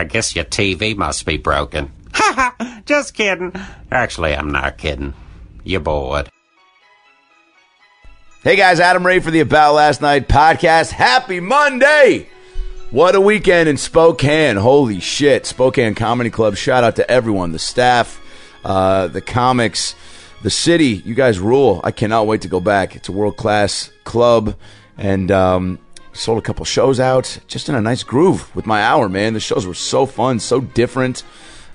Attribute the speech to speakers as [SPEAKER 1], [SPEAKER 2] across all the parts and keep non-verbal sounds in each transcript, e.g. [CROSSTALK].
[SPEAKER 1] I guess your TV must be broken. [LAUGHS] Ha ha! Just kidding. Actually, I'm not kidding. You're bored.
[SPEAKER 2] Hey guys, Adam Ray for the About Last Night podcast. Happy Monday! What a weekend in Spokane. Holy shit. Spokane Comedy Club. Shout out to everyone, the staff, uh, the comics, the city. You guys rule. I cannot wait to go back. It's a world class club. And um, sold a couple shows out just in a nice groove with my hour, man. The shows were so fun, so different.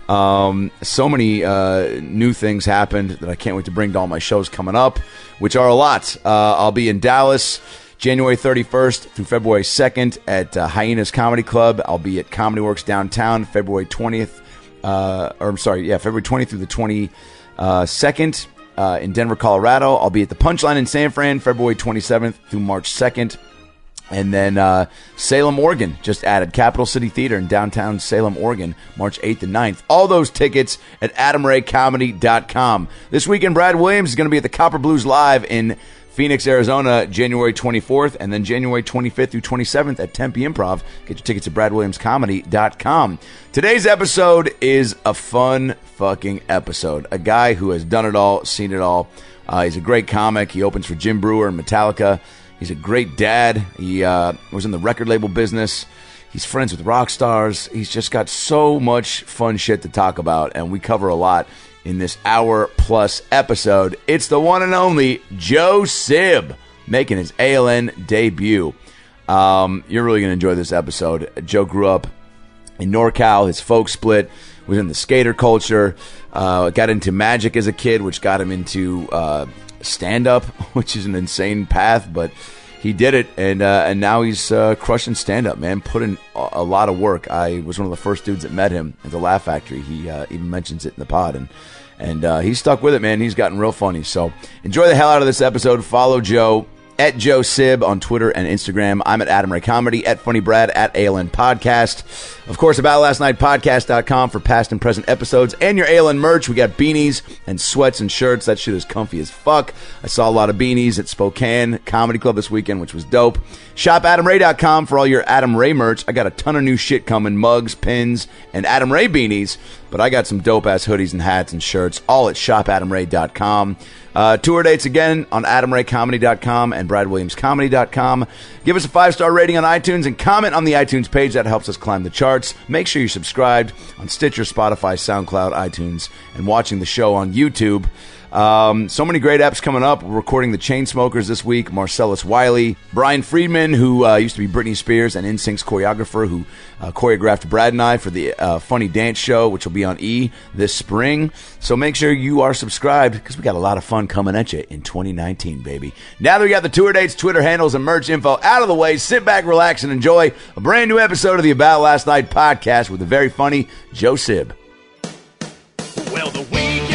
[SPEAKER 2] Um, so many uh, new things happened that I can't wait to bring to all my shows coming up, which are a lot. Uh, I'll be in Dallas January 31st through February 2nd at uh, Hyenas Comedy Club. I'll be at Comedy Works downtown February 20th, uh, or I'm sorry, yeah, February 20th through the 22nd. Uh, in Denver, Colorado. I'll be at the Punchline in San Fran February 27th through March 2nd. And then uh, Salem, Oregon just added Capital City Theater in downtown Salem, Oregon, March 8th and 9th. All those tickets at adamraycomedy.com. This weekend, Brad Williams is going to be at the Copper Blues Live in Phoenix, Arizona, January 24th, and then January 25th through 27th at Tempe Improv. Get your tickets at bradwilliamscomedy.com. Today's episode is a fun fucking episode. A guy who has done it all, seen it all. Uh, he's a great comic. He opens for Jim Breuer and Metallica. He's a great dad. He uh, was in the record label business. He's friends with rock stars. He's just got so much fun shit to talk about, and we cover a lot in this hour plus episode. It's the one and only Joe Sib making his ALN debut. Um, you're really going to enjoy this episode. Joe grew up in NorCal. His folk split was in the skater culture. Uh, got into magic as a kid, which got him into uh, stand up, [LAUGHS] which is an insane path, but he did it, and uh, and now he's uh, crushing stand up, man. Put in a, lot of work. I was one of the first dudes that met him at the Laugh Factory. He uh, even mentions it in the pod, and and uh, he's stuck with it, man. He's gotten real funny. So enjoy the hell out of this episode. Follow Joe at Joe Sib on Twitter and Instagram. I'm at Adam Ray Comedy, at Funny Brad, at ALN Podcast. Of course, about last night podcast.com for past and present episodes and your ALN merch. We got beanies and sweats and shirts. That shit is comfy as fuck. I saw a lot of beanies at Spokane Comedy Club this weekend, which was dope. Shop AdamRay.com for all your Adam Ray merch. I got a ton of new shit coming mugs, pins, and Adam Ray beanies. But I got some dope ass hoodies and hats and shirts, all at shopadamray.com. Uh, tour dates again on adamraycomedy.com and bradwilliamscomedy.com. Give us a five star rating on iTunes and comment on the iTunes page. That helps us climb the charts. Make sure you're subscribed on Stitcher, Spotify, SoundCloud, iTunes, and watching the show on YouTube. Um, so many great apps coming up. We're recording the Chainsmokers this week. Marcellus Wiley, Brian Friedman, who uh, used to be Britney Spears and NSYNC's choreographer, who uh, choreographed Brad and I for the uh, Funny Dance Show, which will be on E this spring. So make sure you are subscribed because we got a lot of fun coming at you in 2019, baby. Now that we got the tour dates, Twitter handles, and merch info out of the way, sit back, relax, and enjoy a brand new episode of the About Last Night podcast with the very funny Joe Sib.
[SPEAKER 3] Well, the weekend's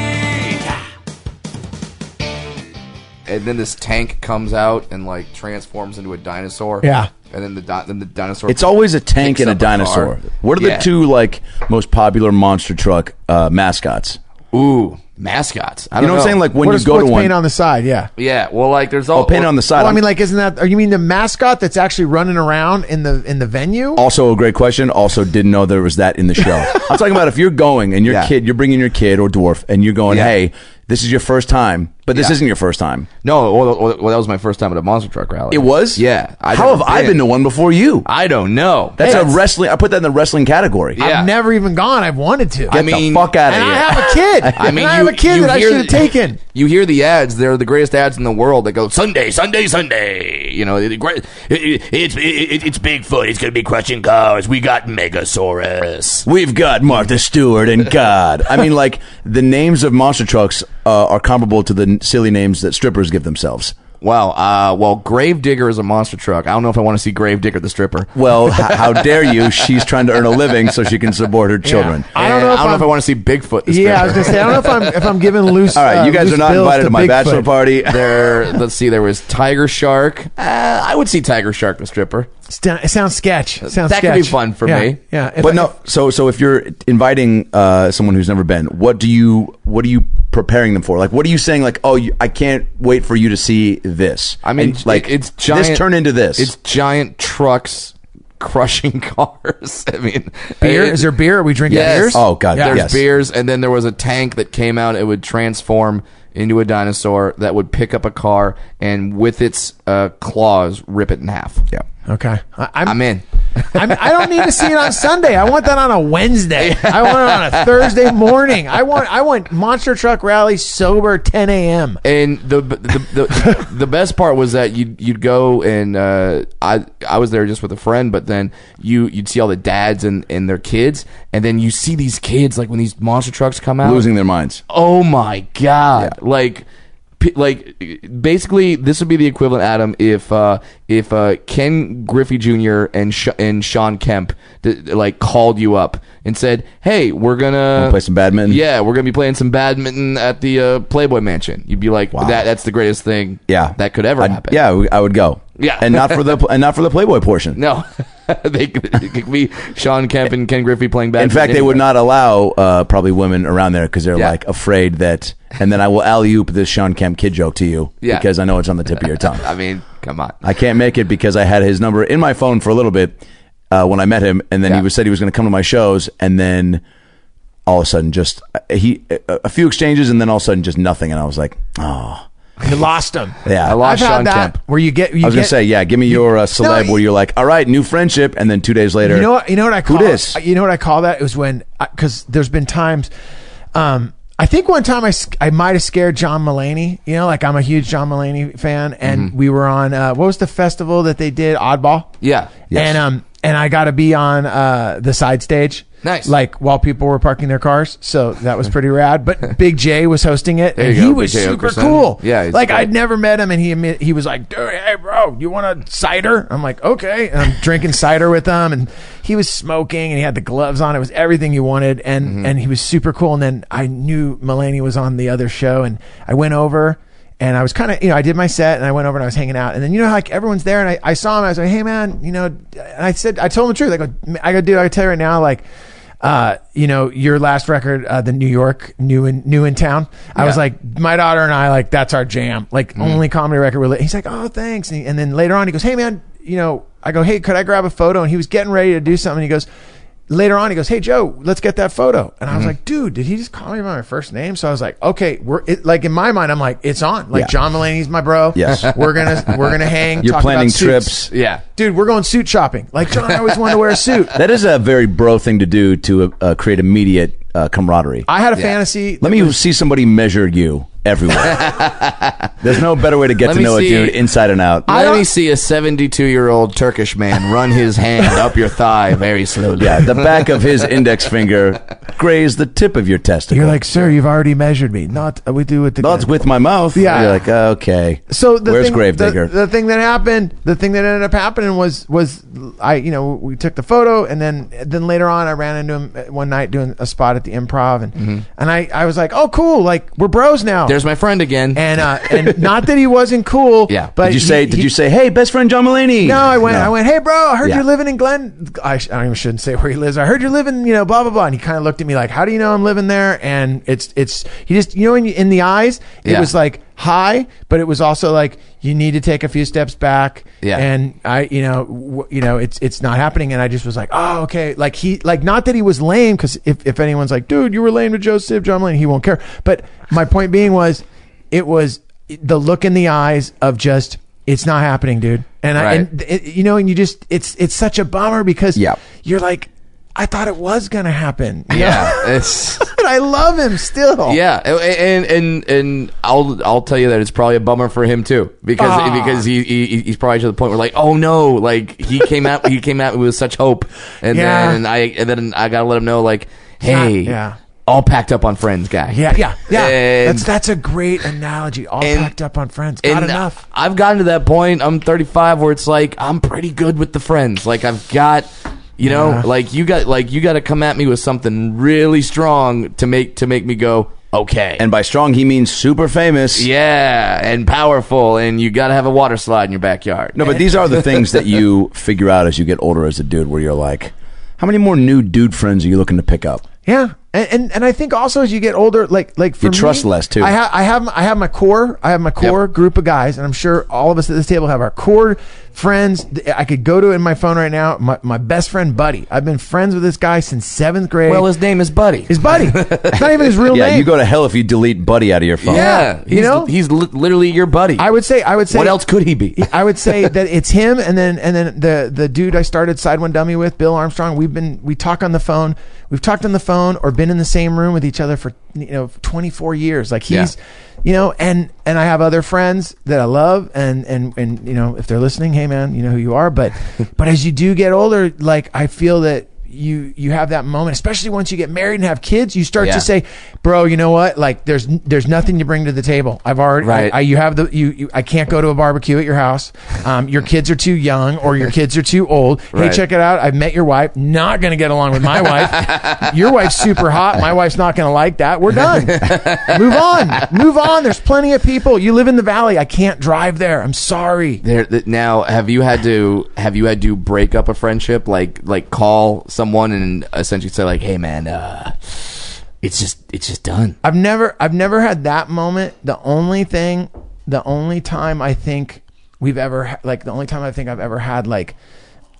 [SPEAKER 4] And then this tank comes out and like transforms into a dinosaur.
[SPEAKER 5] Yeah.
[SPEAKER 4] And then the di- then the dinosaur.
[SPEAKER 2] It's always a tank
[SPEAKER 4] picks
[SPEAKER 2] and a
[SPEAKER 4] up car.
[SPEAKER 2] dinosaur. What are
[SPEAKER 4] Yeah.
[SPEAKER 2] the two like most popular monster truck uh, mascots?
[SPEAKER 4] Ooh, mascots. I
[SPEAKER 2] You
[SPEAKER 4] don't
[SPEAKER 2] know what I'm saying? Like when
[SPEAKER 5] what
[SPEAKER 2] you
[SPEAKER 5] is
[SPEAKER 2] go to
[SPEAKER 5] what's
[SPEAKER 2] one,
[SPEAKER 5] paint on the side? Yeah.
[SPEAKER 4] yeah. Well, like there's all
[SPEAKER 2] oh, paint on the side.
[SPEAKER 5] Well, I mean, like, isn't that? Or you mean the mascot that's actually running around in the in the venue?
[SPEAKER 2] Also, a great question. Also, didn't know there was that in the show. [LAUGHS] I'm talking about if you're going and your
[SPEAKER 4] Yeah.
[SPEAKER 2] kid, you're bringing your kid or dwarf, and you're going,
[SPEAKER 4] Yeah.
[SPEAKER 2] hey, this is your first time. But this
[SPEAKER 4] Yeah.
[SPEAKER 2] isn't your first time.
[SPEAKER 4] No, well, well, well, that was my first time at a monster truck rally.
[SPEAKER 2] It was.
[SPEAKER 4] Yeah. I'd
[SPEAKER 2] How have
[SPEAKER 4] never
[SPEAKER 2] I been to one before you?
[SPEAKER 4] I don't know.
[SPEAKER 2] That's
[SPEAKER 4] Hey,
[SPEAKER 2] a wrestling. I put that in the wrestling category.
[SPEAKER 4] Yeah.
[SPEAKER 5] I've never even gone. I've wanted to.
[SPEAKER 4] I
[SPEAKER 2] Get
[SPEAKER 4] mean-
[SPEAKER 2] the fuck out of
[SPEAKER 5] and
[SPEAKER 2] here.
[SPEAKER 5] I have a kid. [LAUGHS]
[SPEAKER 4] I mean,
[SPEAKER 5] and I
[SPEAKER 4] you,
[SPEAKER 5] have a kid
[SPEAKER 4] you
[SPEAKER 5] that I
[SPEAKER 4] hear
[SPEAKER 5] should have
[SPEAKER 4] the-
[SPEAKER 5] taken.
[SPEAKER 4] You hear the ads; they're the greatest ads in the world. That go Sunday, Sunday, Sunday. You know, the great. It, it, it's it, it's Bigfoot. He's gonna be crushing cars. We got Megasaurus.
[SPEAKER 2] We've got Martha Stewart and God. I mean, like the names of monster trucks uh, are comparable to the silly names that strippers give themselves.
[SPEAKER 4] Wow. Uh, well, Gravedigger is a monster truck. I don't know if I want to see Gravedigger the stripper.
[SPEAKER 2] Well, h- [LAUGHS] how dare you? She's trying to earn a living so she can support her children.
[SPEAKER 5] I don't know if
[SPEAKER 4] I don't know
[SPEAKER 5] I'm-
[SPEAKER 4] if I want to see Bigfoot the stripper.
[SPEAKER 5] Yeah, I was gonna say I don't know if I'm if I'm giving [LAUGHS] loose.
[SPEAKER 2] All right,
[SPEAKER 5] uh,
[SPEAKER 2] you guys are not invited to my
[SPEAKER 5] Bigfoot.
[SPEAKER 2] bachelor party.
[SPEAKER 4] there. Let's see. There was Tiger Shark. Uh, I would see Tiger Shark the stripper.
[SPEAKER 5] Sta- It sounds sketch. It sounds
[SPEAKER 4] That
[SPEAKER 5] sketch.
[SPEAKER 4] could be fun for
[SPEAKER 5] Yeah,
[SPEAKER 4] me.
[SPEAKER 5] Yeah, If
[SPEAKER 2] But
[SPEAKER 5] I-
[SPEAKER 2] no, so so if you're inviting uh, someone who's never been, what do you what are you preparing them for? Like, what are you saying? Like, oh, you, I can't wait for you to see this.
[SPEAKER 4] I mean,
[SPEAKER 2] And, like,
[SPEAKER 4] it's giant.
[SPEAKER 2] This turn into this.
[SPEAKER 4] It's giant trucks crushing [LAUGHS] cars. I mean,
[SPEAKER 5] beer
[SPEAKER 4] it-
[SPEAKER 5] is there beer? Are we drinking
[SPEAKER 4] Yes.
[SPEAKER 5] beers?
[SPEAKER 2] Oh, God,
[SPEAKER 5] yeah.
[SPEAKER 4] There's
[SPEAKER 2] yes.
[SPEAKER 4] beers, and then there was a tank that came out. It would transform into a dinosaur that would pick up a car and with its uh, claws rip it in half.
[SPEAKER 2] yeah.
[SPEAKER 5] Okay, I, I'm,
[SPEAKER 4] I'm in.
[SPEAKER 5] I'm, I don't need to see it on Sunday. I want that on a Wednesday. I want it on a Thursday morning. I want I want monster truck rally sober 10 a.m.
[SPEAKER 4] And the the the, the best part was that you'd you'd go and uh, I I was there just with a friend, but then you you'd see all the dads and, and their kids, and then you see these kids like when these monster trucks come out,
[SPEAKER 2] Losing their minds.
[SPEAKER 4] Oh my god! Like, p- like basically, this would be the equivalent, Adam, if uh, if uh, Ken Griffey Jr. and Sh- and Shawn Kemp th- like called you up and said, "Hey, we're gonna
[SPEAKER 2] Wanna play some badminton?"
[SPEAKER 4] Yeah, we're gonna be playing some badminton at the uh, Playboy Mansion." You'd be like, "That that's the greatest thing,
[SPEAKER 2] Yeah,
[SPEAKER 4] that could ever
[SPEAKER 2] I'd-
[SPEAKER 4] happen."
[SPEAKER 2] Yeah, I would go.
[SPEAKER 4] Yeah.
[SPEAKER 2] and not for the [LAUGHS] and not for the Playboy portion.
[SPEAKER 4] no, [LAUGHS] they could, it could be Shawn Kemp and Ken Griffey playing
[SPEAKER 2] back.
[SPEAKER 4] In
[SPEAKER 2] fact, they would not allow uh, probably women around there because they're
[SPEAKER 4] Yeah.
[SPEAKER 2] like afraid that. And then I will alley oop this Shawn Kemp kid joke to you
[SPEAKER 4] Yeah.
[SPEAKER 2] because I know it's on the tip of your [LAUGHS] tongue.
[SPEAKER 4] I mean, come on.
[SPEAKER 2] I can't make it because I had his number in my phone for a little bit uh, when I met him, and then
[SPEAKER 4] Yeah.
[SPEAKER 2] he was said he was going to come to my shows, and then all of a sudden, just uh, he a, a few exchanges, and then all of a sudden, just nothing, and I was like, oh,
[SPEAKER 5] You lost them.
[SPEAKER 2] yeah.
[SPEAKER 4] I lost
[SPEAKER 5] I've had
[SPEAKER 4] Shawn
[SPEAKER 5] that
[SPEAKER 4] Kemp.
[SPEAKER 5] where you get. You
[SPEAKER 2] I was
[SPEAKER 5] get,
[SPEAKER 2] gonna say, yeah, give me your uh, celeb
[SPEAKER 5] No,
[SPEAKER 2] where you're like, all right, new friendship, and then two days later,
[SPEAKER 5] You know what? You know what I call
[SPEAKER 2] dis?
[SPEAKER 5] it? You know what I call that? It was when because there's been times. Um, I think one time I, s- I might have scared John Mulaney. You know, like I'm a huge John Mulaney fan, and
[SPEAKER 2] Mm-hmm.
[SPEAKER 5] we were on uh, what was the festival that they did? Oddball.
[SPEAKER 4] Yeah.
[SPEAKER 2] Yes.
[SPEAKER 5] And um and I got to be on uh the side stage.
[SPEAKER 4] Nice.
[SPEAKER 5] Like while people were parking their cars, so that was pretty rad. But [LAUGHS] Big Jay was hosting it, and he
[SPEAKER 4] go,
[SPEAKER 5] was super
[SPEAKER 4] Oakerson.
[SPEAKER 5] cool.
[SPEAKER 4] Yeah,
[SPEAKER 5] like
[SPEAKER 4] great.
[SPEAKER 5] I'd never met him, and he he was like, "Dude, hey, bro, you want a cider?" I'm like, "Okay." And I'm drinking cider with him, and he was smoking, and he had the gloves on. It was everything you wanted, and
[SPEAKER 4] Mm-hmm.
[SPEAKER 5] and he was super cool. And then I knew Mulaney was on the other show, and I went over. And I was kind of, you know, I did my set and I went over and I was hanging out. And then, you know, like everyone's there and I, I saw him. I was like, hey, man, you know, and I said, I told him the truth. I go, I go, dude, I tell you right now, like, uh, you know, your last record, uh, the New York, new in, new in town. I was like, my daughter and I, like, that's our jam. Like, only comedy record. We're li-. He's like, oh, thanks. And, he- and then later on, he goes, hey, man, you know, I go, hey, could I grab a photo? And he was getting ready to do something. He goes, later on, he goes, "Hey Joe, let's get that photo." And I
[SPEAKER 2] Mm-hmm.
[SPEAKER 5] was like, "Dude, did he just call me by my first name?" So I was like, "Okay, we're it, like in my mind, I'm like, it's on. Like
[SPEAKER 2] Yeah.
[SPEAKER 5] John Mulaney's my bro.
[SPEAKER 2] Yes. [LAUGHS]
[SPEAKER 5] we're gonna we're gonna hang.
[SPEAKER 2] You're planning trips.
[SPEAKER 4] Yeah.
[SPEAKER 5] dude. We're going suit shopping. Like John, I always wanted to wear a suit. [LAUGHS]
[SPEAKER 2] that is a very bro thing to do to uh, create immediate uh, camaraderie.
[SPEAKER 5] I had a fantasy.
[SPEAKER 2] Let me see somebody measure you everywhere. [LAUGHS] There's no better way to get
[SPEAKER 4] Let
[SPEAKER 2] to
[SPEAKER 4] me
[SPEAKER 2] know
[SPEAKER 4] see-
[SPEAKER 2] a dude inside and out.
[SPEAKER 4] Let
[SPEAKER 5] don't-
[SPEAKER 4] me see a 72 year old Turkish man run his hand up your thigh very slowly.
[SPEAKER 2] yeah, the back of his [LAUGHS] index finger grazed the tip of your testicle.
[SPEAKER 5] You're like, sir, you've already measured me. Not uh, we do it.
[SPEAKER 2] no, it's with my mouth.
[SPEAKER 5] Yeah.
[SPEAKER 2] You're like, uh, okay.
[SPEAKER 5] So the
[SPEAKER 2] Where's
[SPEAKER 5] thing,
[SPEAKER 2] Gravedigger?
[SPEAKER 5] The, the thing that happened, the thing that ended up happening was was I, you know, we took the photo, and then then later on, I ran into him one night doing a spot at the Improv, and and I I was like, oh cool, like we're bros now.
[SPEAKER 4] There's my friend again.
[SPEAKER 5] and uh, and not that he wasn't cool. [LAUGHS]
[SPEAKER 4] Yeah.
[SPEAKER 5] But
[SPEAKER 2] did you say?
[SPEAKER 5] he-
[SPEAKER 2] did you say, hey, best friend John Mulaney?
[SPEAKER 5] No, I went. I went. Hey, bro, I heard
[SPEAKER 2] Yeah.
[SPEAKER 5] you're living in Glen. I, sh- I shouldn't say where he lives. I heard you're living. You know, blah blah blah. And he kind of looked at me like, "How do you know I'm living there?" And it's it's he just you know in, in the eyes, it
[SPEAKER 4] Yeah.
[SPEAKER 5] was like hi, but it was also like you need to take a few steps back.
[SPEAKER 4] Yeah.
[SPEAKER 5] And I, you know, w- you know, it's it's not happening. And I just was like, oh, okay. Like he, like not that he was lame, because if if anyone's like, dude, you were lame to Joseph John Mulaney, he won't care. But my point being was it was the look in the eyes of just it's not happening, dude. And I,
[SPEAKER 4] Right.
[SPEAKER 5] and it, you know, and you just it's it's such a bummer because
[SPEAKER 2] Yep.
[SPEAKER 5] you're like, I thought it was gonna happen.
[SPEAKER 4] Yeah, it's [LAUGHS]
[SPEAKER 5] but I love him still.
[SPEAKER 4] yeah, and and and I'll I'll tell you that it's probably a bummer for him too because
[SPEAKER 5] Ah.
[SPEAKER 4] because he, he he's probably to the point where like oh no like he came out he came out with such hope and
[SPEAKER 5] Yeah.
[SPEAKER 4] then I and then I gotta let him know like hey
[SPEAKER 5] Yeah.
[SPEAKER 4] all packed up on friends guy
[SPEAKER 5] Yeah, yeah, yeah.
[SPEAKER 4] And-
[SPEAKER 5] that's that's a great analogy. All
[SPEAKER 4] and-
[SPEAKER 5] packed up on friends.
[SPEAKER 4] Not
[SPEAKER 5] enough.
[SPEAKER 4] I've gotten to that point. I'm 35, where it's like I'm pretty good with the friends. Like I've got, you know,
[SPEAKER 5] Yeah.
[SPEAKER 4] like you got, like you got to come at me with something really strong to make to make me go okay.
[SPEAKER 2] And by strong, he means super famous.
[SPEAKER 4] yeah, and powerful, and you got to have a water slide in your backyard.
[SPEAKER 2] No, but these are the [LAUGHS] things that you figure out as you get older as a dude, where you're like, how many more new dude friends are you looking to pick up?
[SPEAKER 5] Yeah, and, and and I think also as you get older, like like for
[SPEAKER 2] You trust
[SPEAKER 5] me,
[SPEAKER 2] less, too.
[SPEAKER 5] I have I have I have my core. I have my core group of guys, and I'm sure all of us at this table have our core friends. I could go to it in my phone right now. My my best friend Buddy. I've been friends with this guy since seventh grade.
[SPEAKER 4] well, his name is Buddy.
[SPEAKER 5] his buddy. it's not even his real [LAUGHS]
[SPEAKER 2] Yeah,
[SPEAKER 5] name.
[SPEAKER 2] you go to hell if you delete Buddy out of your phone.
[SPEAKER 4] yeah,
[SPEAKER 5] you
[SPEAKER 4] he's,
[SPEAKER 5] know?
[SPEAKER 4] he's li- literally your buddy.
[SPEAKER 5] I would say I would say
[SPEAKER 4] what else could he be? [LAUGHS]
[SPEAKER 5] I would say that it's him, and then and then the the dude I started Side One Dummy with, Bill Armstrong. We've been we talk on the phone. We've talked on the phone or been in the same room with each other for you know 24 years. Like he's, you know, and and I have other friends that I love, and and and you know if they're listening, hey man, you know who you are. But [LAUGHS] but as you do get older, like I feel that. You you have that moment, especially once you get married and have kids. You start
[SPEAKER 4] Yeah.
[SPEAKER 5] to say, "Bro, you know what? Like, there's there's nothing you bring to the table. I've already,
[SPEAKER 4] Right.
[SPEAKER 5] I, I you have the you, you I can't go to a barbecue at your house. Um, your kids are too young or your kids are too old. Hey, check it out. I've met your wife. Not gonna get along with my [LAUGHS] wife. your wife's super hot. My wife's not gonna like that. We're done. Move on. Move on. There's plenty of people. You live in the valley. I can't drive there. I'm sorry.
[SPEAKER 4] There now, have you had to have you had to break up a friendship? Like like call someone and essentially say like, "Hey man, uh, it's just it's just done."
[SPEAKER 5] I've never I've never had that moment. The only thing, the only time I think we've ever like the only time I think I've ever had like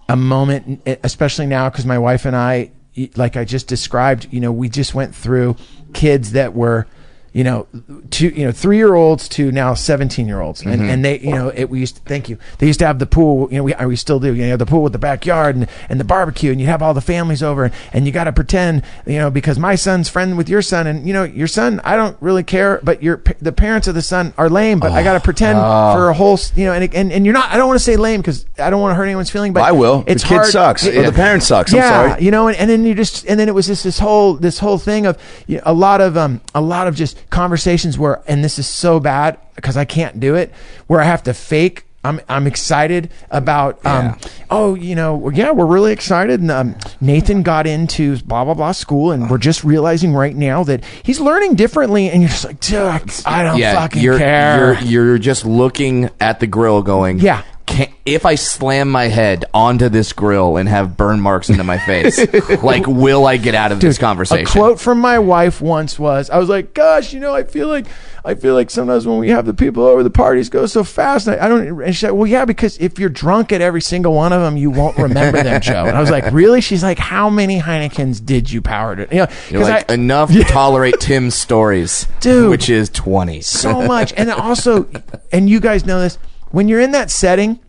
[SPEAKER 5] a moment, especially now because my wife and I, like I just described, you know, we just went through kids that were. You know, two, you know, three year olds to now 17 year olds. And, and they, you know, it, we used to, thank you. They used to have the pool, you know, we, we still do, you know, the pool with the backyard and, and the barbecue and you have all the families over and you got to pretend, you know, because my son's friend with your son and, you know, your son, I don't really care, but your, the parents of the son are lame, but I got to pretend for a whole, you know, and, and, and you're not, I don't want to say lame because I don't want to hurt anyone's feeling, but
[SPEAKER 2] I will.
[SPEAKER 5] It's
[SPEAKER 2] the kid
[SPEAKER 5] hard-
[SPEAKER 2] sucks. Or the parent sucks. I'm
[SPEAKER 5] yeah,
[SPEAKER 2] sorry.
[SPEAKER 5] you know, and, and then you just, and then it was just this whole, this whole thing of you know, a lot of, um, a lot of just conversations where, and this is so bad because I can't do it, where I have to fake. I'm, I'm excited about, um, oh, you know, yeah, we're really excited. And, um, Nathan got into blah, blah, blah school and we're just realizing right now that he's learning differently. And you're just like, dude, I don't fucking
[SPEAKER 4] you're,
[SPEAKER 5] care.
[SPEAKER 4] You're you're just looking at the grill, going,
[SPEAKER 5] Yeah.
[SPEAKER 4] Can, if I slam my head onto this grill and have burn marks into my face, [LAUGHS] like, will I get out of this conversation?
[SPEAKER 5] A quote from my wife once was, "I was like, gosh, you know, I feel like, I feel like sometimes when we have the people over, the parties go so fast. And I, I don't." And she said, "Well, yeah, because if you're drunk at every single one of them, you won't remember them, [LAUGHS] Joe." And I was like, "Really?" She's like, "How many Heinekens did you power to?" You know,
[SPEAKER 4] You're like,
[SPEAKER 5] I
[SPEAKER 4] enough to [LAUGHS] tolerate Tim's stories,
[SPEAKER 5] Dude.
[SPEAKER 4] which is twenty.
[SPEAKER 5] so much, and also, and you guys know this when you're in that setting,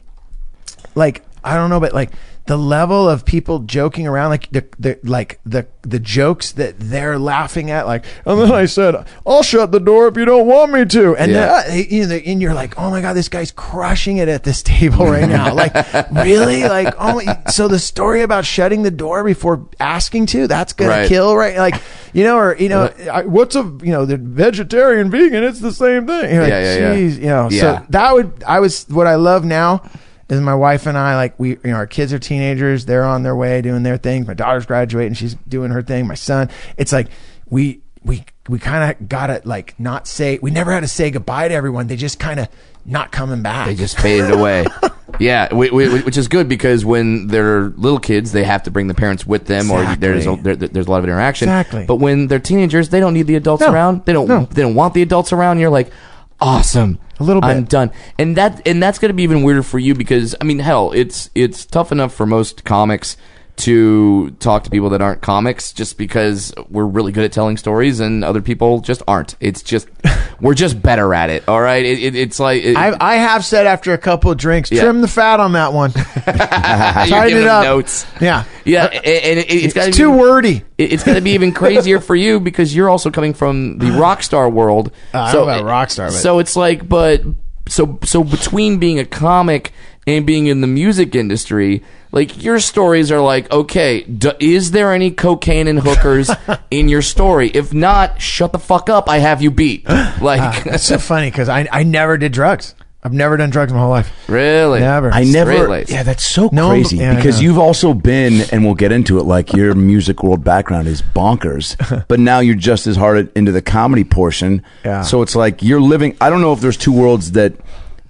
[SPEAKER 5] like I don't know, but like the level of people joking around, like the, the like the the jokes that they're laughing at, like, and then I said, "I'll shut the door if you don't want me to," and
[SPEAKER 4] Yeah.
[SPEAKER 5] then, uh, you know, and you're like, "Oh my god, this guy's crushing it at this table right now!" [LAUGHS] like, really, like, oh, my, so the story about shutting the door before asking to—that's gonna
[SPEAKER 4] Right.
[SPEAKER 5] kill, right? Like, you know, or you know, I, what's a you know the vegetarian vegan? It's the same thing. You're like,
[SPEAKER 4] Yeah, yeah, yeah.
[SPEAKER 5] You know,
[SPEAKER 4] Yeah.
[SPEAKER 5] so that would I was what I love now is my wife and I like we you know our kids are teenagers they're on their way doing their thing. my daughter's graduating she's doing her thing my son it's like we we we kind of gotta like not say we never had to say goodbye to everyone they just kind of not coming back
[SPEAKER 4] They just faded away. [LAUGHS] Yeah, we, we, which is good because when they're little kids, they have to bring the parents with them, or there's a, there, there's a lot of interaction.
[SPEAKER 5] Exactly.
[SPEAKER 4] But when they're teenagers, they don't need the adults
[SPEAKER 5] No.
[SPEAKER 4] around. They don't.
[SPEAKER 5] No.
[SPEAKER 4] They don't want the adults around. You're like, awesome.
[SPEAKER 5] A little bit.
[SPEAKER 4] I'm done. And that and that's going to be even weirder for you because I mean, hell, it's it's tough enough for most comics to talk to people that aren't comics just because we're really good at telling stories and other people just aren't. It's just [LAUGHS] we're just better at it. All right, it, it, it's like it,
[SPEAKER 5] I, I have said after a couple of drinks,
[SPEAKER 4] Yeah.
[SPEAKER 5] trim the fat on that one. [LAUGHS] tighten it up.
[SPEAKER 4] Notes.
[SPEAKER 5] Yeah.
[SPEAKER 4] Yeah, and and it, it's, gotta be-
[SPEAKER 5] too wordy.
[SPEAKER 4] it- it's going to be even [LAUGHS] crazier for you because you're also coming from the [SIGHS] rock star world.
[SPEAKER 5] Uh, I don't know about rock star, but-
[SPEAKER 4] So it's like, but so so between being a comic and being in the music industry, like your stories are like, okay, d- is there any cocaine and hookers [LAUGHS] in your story? If not, shut the fuck up. I have you beat. [GASPS] Ah, like,
[SPEAKER 5] That's so [LAUGHS] funny because I, I never did drugs. I've never done drugs my whole life.
[SPEAKER 4] really?
[SPEAKER 5] Never.
[SPEAKER 2] I never.
[SPEAKER 4] Straight-laced.
[SPEAKER 2] Yeah, that's so
[SPEAKER 5] No,
[SPEAKER 2] crazy
[SPEAKER 5] yeah, I
[SPEAKER 2] because
[SPEAKER 5] know.
[SPEAKER 2] you've also been, and we'll get into it. Like your [LAUGHS] music world background is bonkers, but now you're just as hard into the comedy portion.
[SPEAKER 5] Yeah.
[SPEAKER 2] So it's like you're living. I don't know if there's two worlds that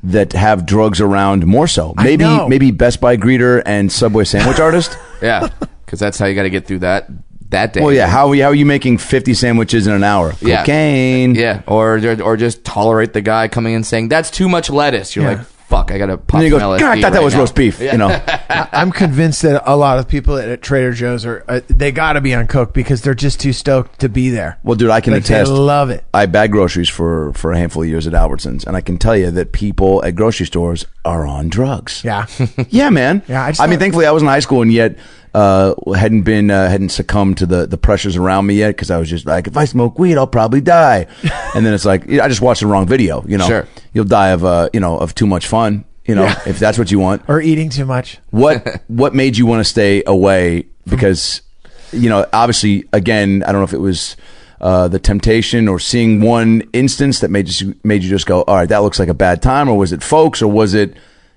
[SPEAKER 2] that have drugs around more so. Maybe
[SPEAKER 5] know.
[SPEAKER 2] maybe Best Buy greeter and Subway sandwich [LAUGHS] artist.
[SPEAKER 4] Yeah, because that's how you got to get through that that day.
[SPEAKER 2] Well, yeah. How, how are you making 50 sandwiches in an hour?
[SPEAKER 4] Yeah.
[SPEAKER 2] Cocaine.
[SPEAKER 4] Yeah, or or just tolerate the guy coming in saying that's too much lettuce. You're
[SPEAKER 5] Yeah.
[SPEAKER 4] like, fuck, I gotta pop
[SPEAKER 2] And then you go, God, I
[SPEAKER 4] LSD
[SPEAKER 2] thought that was
[SPEAKER 4] now."
[SPEAKER 2] roast beef. You know, [LAUGHS]
[SPEAKER 5] I- I'm convinced that a lot of people at, at Trader Joe's are uh, they got to be on coke because they're just too stoked to be there.
[SPEAKER 2] Well, dude, I can
[SPEAKER 5] Like, they
[SPEAKER 2] attest.
[SPEAKER 5] love it.
[SPEAKER 2] I bag groceries for for a handful of years at Albertsons, and I can tell you that people at grocery stores are on drugs.
[SPEAKER 5] Yeah. [LAUGHS]
[SPEAKER 2] yeah, man.
[SPEAKER 5] Yeah, I
[SPEAKER 2] I,
[SPEAKER 5] just
[SPEAKER 2] mean,
[SPEAKER 5] thought-
[SPEAKER 2] thankfully, I was in high school and yet uh, hadn't been uh, hadn't succumbed to the the pressures around me yet because I was just like, if I smoke weed, I'll probably die. [LAUGHS] and then it's like, I just watched the wrong video. You know,
[SPEAKER 4] Sure.
[SPEAKER 2] you'll die of uh, you know of too much fun. You know,
[SPEAKER 5] Yeah.
[SPEAKER 2] if that's what you want.
[SPEAKER 5] or eating too much.
[SPEAKER 2] What [LAUGHS] what made you want to stay away? Because you know, obviously, again, I don't know if it was uh, the temptation or seeing one instance that made you made you just go, all right, that looks like a bad time, or was it folks, or was it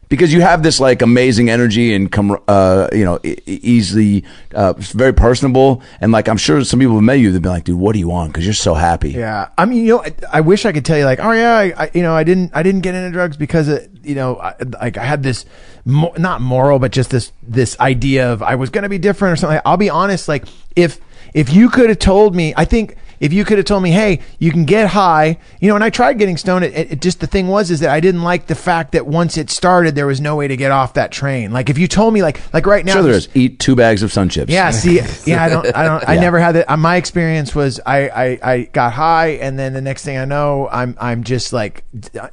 [SPEAKER 2] because you have this like amazing energy and come, uh, you know, easily uh, very personable, and like I'm sure some people have met you, they've been like, dude, what do you want Because you're so happy.
[SPEAKER 5] Yeah, I mean, you know, I, I wish I could tell you, like, oh yeah, I, I, you know, I didn't, I didn't get into drugs because, it, you know, I, like I had this, mo- not moral, but just this, this idea of I was going to be different or something. I'll be honest, like, if, if you could have told me, I think if you could have told me, hey, you can get high, you know, and I tried getting stoned. It, it, just the thing was is that I didn't like the fact that once it started, there was no way to get off that train. Like if you told me, like, like right now,
[SPEAKER 2] Sure, there is. Eat two bags of sun chips.
[SPEAKER 5] yeah, see, [LAUGHS] yeah, I don't, I don't, I never had that. Uh, my experience was I, I, I got high, and then the next thing I know, I'm, I'm just like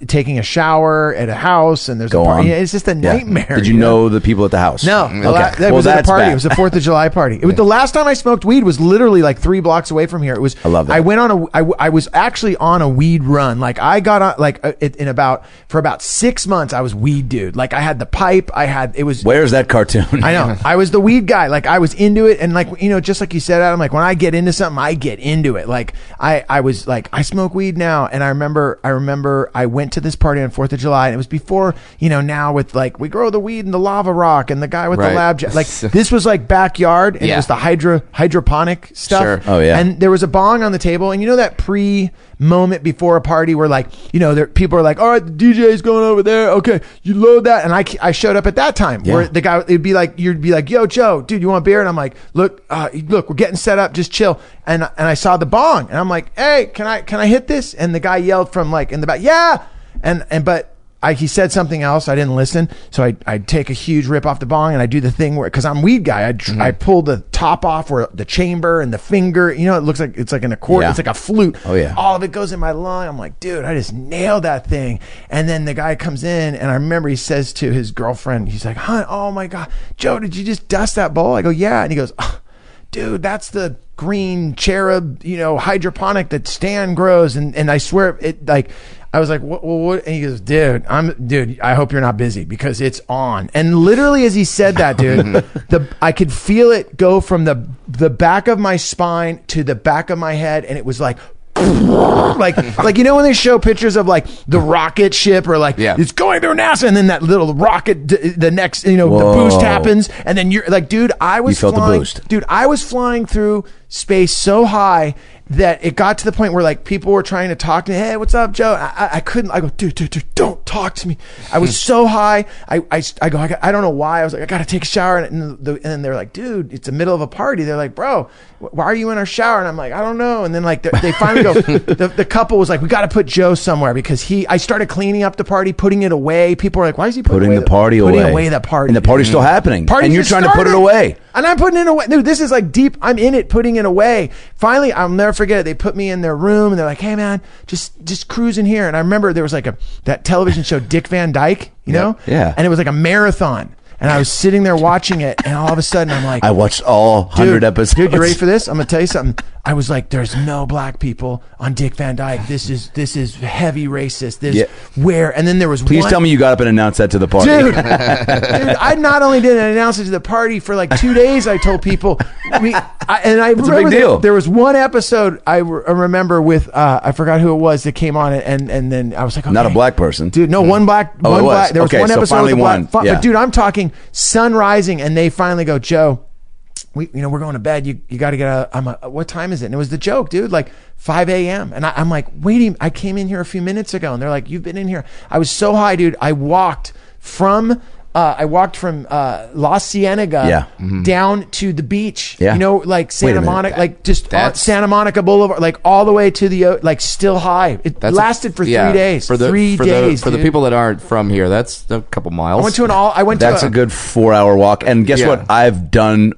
[SPEAKER 5] taking a shower at a house, and there's
[SPEAKER 2] Go
[SPEAKER 5] a party.
[SPEAKER 2] on.
[SPEAKER 5] It's just a
[SPEAKER 2] Yeah.
[SPEAKER 5] nightmare.
[SPEAKER 2] Did you know the people at the house?
[SPEAKER 5] No,
[SPEAKER 2] Okay.
[SPEAKER 5] la- that
[SPEAKER 2] well,
[SPEAKER 5] was at a party.
[SPEAKER 2] bad.
[SPEAKER 5] It was a Fourth of July party. It was [LAUGHS] the last time I smoked weed was literally like three blocks away from here. It was.
[SPEAKER 2] I love that.
[SPEAKER 5] I went on a. I, I was actually on a weed run. Like I got on like uh, it, in about for about six months. I was weed dude. Like I had the pipe. I had it was.
[SPEAKER 2] Where's that cartoon?
[SPEAKER 5] I know. [LAUGHS] I was the weed guy. Like I was into it, and like you know, just like you said, Adam. Like when I get into something, I get into it. Like I, I was like, I smoke weed now, and I remember, I remember, I went to this party on Fourth of July, and it was before you know. Now with like we grow the weed in the lava rock, and the guy with
[SPEAKER 4] Right.
[SPEAKER 5] the lab, like [LAUGHS] this was like backyard, and it was the hydro hydroponic stuff.
[SPEAKER 4] Sure.
[SPEAKER 2] Oh, yeah.
[SPEAKER 5] And there was a bong on the table, and you know that pre moment before a party where like you know there people are like, all right, the DJ's going over there. Okay, you load that, and I I showed up at that time where the guy it'd be like you'd be like, yo, Joe, dude, you want beer? And I'm like, look, uh, look, we're getting set up, just chill. And and I saw the bong, and I'm like, hey, can I can I hit this? And the guy yelled from like in the back, yeah, and and but. I, he said something else. I didn't listen, so I I take a huge rip off the bong and I do the thing where because I'm weed guy. I
[SPEAKER 2] Mm-hmm.
[SPEAKER 5] I pull the top off where the chamber and the finger. You know, it looks like it's like an accord.
[SPEAKER 2] Yeah.
[SPEAKER 5] It's like a flute.
[SPEAKER 2] Oh, yeah.
[SPEAKER 5] All of it goes in my lung. I'm like, dude, I just nailed that thing. And then the guy comes in, and I remember he says to his girlfriend, he's like, "Hun, oh my god, Joe, did you just dust that bowl?" I go, "Yeah," and he goes, "Oh, dude, that's the green cherub, you know, hydroponic that Stan grows." And and I swear, it like. I was like, what, what, what? And he goes, dude, I'm, dude, I hope you're not busy because it's on. And literally as he said that, dude, [LAUGHS] the, I could feel it go from the, the back of my spine to the back of my head. And it was like, [LAUGHS] like, like, you know, when they show pictures of like the rocket ship or like,
[SPEAKER 4] Yeah.
[SPEAKER 5] it's going through NASA and then that little rocket, d- the next, you know, the
[SPEAKER 2] Whoa.
[SPEAKER 5] boost happens. And then you're like, dude, I was
[SPEAKER 2] felt the
[SPEAKER 5] flying,
[SPEAKER 2] boost.
[SPEAKER 5] dude, I was flying through space so high that it got to the point where like people were trying to talk to me. Hey, what's up, Joe? I, I, couldn't. I go, dude, dude, dude, don't talk to me. I was so high. I, I, I go, I, got, I don't know why. I was like, I got to take a shower. And, the, and then they're like, dude, it's the middle of a party. They're like, bro, why are you in our shower? And I'm like, I don't know. And then like they they finally go, [LAUGHS] the, the couple was like, "We got to put Joe somewhere because he." I started cleaning up the party, putting it away. People were like, "Why is he putting,
[SPEAKER 2] Putting
[SPEAKER 5] away
[SPEAKER 2] the party
[SPEAKER 5] putting
[SPEAKER 2] away.
[SPEAKER 5] away the party?"
[SPEAKER 2] And the party's still mm-hmm. happening.
[SPEAKER 5] Party's
[SPEAKER 2] and you're trying to put it away.
[SPEAKER 5] And I'm putting it away. Dude, this is like deep. I'm in it, putting it away. Finally, I'll never forget it. They put me in their room and they're like, "Hey, man, just just cruise in here." And I remember there was like a that television show, Dick Van Dyke, you know?
[SPEAKER 2] Yeah.
[SPEAKER 5] And it was like a marathon. And I was sitting there watching it, and all of a sudden, I'm like,
[SPEAKER 2] I watched all 100 episodes.
[SPEAKER 5] Dude, you ready for this? I'm gonna tell you something. I was like, "There's no black people on Dick Van Dyke. This is this is heavy racist. This
[SPEAKER 2] Yeah.
[SPEAKER 5] where?" And then there was
[SPEAKER 2] Please
[SPEAKER 5] one,
[SPEAKER 2] tell me you got up and announced that to the party.
[SPEAKER 5] dude. [LAUGHS] dude, I not only did I announce it to the party for like two days. I told people, we, I, and I
[SPEAKER 2] a big
[SPEAKER 5] remember that
[SPEAKER 2] deal.
[SPEAKER 5] There was one episode I, re- I remember with uh, I forgot who it was that came on it, and and then I was like,
[SPEAKER 2] Not a black person.
[SPEAKER 5] dude. No, one black,
[SPEAKER 2] Oh,
[SPEAKER 5] one
[SPEAKER 2] it was.
[SPEAKER 5] black. There was
[SPEAKER 2] Okay,
[SPEAKER 5] one
[SPEAKER 2] so
[SPEAKER 5] episode
[SPEAKER 2] finally
[SPEAKER 5] with a black.
[SPEAKER 2] one.
[SPEAKER 5] fi-
[SPEAKER 2] Yeah.
[SPEAKER 5] But dude, I'm talking sun rising, and they finally go, Joe we you know we're going to bed you you got to get a i'm a what time is it and it was the joke dude like 5 a.m and I, i'm like waiting i came in here a few minutes ago and they're like you've been in here i was so high dude i walked from uh, I walked from uh, La Cienega
[SPEAKER 2] Yeah.
[SPEAKER 5] down to the beach.
[SPEAKER 2] Yeah.
[SPEAKER 5] You know, like Santa. Monica, like just
[SPEAKER 4] That's-
[SPEAKER 5] Santa Monica Boulevard, like all the way to the like still high. It
[SPEAKER 4] a-
[SPEAKER 5] lasted for
[SPEAKER 4] yeah,
[SPEAKER 5] three days.
[SPEAKER 4] For the
[SPEAKER 5] three
[SPEAKER 4] for
[SPEAKER 5] days
[SPEAKER 4] the, for the people that aren't from here. That's a couple miles.
[SPEAKER 5] I went to an all. I went
[SPEAKER 2] That's
[SPEAKER 5] to
[SPEAKER 2] a good four hour walk. And guess what? I've done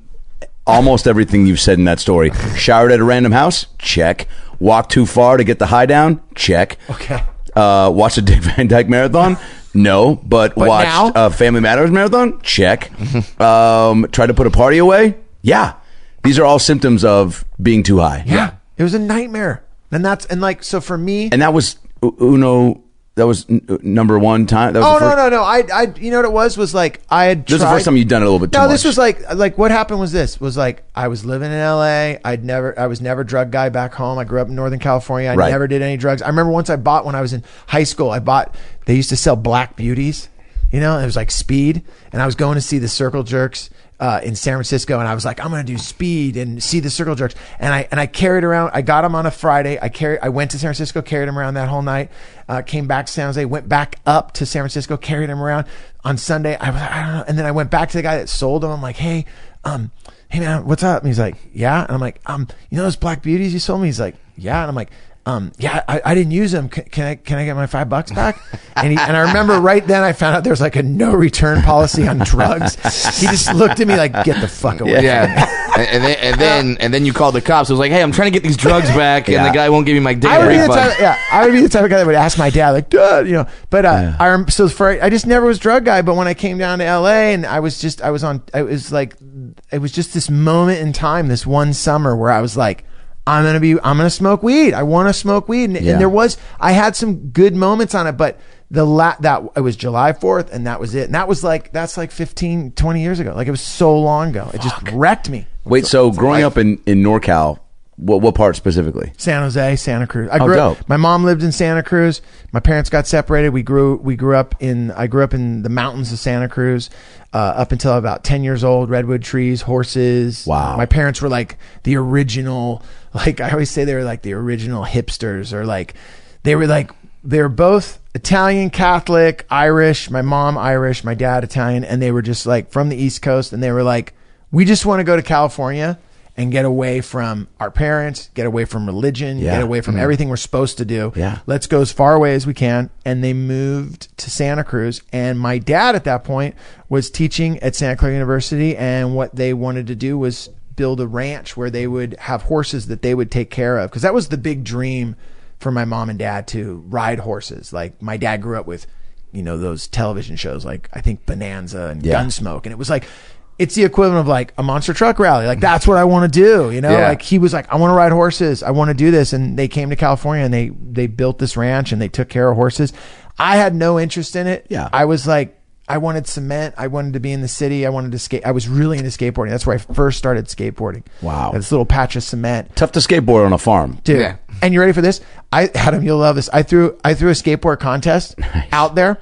[SPEAKER 2] almost everything you've said in that story. Showered at a random house? Check. Walked too far to get the high down? Check.
[SPEAKER 5] Okay.
[SPEAKER 2] Uh, watched a Dick [LAUGHS] Van Dyke marathon? No, but,
[SPEAKER 5] But
[SPEAKER 2] watched
[SPEAKER 5] now?
[SPEAKER 2] a Family Matters marathon? Check. [LAUGHS] um, tried to put a party away? Yeah. These are all symptoms of being too high.
[SPEAKER 5] Yeah. It was a nightmare. And that's and like so for me
[SPEAKER 2] And that was U- Uno. That was n- uh, number one time. That was
[SPEAKER 5] Oh
[SPEAKER 2] the
[SPEAKER 5] no
[SPEAKER 2] first,
[SPEAKER 5] no no! I I you know what it was was like I had.
[SPEAKER 2] This was the
[SPEAKER 5] tried-
[SPEAKER 2] first time you'd done it a little bit too
[SPEAKER 5] No, this
[SPEAKER 2] much.
[SPEAKER 5] was like like what happened was this was like I was living in L.A. I'd never I was never a drug guy back home. I grew up in Northern California. I
[SPEAKER 2] Right.
[SPEAKER 5] never did any drugs. I remember once I bought when I was in high school. I bought they used to sell black beauties. You know, it was like speed, and I was going to see the Circle Jerks uh, in San Francisco, and I was like, I'm going to do speed and see the Circle Jerks, and I and I carried around. I got them on a Friday. I carried. I went to San Francisco, carried them around that whole night. Uh, came back to San Jose, went back up to San Francisco, carried them around. On Sunday, I was I don't know, and then I went back to the guy that sold them. I'm like, hey, um, hey man, what's up? And he's like, yeah, and I'm like, um, you know those black beauties you sold me? He's like, yeah, and I'm like. Um, yeah, I, I didn't use them. Can, can I can I get my five bucks back? [LAUGHS] And he, and I remember right then I found out there was like a no return policy on [LAUGHS] drugs. He just looked at me like, "Get the fuck away!"
[SPEAKER 4] Yeah, [LAUGHS] and, and then and then and then you called the cops. It was like, hey, I'm trying to get these drugs back, and
[SPEAKER 2] Yeah.
[SPEAKER 4] the guy won't give me my
[SPEAKER 5] I
[SPEAKER 4] data
[SPEAKER 5] would be the
[SPEAKER 4] refund.
[SPEAKER 5] type, yeah, I would be the type of guy that would ask my dad, like, Dad, you know. But uh, I rem- so for I just never was drug guy. But when I came down to L.A. and I was just I was on, I was like, it was just this moment in time, this one summer where I was like. I'm gonna be. I'm gonna smoke weed. I want to smoke weed, and,
[SPEAKER 2] Yeah.
[SPEAKER 5] and there was. I had some good moments on it, but the la- that it was July 4th, and that was it. And that was like that's like 15, 20 years ago. Like it was so long ago. It just wrecked me.
[SPEAKER 2] Wait, so growing up in, in NorCal, what, what part specifically?
[SPEAKER 5] San Jose, Santa Cruz. I
[SPEAKER 2] Oh,
[SPEAKER 5] grew up,
[SPEAKER 2] dope.
[SPEAKER 5] my mom lived in Santa Cruz. My parents got separated. We grew we grew up in I grew up in the mountains of Santa Cruz uh, up until about 10 years old, redwood trees, horses.
[SPEAKER 2] Wow.
[SPEAKER 5] My parents were like the original like I always say they were like the original hipsters or like they were like they were both Italian Catholic, Irish, my mom Irish, my dad Italian and they were just like from the East Coast and they were like we just want to go to California and get away from our parents, get away from religion,
[SPEAKER 2] Yeah.
[SPEAKER 5] get away from mm. everything we're supposed to do.
[SPEAKER 2] Yeah.
[SPEAKER 5] Let's go as far away as we can. And they moved to Santa Cruz. And my dad at that point was teaching at Santa Clara University. And what they wanted to do was build a ranch where they would have horses that they would take care of. Cause that was the big dream for my mom and dad to ride horses. Like my dad grew up with, you know, those television shows like I think Bonanza and
[SPEAKER 2] Yeah.
[SPEAKER 5] Gunsmoke. And it was like, it's the equivalent of like a monster truck rally. Like that's what I want to do. You know,
[SPEAKER 4] Yeah.
[SPEAKER 5] like he was like, I want to ride horses. I want to do this. And they came to California and they, they built this ranch and they took care of horses. I had no interest in it.
[SPEAKER 2] Yeah.
[SPEAKER 5] I was like, I wanted cement. I wanted to be in the city. I wanted to skate. I was really into skateboarding. That's where I first started skateboarding.
[SPEAKER 2] Wow.
[SPEAKER 5] This little patch of cement.
[SPEAKER 2] Tough to skateboard on a farm.
[SPEAKER 5] Dude.
[SPEAKER 4] Yeah.
[SPEAKER 5] And you ready for this? I Adam, you'll love this. I threw I threw a skateboard contest [LAUGHS] out there.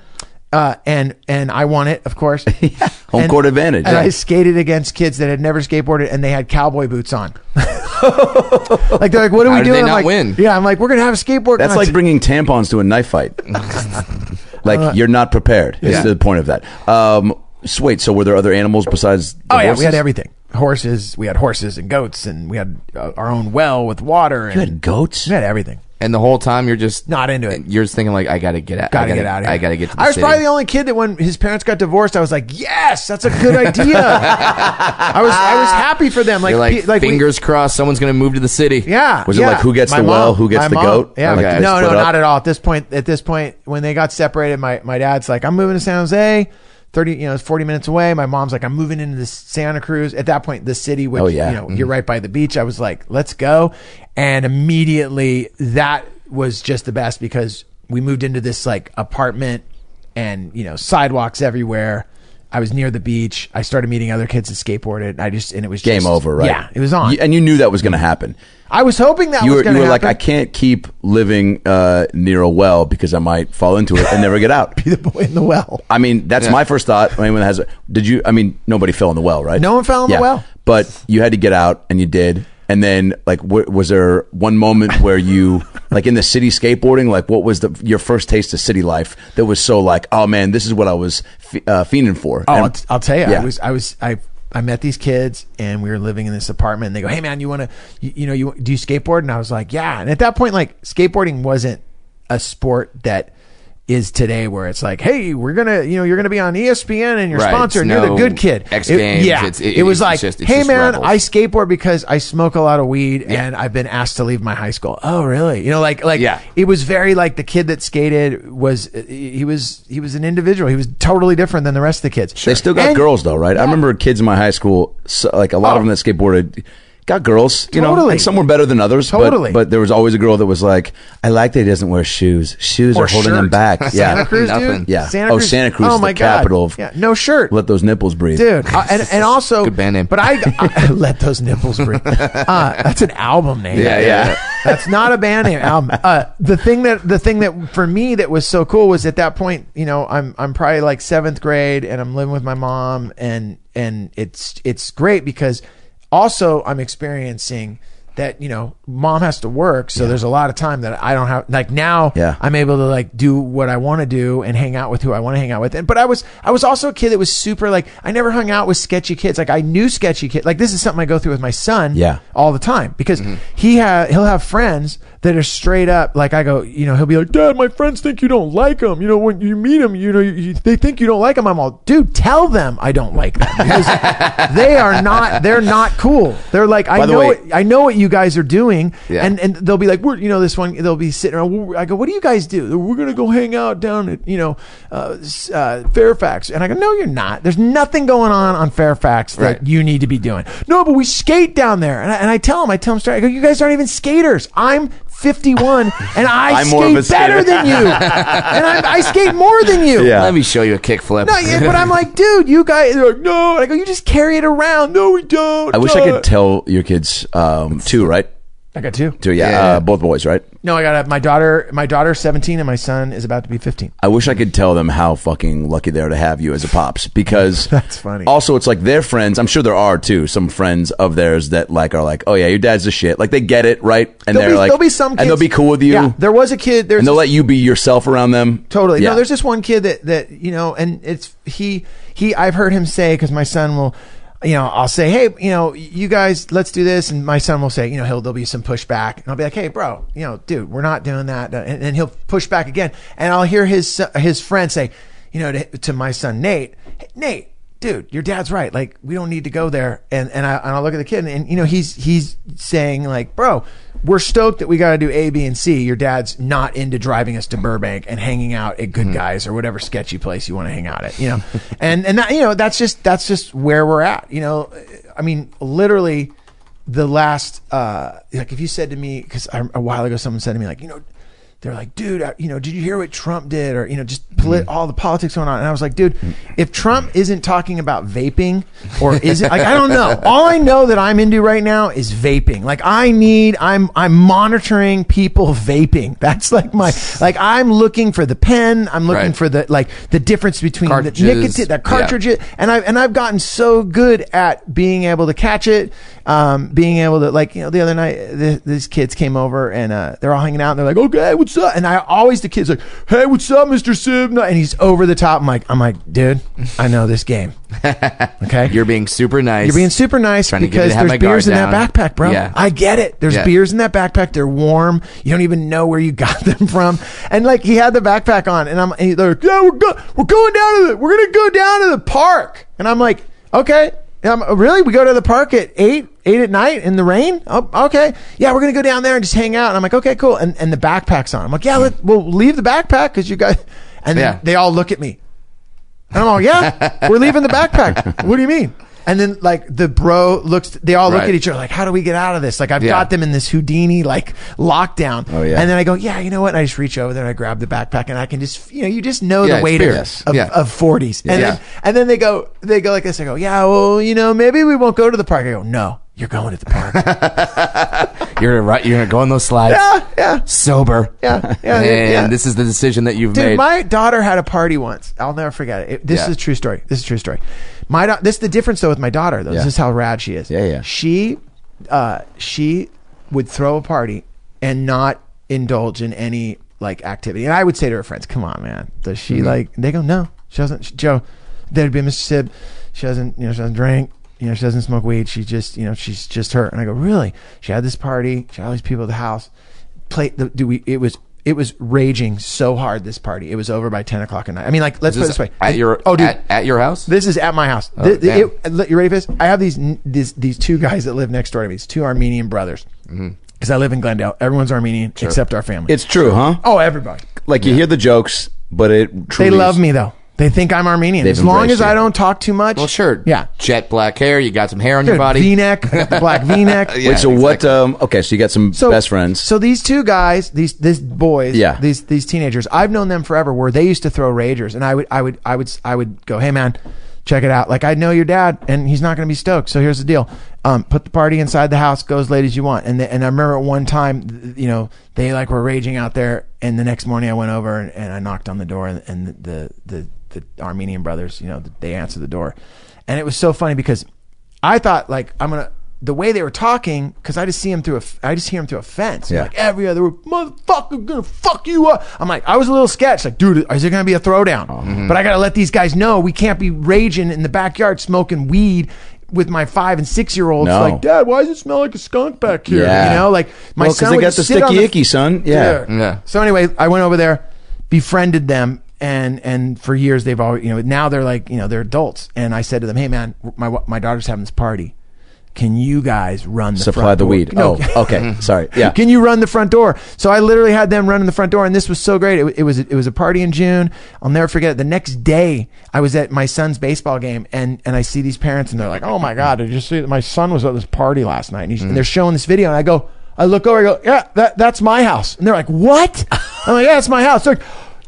[SPEAKER 5] Uh, and and I won it, of course. [LAUGHS]
[SPEAKER 2] Home
[SPEAKER 5] And-
[SPEAKER 2] court advantage.
[SPEAKER 5] And
[SPEAKER 2] Yeah.
[SPEAKER 5] I skated against kids that had never skateboarded, and they had cowboy boots on. [LAUGHS] like they're like, "What are
[SPEAKER 4] How
[SPEAKER 5] we doing?"
[SPEAKER 4] they
[SPEAKER 5] I'm
[SPEAKER 4] not
[SPEAKER 5] like,
[SPEAKER 4] win?
[SPEAKER 5] Yeah, I'm like, "We're gonna have a skateboard."
[SPEAKER 2] That's like
[SPEAKER 5] contest."
[SPEAKER 2] bringing tampons to a knife fight. [LAUGHS] like
[SPEAKER 5] Uh,
[SPEAKER 2] you're not prepared. Is
[SPEAKER 4] Yeah.
[SPEAKER 2] the point of that. Um, so wait, so were there other animals besides?
[SPEAKER 5] Oh yeah,
[SPEAKER 2] horses?
[SPEAKER 5] we had everything. horses. We had horses and goats, and we had uh, our own well with water. And
[SPEAKER 2] You had goats.
[SPEAKER 5] we had everything.
[SPEAKER 4] And the whole time you're just
[SPEAKER 5] Not into it.
[SPEAKER 4] You're just thinking like, I gotta get out.
[SPEAKER 5] Gotta,
[SPEAKER 4] I gotta
[SPEAKER 5] get out of here.
[SPEAKER 4] I gotta get. To the
[SPEAKER 5] I was
[SPEAKER 4] city.
[SPEAKER 5] probably the only kid that when his parents got divorced, I was like, yes, that's a good [LAUGHS] idea. I was I was happy for them. Like,
[SPEAKER 4] You're like,
[SPEAKER 5] pe- like we-
[SPEAKER 4] fingers crossed, someone's gonna move to the city.
[SPEAKER 5] Yeah.
[SPEAKER 2] Was it
[SPEAKER 5] yeah.
[SPEAKER 2] like who gets
[SPEAKER 5] My
[SPEAKER 2] the well, who gets
[SPEAKER 5] my
[SPEAKER 2] the
[SPEAKER 5] mom.
[SPEAKER 2] goat?
[SPEAKER 5] Yeah.
[SPEAKER 2] Like,
[SPEAKER 4] Okay.
[SPEAKER 2] they
[SPEAKER 5] No, no,
[SPEAKER 2] split up?
[SPEAKER 5] not at all. At this point, at this point, when they got separated, my my dad's like, I'm moving to San Jose. 30, you know, it's 40 minutes away. My mom's like, I'm moving into the Santa Cruz. At that point, the city, which,
[SPEAKER 2] Oh, yeah.
[SPEAKER 5] you know, you're mm-hmm. right by the beach. I was like, let's go. And immediately that was just the best because we moved into this like apartment and, you know, sidewalks everywhere. I was near the beach. I started meeting other kids that skateboarded. And I just, and it was
[SPEAKER 2] Game
[SPEAKER 5] just-
[SPEAKER 2] over, right?
[SPEAKER 5] Yeah, it was on.
[SPEAKER 2] You- and you knew that was going to happen.
[SPEAKER 5] I was hoping that
[SPEAKER 2] You
[SPEAKER 5] was
[SPEAKER 2] were,
[SPEAKER 5] going
[SPEAKER 2] you were
[SPEAKER 5] happen.
[SPEAKER 2] like, I can't keep living uh, near a well because I might fall into it and never get out. [LAUGHS]
[SPEAKER 5] Be the boy in the well.
[SPEAKER 2] I mean, that's my first thought. Anyone that has, a, did you? I mean, nobody fell in the well, right?
[SPEAKER 5] No one fell in the well.
[SPEAKER 2] but you had to get out, and you did. And then, like, w- was there one moment where you, like, in the city skateboarding, like, what was the your first taste of city life that was so like, oh man, this is what I was f- uh, fiending for?
[SPEAKER 5] Oh,
[SPEAKER 2] And-
[SPEAKER 5] I'll, t- I'll tell you,
[SPEAKER 2] Yeah.
[SPEAKER 5] I was, I was, I, I met these kids, and we were living in this apartment. And they go, "Hey, man, you want to, you, you know, you do you skateboard?" And I was like, "Yeah." And at that point, like, skateboarding wasn't a sport that is today, where it's like, "Hey, we're gonna, you know, you're gonna be on ESPN and you're
[SPEAKER 4] Right,
[SPEAKER 5] sponsored, and you're the good kid."
[SPEAKER 4] X
[SPEAKER 5] It-
[SPEAKER 4] Games,
[SPEAKER 5] yeah,
[SPEAKER 4] it's- it-
[SPEAKER 5] it, was
[SPEAKER 4] it's
[SPEAKER 5] like,
[SPEAKER 4] just- it's
[SPEAKER 5] "Hey, man,
[SPEAKER 4] Rebels."
[SPEAKER 5] I skateboard because I smoke a lot of weed, and I've been asked to leave my high school." Oh, really? You know, like, like,
[SPEAKER 4] Yeah.
[SPEAKER 5] it was very like the kid that skated was he was he was an individual. He was totally different than the rest of the kids.
[SPEAKER 2] They still got
[SPEAKER 5] And-
[SPEAKER 2] girls though, right? I remember kids in my high school, so, like a lot
[SPEAKER 5] Oh.
[SPEAKER 2] of them that skateboarded, got girls. You know,
[SPEAKER 5] Totally.
[SPEAKER 2] and some were better than others.
[SPEAKER 5] Totally.
[SPEAKER 2] but, there was always a girl that was like, "I like that he doesn't wear shoes. Shoes
[SPEAKER 5] Or
[SPEAKER 2] are holding him
[SPEAKER 5] shirt.
[SPEAKER 2] back."
[SPEAKER 5] Santa
[SPEAKER 2] yeah,
[SPEAKER 5] Cruz,
[SPEAKER 4] Nothing.
[SPEAKER 5] dude.
[SPEAKER 2] Yeah.
[SPEAKER 5] Santa Cruz.
[SPEAKER 2] Oh, Santa Cruz
[SPEAKER 5] Oh
[SPEAKER 2] is
[SPEAKER 5] my
[SPEAKER 2] the
[SPEAKER 5] God.
[SPEAKER 2] capital of-
[SPEAKER 5] Yeah, no shirt,
[SPEAKER 2] let those nipples breathe,
[SPEAKER 5] dude. Uh, and and also,
[SPEAKER 4] Good band name.
[SPEAKER 5] But I, [LAUGHS] I [LAUGHS] let those nipples breathe. [LAUGHS] Uh, that's an album name.
[SPEAKER 4] Yeah, yeah.
[SPEAKER 5] That's not a band name album. Uh, the thing that the thing that for me that was so cool was at that point, you know, I'm I'm probably like seventh grade and I'm living with my mom and and it's it's great because also I'm experiencing that you know mom has to work so there's a lot of time that I don't have like now
[SPEAKER 2] Yeah.
[SPEAKER 5] I'm able to like do what I want to do and hang out with who I want to hang out with. And but I was I was also a kid that was super like I never hung out with sketchy kids. Like I knew sketchy kids like this is something I go through with my son
[SPEAKER 2] Yeah.
[SPEAKER 5] all the time because mm-hmm. he ha- he'll have friends that are straight up like I go you know he'll be like dad my friends think you don't like them you know when you meet them you know you, you- they think you don't like them I'm all dude tell them I don't like them because [LAUGHS] they are not they're not cool. They're like I
[SPEAKER 2] By the
[SPEAKER 5] know
[SPEAKER 2] way-
[SPEAKER 5] what, I know what you guys are doing
[SPEAKER 4] Yeah.
[SPEAKER 5] and and they'll be like we're you know this one they'll be sitting around I go what do you guys do? We're gonna go hang out down at you know uh, uh, Fairfax. And I go no you're not. There's nothing going on on Fairfax that
[SPEAKER 4] Right.
[SPEAKER 5] you need to be doing. No but we skate down there. And I, and I tell them I tell them straight I go you guys aren't even skaters. I'm 51 and I
[SPEAKER 2] I'm more of a
[SPEAKER 5] skate better
[SPEAKER 2] skater."
[SPEAKER 5] than you [LAUGHS] and I, I skate more than you
[SPEAKER 2] Yeah.
[SPEAKER 4] Let me show you a kickflip.
[SPEAKER 5] no, yeah, but I'm like, dude, you guys, they're like, no. And I go, you just carry it around. No, we don't.
[SPEAKER 2] I wish I
[SPEAKER 5] Uh,
[SPEAKER 2] could tell your kids um, two, right?
[SPEAKER 5] I got two.
[SPEAKER 2] Two, yeah,
[SPEAKER 4] Yeah.
[SPEAKER 2] Uh, both boys, right?
[SPEAKER 5] No, I got a, my daughter. My daughter's 17, and my son is about to be 15.
[SPEAKER 2] I wish I could tell them how fucking lucky they are to have you as a pops because [LAUGHS]
[SPEAKER 5] That's funny.
[SPEAKER 2] Also, it's like their friends. I'm sure there are too some friends of theirs that like are like, oh yeah, your dad's the shit. Like they get it, right? And
[SPEAKER 5] There'll
[SPEAKER 2] they're
[SPEAKER 5] be,
[SPEAKER 2] like,
[SPEAKER 5] there'll be some, kids,
[SPEAKER 2] and they'll be cool with you,
[SPEAKER 5] Yeah, there was a kid. There's
[SPEAKER 2] and they'll let you be yourself around them.
[SPEAKER 5] Totally.
[SPEAKER 2] Yeah.
[SPEAKER 5] No, there's this one kid that that you know, and it's he he. I've heard him say because my son will, you know, I'll say, hey, you know, you guys, let's do this, and my son will say, you know, he'll there'll be some pushback, and I'll be like, hey, bro, you know, dude, we're not doing that, and then he'll push back again, and I'll hear his his friend say, you know, to, to my son Nate, hey, Nate. Dude, your dad's right. Like, we don't need to go there. And and I and I'll look at the kid, and, and you know, he's he's saying like, bro, we're stoked that we got to do A, B, and C. Your dad's not into driving us to Burbank and hanging out at Good Guys or whatever sketchy place you want to hang out at, you know. [LAUGHS] and and that, you know that's just that's just where we're at, you know. I mean, literally, the last uh like if you said to me because a while ago someone said to me like, you know. They're like, dude, uh, you know, did you hear what Trump did, or you know, just polit- all the politics going on? And I was like, dude, if Trump isn't talking about vaping, or is it like I don't know. [LAUGHS] All I know that I'm into right now is vaping. Like I need, I'm I'm monitoring people vaping. That's like my like I'm looking for the pen. I'm looking
[SPEAKER 4] Right.
[SPEAKER 5] for the like the difference between the nicotine, the
[SPEAKER 4] Yeah.
[SPEAKER 5] cartridge, and I and I've gotten so good at being able to catch it, um, being able to like you know the other night th- these kids came over and uh, they're all hanging out and they're like, okay, what's what's up? And I always the kids like, hey, what's up, Mr. Sibna? And he's over the top. I'm like, I'm like, dude, I know this game. [LAUGHS] Okay,
[SPEAKER 4] You're being super nice.
[SPEAKER 5] you're being super nice
[SPEAKER 4] Trying to get me
[SPEAKER 5] because there's beers in
[SPEAKER 4] guard
[SPEAKER 5] that backpack, bro.
[SPEAKER 4] Yeah.
[SPEAKER 5] I get it. There's
[SPEAKER 4] Yeah.
[SPEAKER 5] beers in that backpack. They're warm. You don't even know where you [LAUGHS] got them from. And like he had the backpack on, and I'm and they're like, yeah, we're go- we're going down to the we're gonna go down to the park. And I'm like, okay. I'm, really? We go to the park at eight, eight at night in the rain? Oh, okay. Yeah, we're gonna go down there and just hang out. And I'm like, okay, cool. And and the backpack's on. I'm like, yeah, let, we'll leave the backpack because you guys. [LAUGHS] And then
[SPEAKER 4] Yeah.
[SPEAKER 5] they all look at me. And I'm like, yeah, we're leaving the backpack. What do you mean? And then like the bro looks, they all look
[SPEAKER 4] Right.
[SPEAKER 5] at each other like, how do we get out of this? Like I've
[SPEAKER 4] Yeah.
[SPEAKER 5] got them in this Houdini like lockdown.
[SPEAKER 2] Oh, yeah.
[SPEAKER 5] And then I go, yeah, you know what? And I just reach over there and I grab the backpack and I can just, you know, you just know
[SPEAKER 4] Yeah,
[SPEAKER 5] the
[SPEAKER 4] it's
[SPEAKER 5] weight of, of,
[SPEAKER 4] Yeah.
[SPEAKER 5] of 40s. And
[SPEAKER 4] Yeah.
[SPEAKER 5] then, and then they go, they go like this. I go, yeah, well, you know, maybe we won't go to the park. I go, no, you're going to the park. [LAUGHS]
[SPEAKER 4] You're gonna right. You're gonna go on those slides.
[SPEAKER 5] yeah, yeah,
[SPEAKER 4] Sober.
[SPEAKER 5] yeah, yeah.
[SPEAKER 4] and
[SPEAKER 5] yeah.
[SPEAKER 4] this is the decision that you've made.
[SPEAKER 5] Dude,
[SPEAKER 4] made.
[SPEAKER 5] my daughter had a party once. I'll never forget it. It- this
[SPEAKER 4] Yeah.
[SPEAKER 5] is a true story. This is a true story. My da- this is the difference though with my daughter. Though
[SPEAKER 2] Yeah.
[SPEAKER 5] this is how rad she is.
[SPEAKER 2] Yeah, yeah.
[SPEAKER 5] She, uh, she would throw a party and not indulge in any like activity. And I would say to her friends, "Come on, man." Does she
[SPEAKER 4] Mm-hmm.
[SPEAKER 5] like? They go, "No, she doesn't." She, Joe, there'd be Mr. Sib. She doesn't. You know, she doesn't drink. You know, she doesn't smoke weed. She just, you know, she's just her. And I go, really? She had this party. She had all these people at the house. Play the do we? It was it was raging so hard. This party. It was over by ten o'clock at night. I mean, like let's
[SPEAKER 4] Is
[SPEAKER 5] put it
[SPEAKER 4] this
[SPEAKER 5] this way.
[SPEAKER 4] at your
[SPEAKER 5] oh, dude,
[SPEAKER 4] at, at your house.
[SPEAKER 5] this is at my house.
[SPEAKER 4] Oh,
[SPEAKER 5] Th- th-
[SPEAKER 4] damn.
[SPEAKER 5] it- look, you ready for this? I have these these these two guys that live next door to me. These two Armenian brothers.
[SPEAKER 4] Mm-hmm.
[SPEAKER 5] Because I live in Glendale. Everyone's Armenian except our family.
[SPEAKER 2] It's true, huh?
[SPEAKER 5] oh, everybody.
[SPEAKER 2] Like you hear the jokes, but it
[SPEAKER 5] They love
[SPEAKER 2] is-
[SPEAKER 5] me though. They think I'm Armenian.
[SPEAKER 2] They've
[SPEAKER 5] As long
[SPEAKER 2] embraced
[SPEAKER 5] as I
[SPEAKER 2] you.
[SPEAKER 5] don't talk too much.
[SPEAKER 4] well, sure.
[SPEAKER 5] Yeah.
[SPEAKER 4] Jet black hair. You got some hair on your body.
[SPEAKER 5] V-neck. I [LAUGHS] got the black V-neck.
[SPEAKER 4] Yeah.
[SPEAKER 2] Wait, so what? Um, okay, so you got some
[SPEAKER 5] So
[SPEAKER 2] best friends.
[SPEAKER 5] So these two guys, these these boys,
[SPEAKER 2] Yeah.
[SPEAKER 5] these these teenagers, I've known them forever. Where they used to throw ragers, and I would I would I would I would go, hey man, check it out. Like I know your dad, and he's not going to be stoked. So here's the deal: um, put the party inside the house, go as late as you want. And the, and I remember at one time, th- you know, they like were raging out there, and the next morning I went over and, and I knocked on the door, and, and the the the Armenian brothers, you know, they answered the door, and it was so funny because I thought like I'm gonna the way they were talking because I just see him through a I just hear him through a fence.
[SPEAKER 2] Yeah.
[SPEAKER 5] Like every other word, motherfucker, gonna fuck you up. I'm like, I was a little sketched. Like, dude, is there gonna be a throwdown?
[SPEAKER 2] Mm-hmm.
[SPEAKER 5] But I gotta let these guys know we can't be raging in the backyard smoking weed. With my five and six year olds,
[SPEAKER 2] No.
[SPEAKER 5] like, Dad, why does it smell like a skunk back here?
[SPEAKER 2] Yeah.
[SPEAKER 5] You know, like my
[SPEAKER 2] Well, 'cause
[SPEAKER 5] son
[SPEAKER 2] they got the
[SPEAKER 5] sit on
[SPEAKER 2] sticky icky, son. Yeah.
[SPEAKER 5] yeah.
[SPEAKER 4] Yeah.
[SPEAKER 5] So anyway, I went over there, befriended them, and and for years they've always you know now they're like you know they're adults, and I said to them, hey man, my my daughter's having this party. Can you guys run the
[SPEAKER 2] Supply the
[SPEAKER 5] door?"
[SPEAKER 2] weed.
[SPEAKER 5] No.
[SPEAKER 2] Oh, okay. [LAUGHS] Sorry. Yeah.
[SPEAKER 5] Can you run the front door? So I literally had them running the front door, and this was so great. It, it was it was a party in June. I'll never forget. it. The next day, I was at my son's baseball game, and and I see these parents, and they're like, "Oh my god, did you see that my son was at this party last night?" And, he's, and they're mm. showing this video, and I go, I look over, I go, "Yeah, that that's my house," and they're like, "What?" [LAUGHS] I'm like, "Yeah, it's my house." They're like.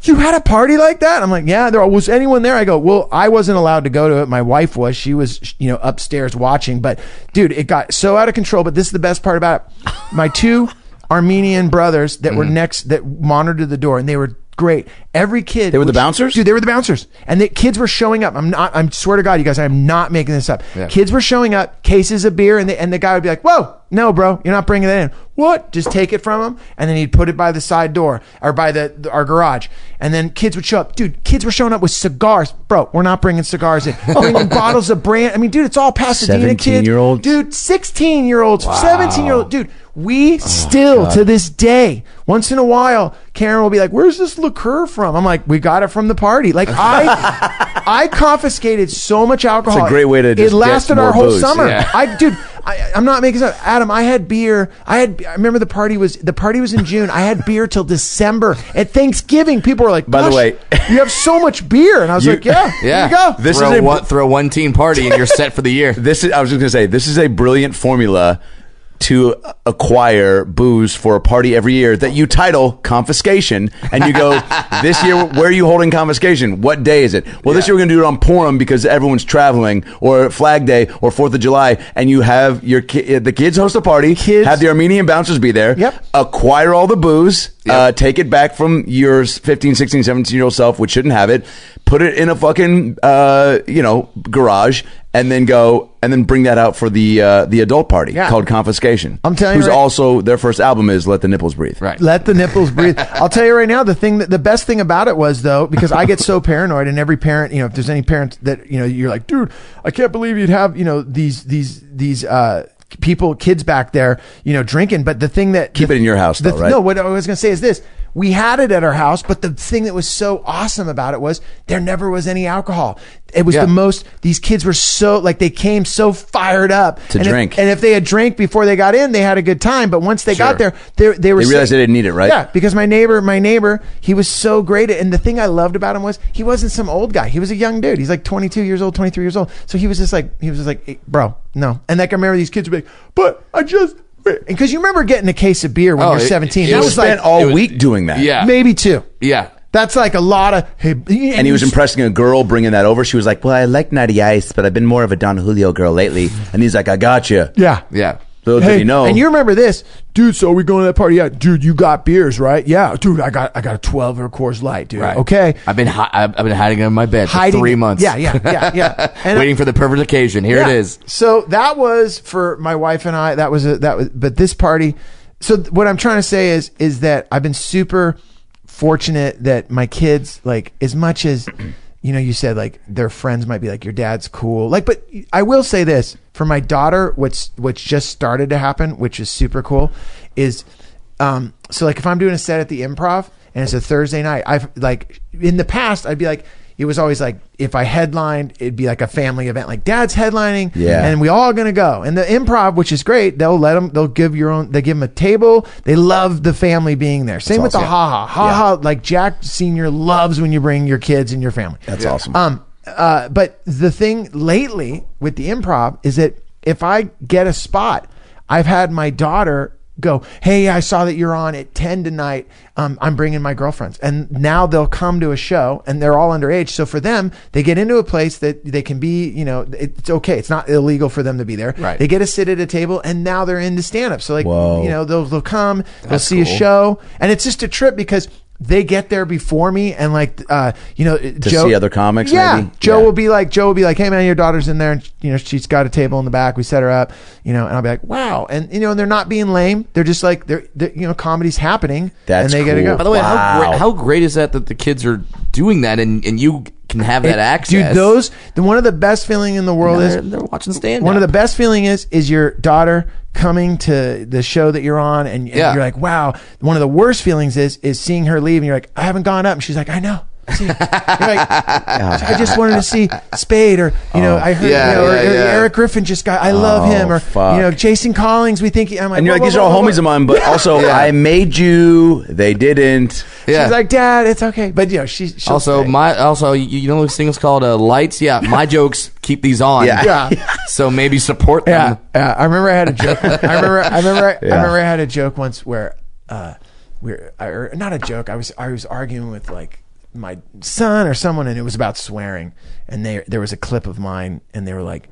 [SPEAKER 5] You had a party like that? I'm like, yeah. There was anyone there? I go, well, I wasn't allowed to go to it. My wife was. She was, you know, upstairs watching. But dude, it got so out of control. But this is the best part about it. My two Armenian brothers that
[SPEAKER 2] Mm-hmm.
[SPEAKER 5] were next that monitored the door, and they were great. Every kid.
[SPEAKER 2] They were the bouncers?
[SPEAKER 5] Dude, they were the bouncers, and the kids were showing up. I'm not. I'm swear to God, you guys, I'm not making this up.
[SPEAKER 4] Yeah.
[SPEAKER 5] Kids were showing up, cases of beer, and the, and the guy would be like, "Whoa, no, bro, you're not bringing that in." What? Just take it from him, and then he'd put it by the side door or by the, the- our garage, and then kids would show up. Dude, kids were showing up with cigars, bro. We're not bringing cigars in. Oh, bringing [LAUGHS] bottles of brand. I mean, dude, it's all Pasadena kids.
[SPEAKER 2] 17-year-olds?
[SPEAKER 5] dude, sixteen year olds, seventeen year old, dude. We oh, still to this day, once in a while, Karen will be like, "Where's this liqueur from?" I'm like, "We got it from the party." Like I, [LAUGHS] I confiscated so much alcohol.
[SPEAKER 2] It's a great way to
[SPEAKER 5] It
[SPEAKER 2] just get
[SPEAKER 5] lasted
[SPEAKER 2] more
[SPEAKER 5] our whole
[SPEAKER 2] booze.
[SPEAKER 5] summer.
[SPEAKER 4] Yeah.
[SPEAKER 5] I, dude, I, I'm not making this up. Adam, I had beer. I had. I remember the party was the party was in June. I had beer till December. At Thanksgiving, people were like,
[SPEAKER 2] By the way-
[SPEAKER 5] you have so much beer," and I was
[SPEAKER 2] You-
[SPEAKER 5] like, "Yeah,
[SPEAKER 4] Yeah.
[SPEAKER 5] here you go."
[SPEAKER 2] This
[SPEAKER 4] throw
[SPEAKER 2] is a-
[SPEAKER 4] one, throw one teen party and you're set for the year. [LAUGHS]
[SPEAKER 2] This is. I was just gonna say. This is a brilliant formula to acquire booze for a party every year that you title confiscation, and you go [LAUGHS] this year. Where are you holding confiscation? What day is it? Well, this year we're gonna do it on Purim because everyone's traveling, or Flag Day, or Fourth of July, and you have your ki- the kids host a party.
[SPEAKER 5] Kids-
[SPEAKER 2] have the Armenian bouncers be there.
[SPEAKER 5] Yep.
[SPEAKER 2] Acquire all the booze. Uh, take it back from your 15, 16, 17 year old self, which shouldn't have it. Put it in a fucking uh, you know garage and then go and then bring that out for the uh, the adult party
[SPEAKER 5] Yeah.
[SPEAKER 2] called Confiscation.
[SPEAKER 5] I'm telling you
[SPEAKER 2] who's
[SPEAKER 5] right-
[SPEAKER 2] also their first album is Let the Nipples Breathe.
[SPEAKER 4] Right.
[SPEAKER 5] Let the nipples [LAUGHS] breathe. I'll tell you right now, the thing that the best thing about it was though, because I get so paranoid, and every parent, you know, if there's any parents that you know, you're like, dude, I can't believe you'd have, you know, these these these uh people, kids back there, you know, drinking. But the thing that
[SPEAKER 2] Keep
[SPEAKER 5] the-
[SPEAKER 2] it in your house,
[SPEAKER 5] the-
[SPEAKER 2] though, right?
[SPEAKER 5] No, what I was gonna say is this. We had it at our house, but the thing that was so awesome about it was there never was any alcohol. It was
[SPEAKER 4] Yeah.
[SPEAKER 5] the most. These kids were so like they came so fired up
[SPEAKER 2] To
[SPEAKER 5] And if-
[SPEAKER 2] drink.
[SPEAKER 5] and if they had drank before they got in, they had a good time. But once they got there, they they were
[SPEAKER 2] They realized
[SPEAKER 5] so-
[SPEAKER 2] they didn't need it, right?
[SPEAKER 5] Yeah, because my neighbor, my neighbor, he was so great. At, and the thing I loved about him was he wasn't some old guy. He was a young dude. He's like 22 years old, 23 years old. So he was just like, he was just like, "Hey, bro, no. And like I remember these kids were like, but I just, because you remember getting a case of beer when
[SPEAKER 4] Oh,
[SPEAKER 5] you're 17.
[SPEAKER 4] it
[SPEAKER 5] that
[SPEAKER 4] was
[SPEAKER 5] was
[SPEAKER 2] spent
[SPEAKER 5] like
[SPEAKER 2] all
[SPEAKER 4] was-
[SPEAKER 2] week doing that.
[SPEAKER 4] Yeah.
[SPEAKER 5] maybe two.
[SPEAKER 4] Yeah.
[SPEAKER 5] That's like a lot of. Hey,
[SPEAKER 2] And he was impressing a girl bringing that over. She was like, "Well, I like Natty Ice, but I've been more of a Don Julio girl lately." And he's like, "I got you."
[SPEAKER 5] Yeah.
[SPEAKER 4] Yeah.
[SPEAKER 2] Little did he know.
[SPEAKER 5] And you remember this, dude? So are we going to that party? Yeah, dude. You got beers, right? Yeah, dude. I got I got a 12 or Coors Light, dude.
[SPEAKER 4] Right.
[SPEAKER 5] Okay.
[SPEAKER 4] I've been hi- I've been hiding it in my bed
[SPEAKER 5] Hiding
[SPEAKER 4] for three months.
[SPEAKER 5] Yeah, yeah, yeah, yeah. [LAUGHS] And
[SPEAKER 4] Waiting for the perfect occasion. Here
[SPEAKER 5] Yeah.
[SPEAKER 4] it is.
[SPEAKER 5] So that was for my wife and I. That was a, that was, but this party. So what I'm trying to say is, is that I've been super fortunate that my kids, like, as much as, you know, you said like their friends might be like, your dad's cool. Like, but I will say this for my daughter, what's, what's just started to happen, which is super cool is, um, so like if I'm doing a set at the improv and it's a Thursday night, I've like in the past, I'd be like, it was always like if I headlined, it'd be like a family event, like dad's headlining,
[SPEAKER 2] Yeah.
[SPEAKER 5] and we all gonna go. And the improv, which is great, they'll let them, they'll give your own, they give them a table. They love the family being there. Same with the
[SPEAKER 2] awesome.
[SPEAKER 5] haha, haha. Like Jack Senior loves when you bring your kids and your family.
[SPEAKER 2] That's awesome.
[SPEAKER 5] Um, uh, but the thing lately with the improv is that if I get a spot, I've had my daughter go, Hey, I saw that you're on at 10 tonight. Um, I'm bringing my girlfriends. And now they'll come to a show and they're all underage. So for them, they get into a place that they can be, you know, it's okay. It's not illegal for them to be there.
[SPEAKER 4] Right.
[SPEAKER 5] They get to sit at a table and now they're into stand up. So like,
[SPEAKER 2] Whoa.
[SPEAKER 5] you know, they'll, they'll come, they'll
[SPEAKER 4] That's
[SPEAKER 5] see a show and it's just a trip because they get there before me and like, uh, you know,
[SPEAKER 2] to see other comics,
[SPEAKER 5] yeah,
[SPEAKER 2] maybe?
[SPEAKER 5] Joe
[SPEAKER 2] Yeah.
[SPEAKER 5] will be like, Joe will be like, hey man, your daughter's in there, and you know she's got a table in the back. We set her up, you know, and I'll be like, wow, and you know, and they're not being lame. They're just like, they're, they're you know, comedy's happening,
[SPEAKER 2] That's
[SPEAKER 5] and they gotta
[SPEAKER 2] cool.
[SPEAKER 5] go.
[SPEAKER 4] By the way, how great, how great is that that the kids are doing that and, and you can have that access?
[SPEAKER 5] dude. Those the one of the best feeling in the world
[SPEAKER 4] they're,
[SPEAKER 5] is
[SPEAKER 4] they're watching stand.
[SPEAKER 5] one of the best feeling is is your daughter coming to the show that you're on, and, and
[SPEAKER 4] Yeah.
[SPEAKER 5] you're like, wow. One of the worst feelings is is seeing her leave, and you're like, I haven't gone up, and she's like, I know. See, like, I just wanted to see Spade, or you know, I heard,
[SPEAKER 4] Yeah,
[SPEAKER 5] you know, or,
[SPEAKER 4] yeah,
[SPEAKER 5] or
[SPEAKER 4] yeah.
[SPEAKER 5] Eric Griffin just got. I love
[SPEAKER 2] Oh,
[SPEAKER 5] him, or
[SPEAKER 2] fuck.
[SPEAKER 5] you know, Jason Collins. We think I'm like,
[SPEAKER 2] and you're
[SPEAKER 5] whoa,
[SPEAKER 2] like, these
[SPEAKER 5] whoa,
[SPEAKER 2] are all
[SPEAKER 5] whoa,
[SPEAKER 2] homies
[SPEAKER 5] whoa.
[SPEAKER 2] of mine, but [LAUGHS] also I made you. They didn't.
[SPEAKER 4] Yeah.
[SPEAKER 5] She's like, Dad, it's okay, but you know, she's she'll
[SPEAKER 4] also,
[SPEAKER 5] stay.
[SPEAKER 4] my also you, you know this thing is called uh, lights. Yeah, my [LAUGHS] jokes keep these on.
[SPEAKER 2] Yeah.
[SPEAKER 5] yeah.
[SPEAKER 4] So maybe support
[SPEAKER 5] Yeah,
[SPEAKER 4] them.
[SPEAKER 5] yeah. I remember I had a joke. [LAUGHS] I remember. I remember. I,
[SPEAKER 2] Yeah.
[SPEAKER 5] remember I had a joke once where, uh, we're I, not a joke. I was I was arguing with like my son or someone, and it was about swearing. And they there was a clip of mine, and they were like.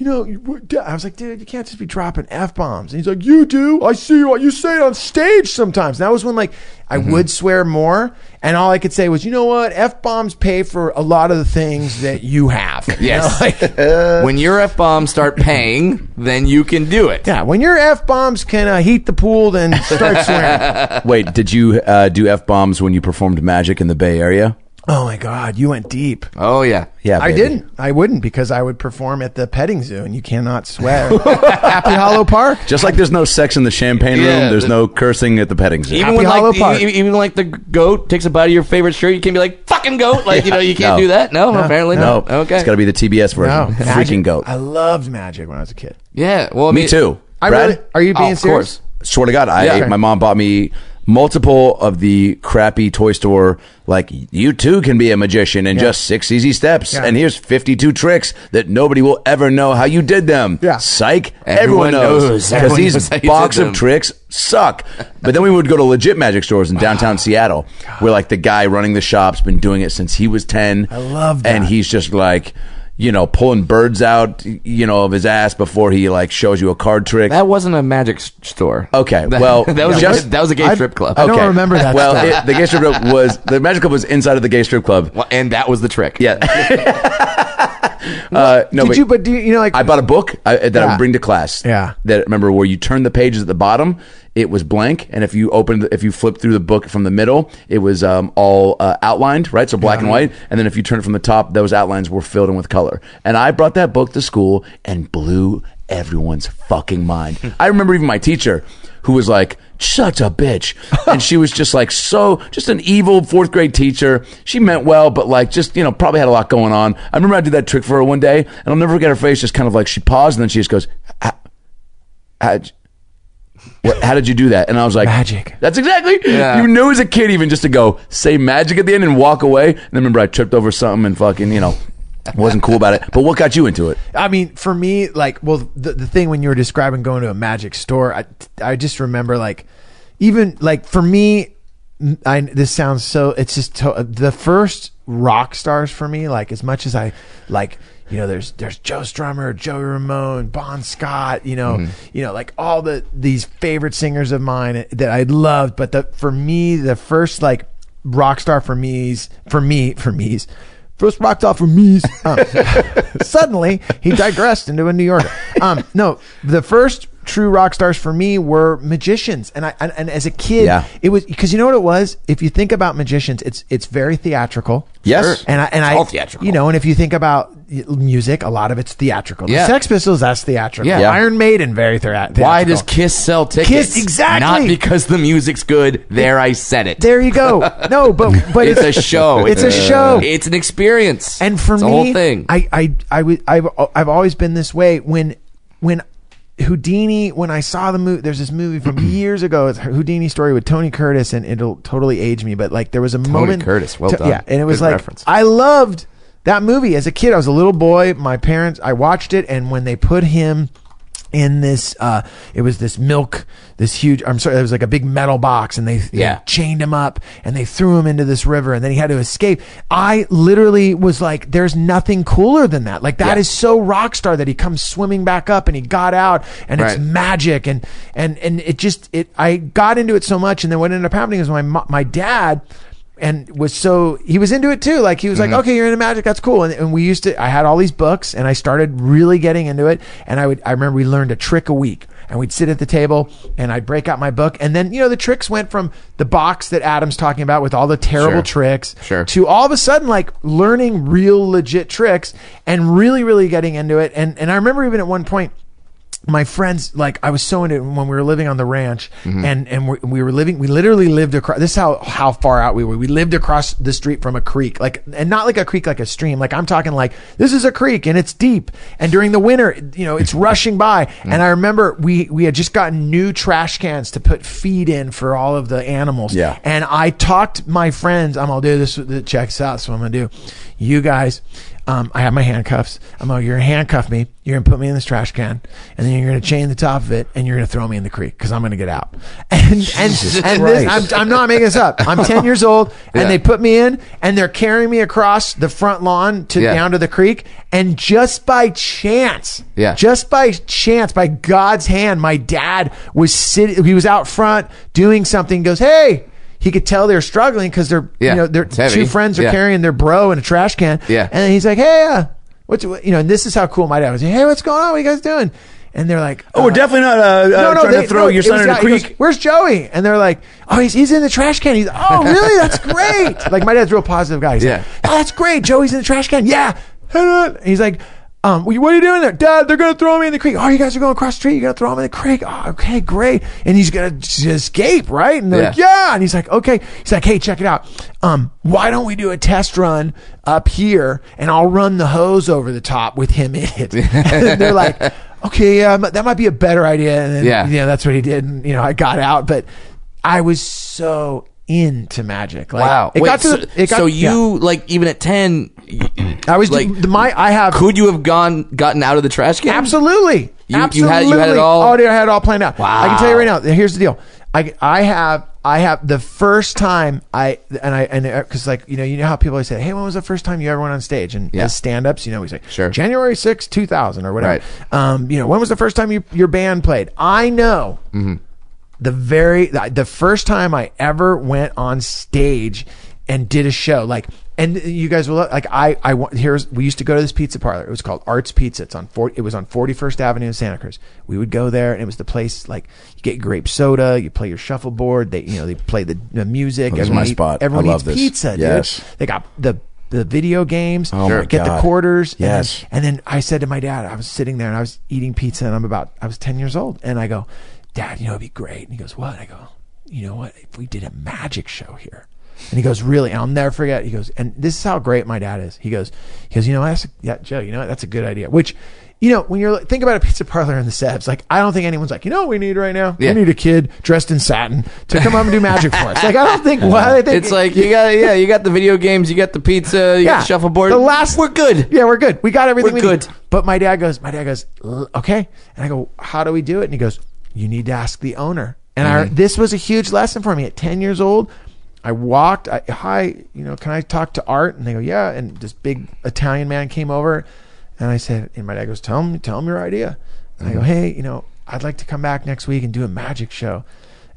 [SPEAKER 5] You know, you- I was like, dude, you can't just be dropping f bombs. And he's like, you do. I see what you say it on stage sometimes. And that was when like I would swear more, and all I could say was, you know what, f bombs pay for a lot of the things that you have. [LAUGHS] You
[SPEAKER 4] Yes.
[SPEAKER 5] know, like- [LAUGHS]
[SPEAKER 4] when your f bombs start paying, then you can do it.
[SPEAKER 5] Yeah, when your f bombs can uh, heat the pool, then start swearing. [LAUGHS]
[SPEAKER 2] Wait, did you uh, do f bombs when you performed magic in the Bay Area?
[SPEAKER 5] Oh my God, you went deep.
[SPEAKER 4] Oh yeah.
[SPEAKER 2] Yeah,
[SPEAKER 5] I
[SPEAKER 2] baby.
[SPEAKER 5] didn't. I wouldn't because I would perform at the petting zoo, and you cannot swear. [LAUGHS] Happy Hollow Park.
[SPEAKER 2] Just like there's no sex in the champagne room,
[SPEAKER 4] Yeah,
[SPEAKER 2] there's
[SPEAKER 4] the-
[SPEAKER 2] no cursing at the petting zoo.
[SPEAKER 4] Even
[SPEAKER 5] Happy
[SPEAKER 4] when
[SPEAKER 5] Hollow
[SPEAKER 4] like the,
[SPEAKER 5] Park.
[SPEAKER 4] e- even like the goat takes a bite of your favorite shirt, you can't be like fucking goat. Like you know you can't
[SPEAKER 2] No.
[SPEAKER 4] do that. No, apparently
[SPEAKER 2] no,
[SPEAKER 4] not. Okay.
[SPEAKER 2] it's got to be the TBS version.
[SPEAKER 5] No,
[SPEAKER 2] Freaking
[SPEAKER 5] Magic-
[SPEAKER 2] goat.
[SPEAKER 5] I loved magic when I was a kid.
[SPEAKER 4] yeah. Well, I
[SPEAKER 2] Me
[SPEAKER 4] mean,
[SPEAKER 2] too.
[SPEAKER 5] I
[SPEAKER 2] Brad?
[SPEAKER 5] really. Are you
[SPEAKER 4] Oh,
[SPEAKER 5] being
[SPEAKER 4] of
[SPEAKER 5] serious?
[SPEAKER 4] course.
[SPEAKER 2] Swear to God, I
[SPEAKER 4] Yeah.
[SPEAKER 2] my mom bought me multiple of the crappy toy store. Like you too can be a magician in
[SPEAKER 5] Yeah.
[SPEAKER 2] just six easy steps,
[SPEAKER 5] Yeah.
[SPEAKER 2] and here's 52 tricks that nobody will ever know how you did them.
[SPEAKER 5] Yeah.
[SPEAKER 2] psych.
[SPEAKER 4] Everyone
[SPEAKER 2] Everyone, knows
[SPEAKER 4] knows.
[SPEAKER 2] because these
[SPEAKER 4] knows
[SPEAKER 2] box of
[SPEAKER 4] them.
[SPEAKER 2] tricks suck. But then we would go to legit magic stores in downtown Seattle, where like the guy running the shop's been doing it since he was 10.
[SPEAKER 5] I love
[SPEAKER 2] and he's just like. You know, pulling birds out, you know, of his ass before he like shows you a card trick.
[SPEAKER 4] That wasn't a magic s- store.
[SPEAKER 2] Okay, [LAUGHS] well,
[SPEAKER 4] that was
[SPEAKER 2] just-
[SPEAKER 4] a, that was a gay
[SPEAKER 5] I-
[SPEAKER 4] strip club.
[SPEAKER 5] I don't remember that
[SPEAKER 2] Well, it, the gay strip club [LAUGHS] was the magic club was inside of the gay strip club.
[SPEAKER 4] Well, and that was the trick.
[SPEAKER 2] Yeah, [LAUGHS] uh, no,
[SPEAKER 5] Did
[SPEAKER 2] but
[SPEAKER 5] you? But do you, you know like
[SPEAKER 2] I bought a book I, that I would bring to class.
[SPEAKER 5] Yeah.
[SPEAKER 2] That remember where you turn the pages at the bottom, it was blank, and if you opened, if you flipped through the book from the middle, it was um, all uh, outlined, right? So black and white, and then if you turn it from the top, those outlines were filled in with color. And I brought that book to school and blew everyone's fucking mind. I remember even my teacher, who was like. Such a bitch. [LAUGHS] And she was just like so, just an evil fourth grade teacher. She meant well, but like just, you know, probably had a lot going on. I remember I did that trick for her one day, and I'll never forget her face, just kind of like she paused and then she just goes, "How- how'd, what, how did you do that? And I was like,
[SPEAKER 5] Magic.
[SPEAKER 2] That's exactly.
[SPEAKER 4] Yeah.
[SPEAKER 2] You knew as a kid, even just to go say magic at the end and walk away. And then remember, I tripped over something and fucking, you know, wasn't cool about it. But what got you into it?
[SPEAKER 5] I mean, for me, like, well, the, the thing when you were describing going to a magic store, I, I just remember, like, even like for me, I this sounds so. It's just to, the first rock stars for me. Like, as much as I like, you know, there's there's Joe Strummer, Joey Ramone, Bon Scott, you know, you know, like all the these favorite singers of mine that I loved. But the for me, the first like rock star for me's for me for me's first rock star for me's. Um, [LAUGHS] suddenly he digressed into a New Yorker. Um, no, the first true rock stars for me were magicians, and I and, and as a kid,
[SPEAKER 2] Yeah.
[SPEAKER 5] it was because you know what it was. If you think about magicians, it's it's very theatrical.
[SPEAKER 2] Yes.
[SPEAKER 5] and I and I
[SPEAKER 1] all theatrical.
[SPEAKER 5] You know, and if you think about music, a lot of it's theatrical. The
[SPEAKER 4] Yeah.
[SPEAKER 5] Sex Pistols, that's theatrical.
[SPEAKER 4] Yeah.
[SPEAKER 2] Yeah.
[SPEAKER 5] Iron Maiden, very thea- theatrical.
[SPEAKER 4] Why does Kiss sell tickets?
[SPEAKER 5] Kiss- exactly.
[SPEAKER 4] Not because the music's good. There, I said it.
[SPEAKER 5] There you go. No, but but
[SPEAKER 4] it's a show. [LAUGHS]
[SPEAKER 5] It's a show.
[SPEAKER 4] It's an experience.
[SPEAKER 5] And for
[SPEAKER 4] It's
[SPEAKER 5] me,
[SPEAKER 4] whole thing.
[SPEAKER 5] I, I, I, would- I've, I've always been this way. When, when Houdini, when I saw the movie, there's this movie from [CLEARS THROAT] years ago. It's a Houdini story with Tony Curtis, and it'll totally age me. But like, there was a moment.
[SPEAKER 4] Tony Curtis, well
[SPEAKER 5] to-
[SPEAKER 4] done.
[SPEAKER 5] Yeah, and it was
[SPEAKER 4] Good
[SPEAKER 5] like
[SPEAKER 4] reference.
[SPEAKER 5] I loved that movie as a kid. I was a little boy. My parents, I watched it, and when they put him in this uh it was this milk this huge i'm sorry it was like a big metal box and they, they
[SPEAKER 4] Yeah.
[SPEAKER 5] chained him up and they threw him into this river and then he had to escape i literally was like there's nothing cooler than that like that
[SPEAKER 4] Yeah.
[SPEAKER 5] is so rock star that he comes swimming back up and he got out and it's magic and and and it just it i got into it so much and then what ended up happening is my my dad and was so he was into it too like he was
[SPEAKER 4] Mm-hmm.
[SPEAKER 5] like okay you're into magic that's cool and, and we used to i had all these books and i started really getting into it and i would i remember we learned a trick a week and we'd sit at the table and i'd break out my book and then you know the tricks went from the box that adam's talking about with all the terrible
[SPEAKER 4] Sure.
[SPEAKER 5] tricks
[SPEAKER 4] Sure.
[SPEAKER 5] to all of a sudden like learning real legit tricks and really really getting into it and and i remember even at one point my friends like I was so into it when we were living on the ranch
[SPEAKER 4] Mm-hmm.
[SPEAKER 5] and and we, we were living we literally lived across this is how how far out we were we lived across the street from a creek like and not like a creek like a stream like I'm talking like this is a creek and it's deep and during the winter you know it's [LAUGHS] rushing by
[SPEAKER 4] Mm.
[SPEAKER 5] and I remember we we had just gotten new trash cans to put feed in for all of the animals
[SPEAKER 2] Yeah.
[SPEAKER 5] and I talked my friends I'm gonna do this check this out so I'm gonna do you guys um, I have my handcuffs. I'm like, you're gonna handcuff me. You're gonna put me in this trash can, and then you're gonna chain the top of it, and you're gonna throw me in the creek because I'm gonna get out. [LAUGHS] And and, and this, I'm, I'm not making this up. I'm 10 years old, and
[SPEAKER 4] Yeah.
[SPEAKER 5] they put me in, and they're carrying me across the front lawn to
[SPEAKER 4] Yeah.
[SPEAKER 5] down to the creek, and just by chance,
[SPEAKER 4] Yeah.
[SPEAKER 5] just by chance, by God's hand, my dad was sitting. He was out front doing something. Goes, hey. He could tell they're struggling because they're,
[SPEAKER 4] Yeah.
[SPEAKER 5] you know, their two friends are
[SPEAKER 4] Yeah.
[SPEAKER 5] carrying their bro in a trash can.
[SPEAKER 4] Yeah.
[SPEAKER 5] And then he's like, "Hey, uh, what's you know?" And this is how cool my dad was. Hey, what's going on? What are you guys doing? And they're like,
[SPEAKER 2] Oh, we're
[SPEAKER 5] uh,
[SPEAKER 2] definitely not uh, uh, trying
[SPEAKER 5] they-
[SPEAKER 2] to throw
[SPEAKER 5] no,
[SPEAKER 2] your
[SPEAKER 5] it
[SPEAKER 2] son in a
[SPEAKER 5] not- he goes,
[SPEAKER 2] creek.
[SPEAKER 5] Where's Joey? And they're like, "Oh, he's he's in the trash can." He's, "Oh, [LAUGHS] really? That's great." like my dad's a real positive guy. He's
[SPEAKER 4] Yeah.
[SPEAKER 5] like, "Oh, that's great. Joey's in the trash can." Yeah. [LAUGHS] He's like. Um, what are you doing there, Dad? They're gonna throw me in the creek. Oh, you guys are going across the street. You're gonna throw him in the creek. Oh, okay, great. And he's gonna just escape, right? And they're like,
[SPEAKER 4] Yeah.
[SPEAKER 5] yeah. And he's like, okay. He's like, hey, check it out. Um, why don't we do a test run up here and I'll run the hose over the top with him in it? [LAUGHS] and they're like, okay, yeah, that might be a better idea. And then,
[SPEAKER 4] Yeah.
[SPEAKER 5] you know, that's what he did. And, you know, I got out, but I was so into magic. Like,
[SPEAKER 4] wow.
[SPEAKER 5] It
[SPEAKER 4] Wait,
[SPEAKER 5] got to
[SPEAKER 4] so,
[SPEAKER 5] the, it got,
[SPEAKER 4] so
[SPEAKER 5] yeah.
[SPEAKER 4] you like even at ten,
[SPEAKER 5] I was
[SPEAKER 4] like
[SPEAKER 5] my, I have,
[SPEAKER 4] could you have gone gotten out of the trash can?
[SPEAKER 5] Absolutely.
[SPEAKER 4] You- you
[SPEAKER 5] Absolutely.
[SPEAKER 4] had- you had it all-
[SPEAKER 5] Oh, dude, I had it all planned out. Wow. I can tell you right now. Here's the deal. I, I have I have the first time I and I and because like you know you know how people always say hey when was the first time you ever went on stage and
[SPEAKER 4] Yeah.
[SPEAKER 5] as stand ups you know we say
[SPEAKER 4] Sure.
[SPEAKER 5] January 6, two thousand or whatever
[SPEAKER 4] Right.
[SPEAKER 5] um you know when was the first time you, your band played I know
[SPEAKER 4] Mm-hmm.
[SPEAKER 5] The very the, first time I ever went on stage and did a show like and you guys will like I I here's we used to go to this pizza parlor. It was called Arts Pizza. It's on 40, it was on 41st Avenue in Santa Cruz. We would go there and it was the place like you get grape soda, you play your shuffleboard, they you know they play the, the music.
[SPEAKER 2] Oh, this is
[SPEAKER 5] everyone
[SPEAKER 2] my
[SPEAKER 5] eat-
[SPEAKER 2] spot. I
[SPEAKER 5] Everyone
[SPEAKER 2] love
[SPEAKER 5] eats
[SPEAKER 2] this.
[SPEAKER 5] pizza, dude.
[SPEAKER 2] Yes.
[SPEAKER 5] They got the the video games.
[SPEAKER 2] Oh my
[SPEAKER 5] get
[SPEAKER 2] God.
[SPEAKER 5] the quarters. and then-
[SPEAKER 2] Yes.
[SPEAKER 5] and then I said to my dad, I was sitting there and I was eating pizza and I'm about, I was 10 years old. And I go, Dad, you know, it'd be great. And he goes, What? I go, You know what? If we did a magic show here. And he goes, Really? I'll never forget. He goes, And this is how great my dad is. He goes, He goes, You know, what? that's yeah, Joe, you know, what? that's a good idea. Which, you know, when you're think about a pizza parlor in the Sebs, like I don't think anyone's like, you know, what we need right now.
[SPEAKER 4] Yeah.
[SPEAKER 5] We need a kid dressed in satin to come up and do magic for us. Like I don't think. Why they think
[SPEAKER 4] It's like you got yeah, you got the video games, you got the pizza, you got the shuffleboard.
[SPEAKER 5] the last
[SPEAKER 4] we're good.
[SPEAKER 5] Yeah, we're good. We got everything.
[SPEAKER 4] We're
[SPEAKER 5] we need.
[SPEAKER 4] good.
[SPEAKER 5] But my dad goes. My dad goes. "L- Okay, and I go. How do we do it? And he goes. You need to ask the owner. And I,
[SPEAKER 4] Mm-hmm.
[SPEAKER 5] this was a huge lesson for me at ten years old. I walked. I, Hi, you know, can I talk to Art? And they go, yeah. And this big Italian man came over, and I said, and my dad goes, tell him, tell him your idea. And I go, hey, you know, I'd like to come back next week and do a magic show.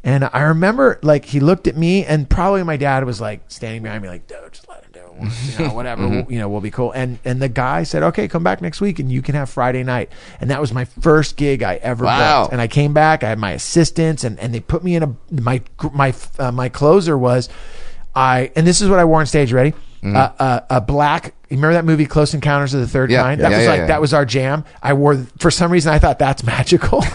[SPEAKER 5] And I remember, like, he looked at me, and probably my dad was like standing behind me, like, dude, just let you know, [LAUGHS] whatever, we'll- you know, we'll be cool. And and the guy said, okay, come back next week, and you can have Friday night. And that was my first gig I ever
[SPEAKER 4] Wow.
[SPEAKER 5] booked. And I came back, I had my assistants, and and they put me in a my my uh, my closer was, I and this is what I wore on stage. Ready? Uh, uh, a black. You remember that movie, Close Encounters of the Third
[SPEAKER 4] Yeah,
[SPEAKER 5] Kind?
[SPEAKER 4] yeah,
[SPEAKER 5] That was
[SPEAKER 4] yeah,
[SPEAKER 5] like
[SPEAKER 4] yeah.
[SPEAKER 5] that was our jam. I wore for some reason I thought that's [LAUGHS] magical. [LAUGHS]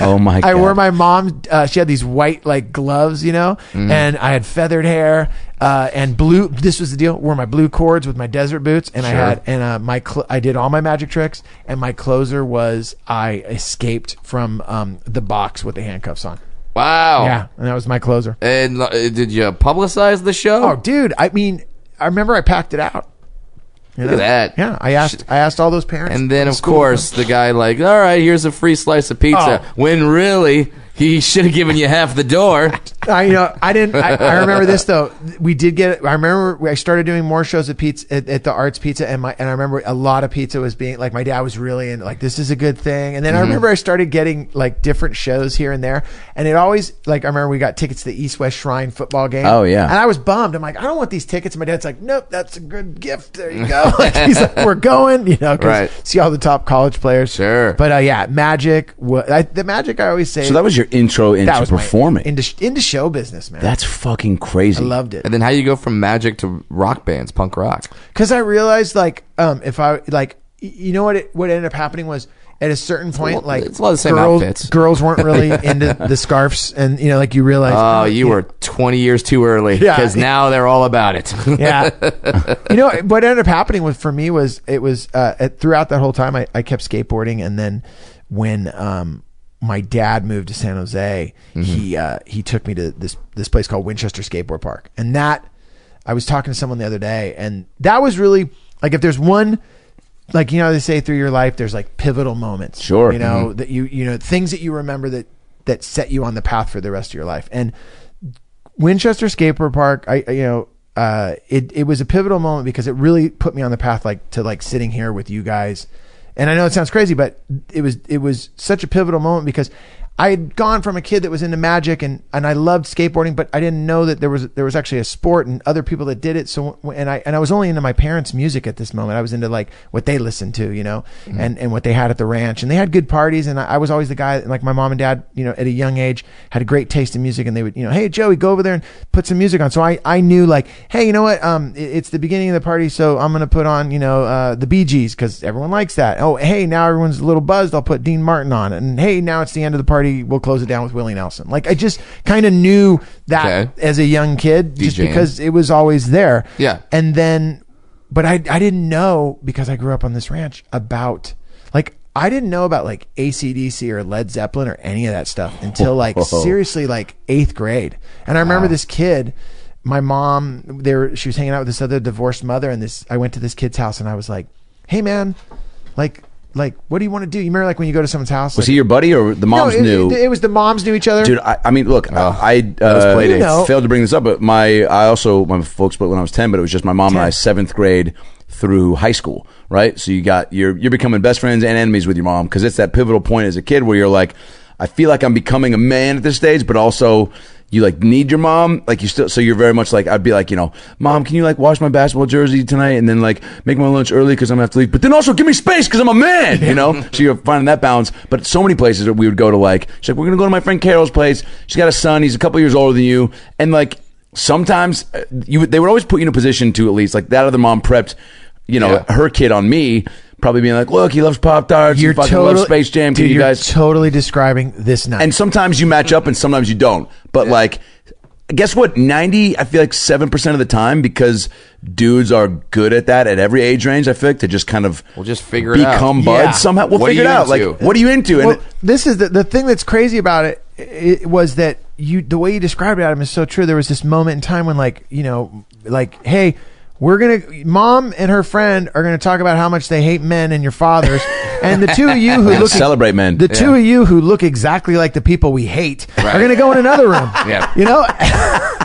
[SPEAKER 2] Oh my god.
[SPEAKER 5] I wore my mom. Uh, she had these white like gloves, you know,
[SPEAKER 4] Mm-hmm.
[SPEAKER 5] and I had feathered hair uh, and blue. This was the deal. Wore my blue cords with my desert boots, and I had and uh, my cl- I did all my magic tricks. And my closer was I escaped from um, the box with the handcuffs on.
[SPEAKER 4] Wow.
[SPEAKER 5] Yeah, and that was my closer.
[SPEAKER 4] And uh, did you publicize the show?
[SPEAKER 5] Oh, dude! I mean, I remember I packed it out. You
[SPEAKER 4] Look at that.
[SPEAKER 5] Yeah, I asked. I asked all those parents.
[SPEAKER 4] And then, of course, the guy like, all right, here's a free slice of pizza.
[SPEAKER 5] Oh.
[SPEAKER 4] When really, he should have given you half the door. [LAUGHS]
[SPEAKER 5] I you know I didn't. I, I remember this though. We did get. I remember I started doing more shows at pizza at, at the Arts Pizza, and my and I remember a lot of pizza was being like my dad was really in like this is a good thing. And then
[SPEAKER 4] Mm-hmm.
[SPEAKER 5] I remember I started getting like different shows here and there, and it always like I remember we got tickets to the East West Shrine football game.
[SPEAKER 2] Oh, yeah.
[SPEAKER 5] and I was bummed. I'm like I don't want these tickets. And my dad's like, nope, that's a good gift. There you go. [LAUGHS] like, he's like, we're going. You know, 'cause
[SPEAKER 4] Right.
[SPEAKER 5] See all the top college players.
[SPEAKER 4] Sure.
[SPEAKER 5] But uh, yeah, magic. I, the magic I always say.
[SPEAKER 2] So that was your intro into
[SPEAKER 5] that was my-
[SPEAKER 2] performing.
[SPEAKER 5] into into show business, man.
[SPEAKER 2] That's fucking crazy.
[SPEAKER 5] I loved it
[SPEAKER 4] And then how you go from magic to rock bands, punk rock?
[SPEAKER 5] because I realized like um if I like you know what it, what ended up happening was at a certain point
[SPEAKER 4] lot-
[SPEAKER 5] like
[SPEAKER 4] it's a lot of the same
[SPEAKER 5] girls,
[SPEAKER 4] outfits.
[SPEAKER 5] girls weren't really [LAUGHS] into the scarves and you know like you realize
[SPEAKER 4] Oh, you were 20 years too early
[SPEAKER 5] Yeah.
[SPEAKER 4] because now they're all about it. [LAUGHS]
[SPEAKER 5] yeah you know what ended up happening was for me was it was uh at, throughout that whole time I, I kept skateboarding and then when um my dad moved to San Jose he uh he took me to this this place called Winchester Skateboard Park and that I was talking to someone the other day and that was really like if there's one like you know they say through your life there's like pivotal moments
[SPEAKER 2] Sure.
[SPEAKER 5] you know that you you know things that you remember that that set you on the path for the rest of your life and Winchester Skateboard Park, I I- you know, uh, it it was a pivotal moment because it really put me on the path like to like sitting here with you guys. And I know it sounds crazy, but it was it was such a pivotal moment because I had gone from a kid that was into magic and, and I loved skateboarding, but I didn't know that there was there was actually a sport and other people that did it. So and I and I was only into my parents' music at this moment. I was into like what they listened to, you know, and and what they had at the ranch, and they had good parties. And I, I was always the guy like my mom and dad, you know, at a young age had a great taste in music, and they would you know, hey Joey, go over there and put some music on. So I I knew like, hey, you know what, um, it- it's the beginning of the party, so I'm gonna put on you know uh, the Bee Gees because everyone likes that. Oh hey, now everyone's a little buzzed. I'll put Dean Martin on, and hey, now it's the end of the party. We'll close it down with Willie Nelson. Like I just kind of knew that
[SPEAKER 4] Okay.
[SPEAKER 5] as a young kid, just
[SPEAKER 4] DJing.
[SPEAKER 5] because it was always there.
[SPEAKER 4] Yeah.
[SPEAKER 5] And then, but I I didn't know because I grew up on this ranch about like I didn't know about like ACDC or Led Zeppelin or any of that stuff until like seriously like eighth grade. And I remember this kid. My mom, there, she was hanging out with this other divorced mother, and this. I went to this kid's house, and I was like, "Hey, man, like, like, what do you want to do? You remember like when you go to someone's house?
[SPEAKER 2] Was
[SPEAKER 5] like,
[SPEAKER 2] he your buddy or the moms
[SPEAKER 5] no, it,
[SPEAKER 2] knew?
[SPEAKER 5] It, it was the moms knew each other.
[SPEAKER 2] Dude, I, I mean, look, I
[SPEAKER 4] was
[SPEAKER 2] uh,
[SPEAKER 4] play.
[SPEAKER 5] You know.
[SPEAKER 2] failed to bring this up, but my I also my folks split when I was ten, but it was just my mom and I seventh grade through high school, right? So you got you're you're becoming best friends and enemies with your mom because it's that pivotal point as a kid where you're like, I feel like I'm becoming a man at this stage, but also you like need your mom, like you still. So you're very much like I'd be like, you know, mom, can you like wash my basketball jersey tonight, and then like make my lunch early because I'm gonna have to leave, but then also give me space because I'm a man, you know. [LAUGHS] so you're finding that balance. But so many places that we would go to, like she's like, we're gonna go to my friend Carol's place. She's got a son. He's a couple years older than you, and like sometimes uh, you they would always put you in a position to at least like that other mom prepped, you know,
[SPEAKER 4] Yeah.
[SPEAKER 2] her kid on me. Probably being like, look, he loves Pop Tarts. He
[SPEAKER 5] You're
[SPEAKER 2] fucking
[SPEAKER 5] totally
[SPEAKER 2] loves Space Jam.
[SPEAKER 5] Dude,
[SPEAKER 2] you
[SPEAKER 5] you're
[SPEAKER 2] guys?
[SPEAKER 5] totally describing this night.
[SPEAKER 2] and sometimes you match up and sometimes you don't. But like, guess what? Ninety, I feel like seven percent of the time because dudes are good at that at every age range. I feel like to just kind of
[SPEAKER 4] We'll just figure it out.
[SPEAKER 2] become
[SPEAKER 5] Yeah.
[SPEAKER 2] somehow. We'll
[SPEAKER 4] What
[SPEAKER 2] figure it out.
[SPEAKER 4] into?
[SPEAKER 2] Like, what are you into? And
[SPEAKER 5] well, this is the the thing that's crazy about it, it was that you the way you described it, Adam, is so true. There was this moment in time when, like, you know, like, hey, we're gonna, mom and her friend are gonna talk about how much they hate men and your fathers, [LAUGHS] and the two of you who look
[SPEAKER 2] celebrate men.
[SPEAKER 5] the two of you who look exactly like the people we hate are gonna go in another room. [LAUGHS]
[SPEAKER 4] Yeah.
[SPEAKER 5] you know. [LAUGHS]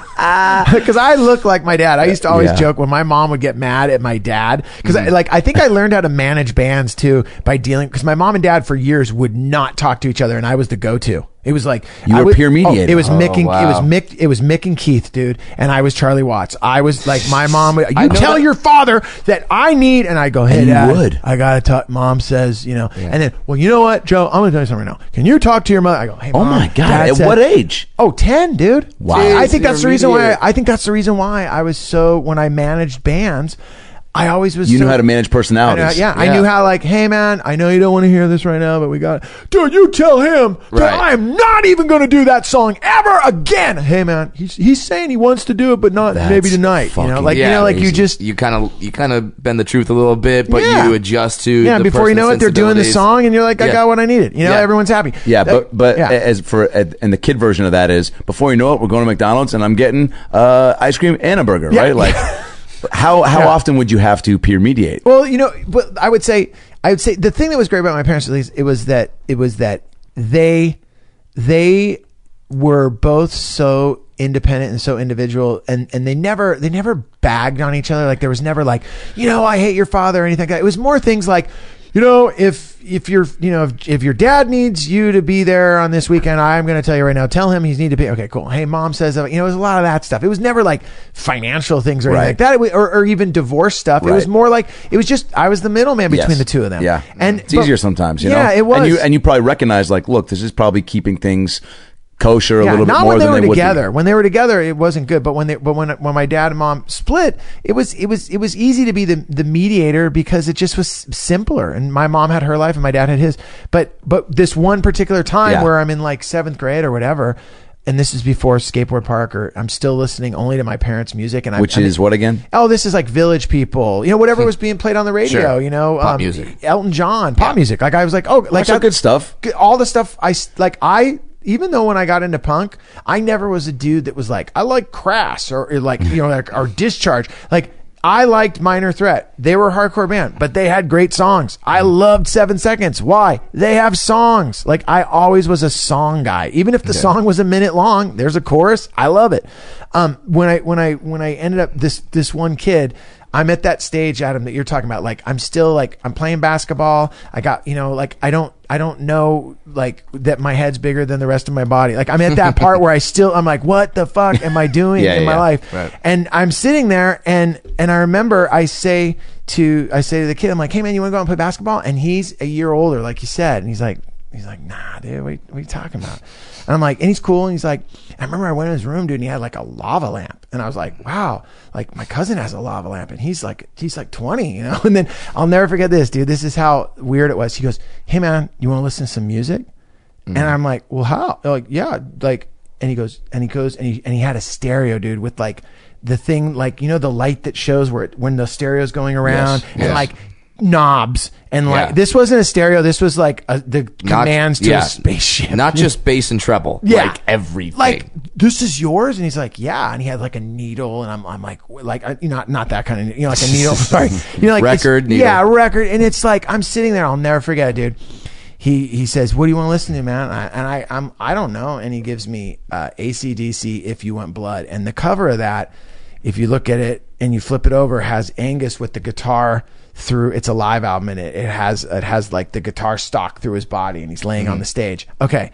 [SPEAKER 5] Because I look like my dad. I used to always
[SPEAKER 2] Yeah.
[SPEAKER 5] joke when my mom would get mad at my dad. Because I, mm. like I think I learned how to manage bands too by dealing. Because my mom and dad for years would not talk to each other, and I was the go-to. It was like
[SPEAKER 2] You
[SPEAKER 5] I
[SPEAKER 2] were
[SPEAKER 5] would-
[SPEAKER 2] peer
[SPEAKER 5] oh, it was
[SPEAKER 4] Oh,
[SPEAKER 5] Mick and it was
[SPEAKER 4] wow.
[SPEAKER 5] Mick. It was Mick and Keith, dude, and I was Charlie Watts. I was like my mom. would- You
[SPEAKER 4] know
[SPEAKER 5] tell
[SPEAKER 4] that-
[SPEAKER 5] your father that I need, and I go, hey,
[SPEAKER 2] And you
[SPEAKER 5] dad,
[SPEAKER 2] would.
[SPEAKER 5] I gotta talk. Mom says, you know, and then, well, you know what, Joe, I'm gonna tell you something right now. Can you talk to your mother? I go, hey,
[SPEAKER 2] oh
[SPEAKER 5] Mom,
[SPEAKER 2] my god!
[SPEAKER 5] Dad
[SPEAKER 2] At
[SPEAKER 5] said-
[SPEAKER 2] what age?
[SPEAKER 5] Oh, 10, dude.
[SPEAKER 2] Wow.
[SPEAKER 5] I think that's the
[SPEAKER 4] you're
[SPEAKER 5] reason why. I think that's the reason why I was so when I managed bands, I always was
[SPEAKER 2] You
[SPEAKER 5] so,
[SPEAKER 2] knew how to manage
[SPEAKER 5] I
[SPEAKER 2] personalities.
[SPEAKER 5] know- yeah, I knew how like, hey man, I know you don't want to hear this right now, but we got dude, you tell him that I am not even gonna do that song ever again. Hey man, he's he's saying he wants to do it, but not
[SPEAKER 2] That's
[SPEAKER 5] maybe tonight. You know,
[SPEAKER 2] fucking
[SPEAKER 5] like you know, like you just
[SPEAKER 4] you kind of you kind of bend the truth a little bit, but
[SPEAKER 5] Yeah.
[SPEAKER 4] you adjust to
[SPEAKER 5] yeah,
[SPEAKER 4] the
[SPEAKER 5] before you know it, they're doing the song, and you're like, I
[SPEAKER 4] Yeah.
[SPEAKER 5] got what I needed. You know,
[SPEAKER 4] Yeah.
[SPEAKER 5] everyone's happy.
[SPEAKER 2] Yeah,
[SPEAKER 5] That-
[SPEAKER 2] but but
[SPEAKER 5] yeah.
[SPEAKER 2] as for and the kid version of that is before you know it, we're going to McDonald's and I'm getting uh, ice cream and a burger,
[SPEAKER 5] Yeah.
[SPEAKER 2] right? Like, [LAUGHS] how how
[SPEAKER 5] Yeah.
[SPEAKER 2] often would you have to peer mediate?
[SPEAKER 5] Well, you know, but I would say I would say the thing that was great about my parents at least it was that it was that they they were both so independent and so individual and and they never they never bagged on each other like there was never like you know I hate your father or anything like that. It was more things like you know if if your you know if, if your dad needs you to be there on this weekend I'm going to tell you right now tell him he's need to be okay cool hey mom says you know it was a lot of that stuff it was never like financial things or anything
[SPEAKER 2] Right.
[SPEAKER 5] like that It wa- or, or even divorce stuff it was more like it was just I was the middleman between
[SPEAKER 2] Yes.
[SPEAKER 5] the two of them.
[SPEAKER 2] Yeah,
[SPEAKER 5] and
[SPEAKER 2] it's
[SPEAKER 5] but-
[SPEAKER 2] easier sometimes. You
[SPEAKER 5] yeah,
[SPEAKER 2] know?
[SPEAKER 5] it was.
[SPEAKER 2] And you and you probably recognize like, look, this is probably keeping things kosher a
[SPEAKER 5] yeah,
[SPEAKER 2] little bit
[SPEAKER 5] not
[SPEAKER 2] more
[SPEAKER 5] when they
[SPEAKER 2] than
[SPEAKER 5] were
[SPEAKER 2] they would
[SPEAKER 5] together. When they were together, it wasn't good. But when they, but when when my dad and mom split, it was it was it was easy to be the the mediator because it just was simpler. And my mom had her life, and my dad had his. But but this one particular time
[SPEAKER 2] Yeah.
[SPEAKER 5] where I'm in like seventh grade or whatever. And this is before skateboard park, or I'm still listening only to my parents' music, and I,
[SPEAKER 2] Which
[SPEAKER 5] I mean-
[SPEAKER 2] is what again?
[SPEAKER 5] Oh, this is like Village People, you know, whatever [LAUGHS] was being played on the radio,
[SPEAKER 4] Sure.
[SPEAKER 5] you know, um,
[SPEAKER 4] Pop music.
[SPEAKER 5] Elton John, pop music. Like I was like, oh, like
[SPEAKER 2] Like some
[SPEAKER 5] that-
[SPEAKER 2] good stuff.
[SPEAKER 5] all the stuff I s- like I even though when I got into punk, I never was a dude that was like I like Crass or, or like you know like or Discharge. Like I liked Minor Threat. They were a hardcore band, but they had great songs. I loved 7 Seconds. Why? They have songs. Like I always was a song guy. Even if the song was a minute long, there's a chorus. I love it. Um when I when I when I ended up this this one kid I'm at that stage, Adam, that you're talking about. Like, I'm still like, I'm playing basketball. I got, you know, like, I don't, I don't know, like, that my head's bigger than the rest of my body. Like, I'm at that part where I still, I'm like, what the fuck am I doing [LAUGHS]
[SPEAKER 2] Yeah,
[SPEAKER 5] in my
[SPEAKER 2] yeah.
[SPEAKER 5] life?
[SPEAKER 4] Right.
[SPEAKER 5] And I'm sitting there, and and I remember I say to, I say to the kid, I'm like, hey man, you want to go out and play basketball? And he's a year older, like you said, and he's like, he's like, nah, dude, what, what are you talking about? And I'm like, and he's cool. And he's like, I remember I went in his room, dude, and he had like a lava lamp. And I was like, wow, like my cousin has a lava lamp and he's like, he's like 20, you know? [LAUGHS] And then I'll never forget this, dude. This is how weird it was. He goes, hey man, you want to listen to some music? Mm-hmm. And I'm like, well, how? They're like, yeah, like, and he goes, and he goes, and he, and he had a stereo, dude, with like the thing, like, you know, the light that shows where it, when the stereo's going around
[SPEAKER 2] Yes,
[SPEAKER 5] and
[SPEAKER 4] yes.
[SPEAKER 5] like knobs. And like,
[SPEAKER 4] Yeah.
[SPEAKER 5] this wasn't a stereo. This was like a, the commands to
[SPEAKER 4] yeah.
[SPEAKER 5] a spaceship.
[SPEAKER 4] Not just [LAUGHS] bass and treble,
[SPEAKER 5] Yeah.
[SPEAKER 4] like everything.
[SPEAKER 5] Like this is yours, and he's like, yeah, and he had like a needle, and I'm, I'm like, like, I- you know, not that kind of, you know, like a needle. [LAUGHS] Sorry, you know, like it's-
[SPEAKER 4] Record, needle.
[SPEAKER 5] yeah, record, and it's like I'm sitting there, I'll never forget it, dude. He he says, "What do you want to listen to, man?" And I, and I I'm I don't know, and he gives me uh, ACDC "If You Want Blood," and the cover of that, if you look at it and you flip it over, has Angus with the guitar through. It's a live album, and it it has it has like the guitar stock through his body, and he's laying on the stage. Okay,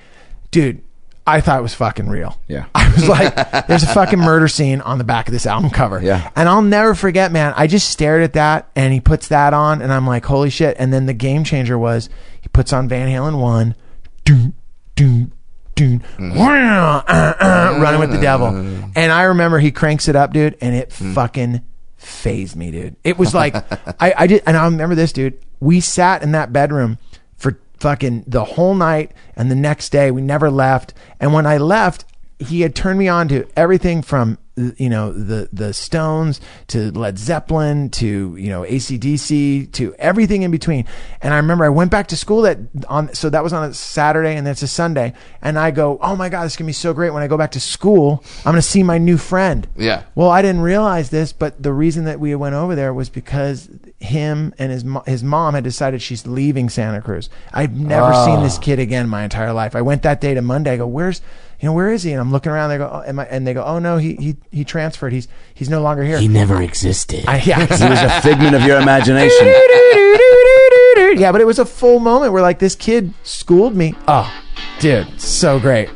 [SPEAKER 5] dude. I thought it was fucking real.
[SPEAKER 2] Yeah. [LAUGHS]
[SPEAKER 5] I was like, [LAUGHS] there's a fucking murder scene on the back of this album cover.
[SPEAKER 2] Yeah.
[SPEAKER 5] And I'll never forget, man. I just stared at that and he puts that on and I'm like, holy shit. And then the game changer was he puts on Van Halen 1, doom, doom, doom, wah, uh, uh, running with the devil. And I remember he cranks it up, dude, and it fucking phased me, dude. It was like, [LAUGHS] I, I did, and I remember this, dude. We sat in that bedroom for fucking the whole night and the next day we never left. And when I left, he had turned me on to everything from you know the the Stones to Led Zeppelin to you know ACDC to everything in between. And I remember I went back to school that on so that was on a Saturday and it's a Sunday. And I go, oh my god, this is gonna be so great when I go back to school. I'm gonna see my new friend.
[SPEAKER 4] Yeah.
[SPEAKER 5] Well, I didn't realize this, but the reason that we went over there was because him and his mo- his mom had decided she's leaving Santa Cruz. I've never seen ah. this kid again my entire life. I went that day to Monday. I go, "Where's, you know, where is he?" And I'm looking around. They go, oh, am I, and they go, "Oh no, he he he transferred. He's he's no longer here."
[SPEAKER 6] He never existed.
[SPEAKER 5] I, yeah,
[SPEAKER 2] He was a figment of your imagination. [LAUGHS]
[SPEAKER 5] yeah, but it was a full moment where like this kid schooled me. Oh, dude, so great.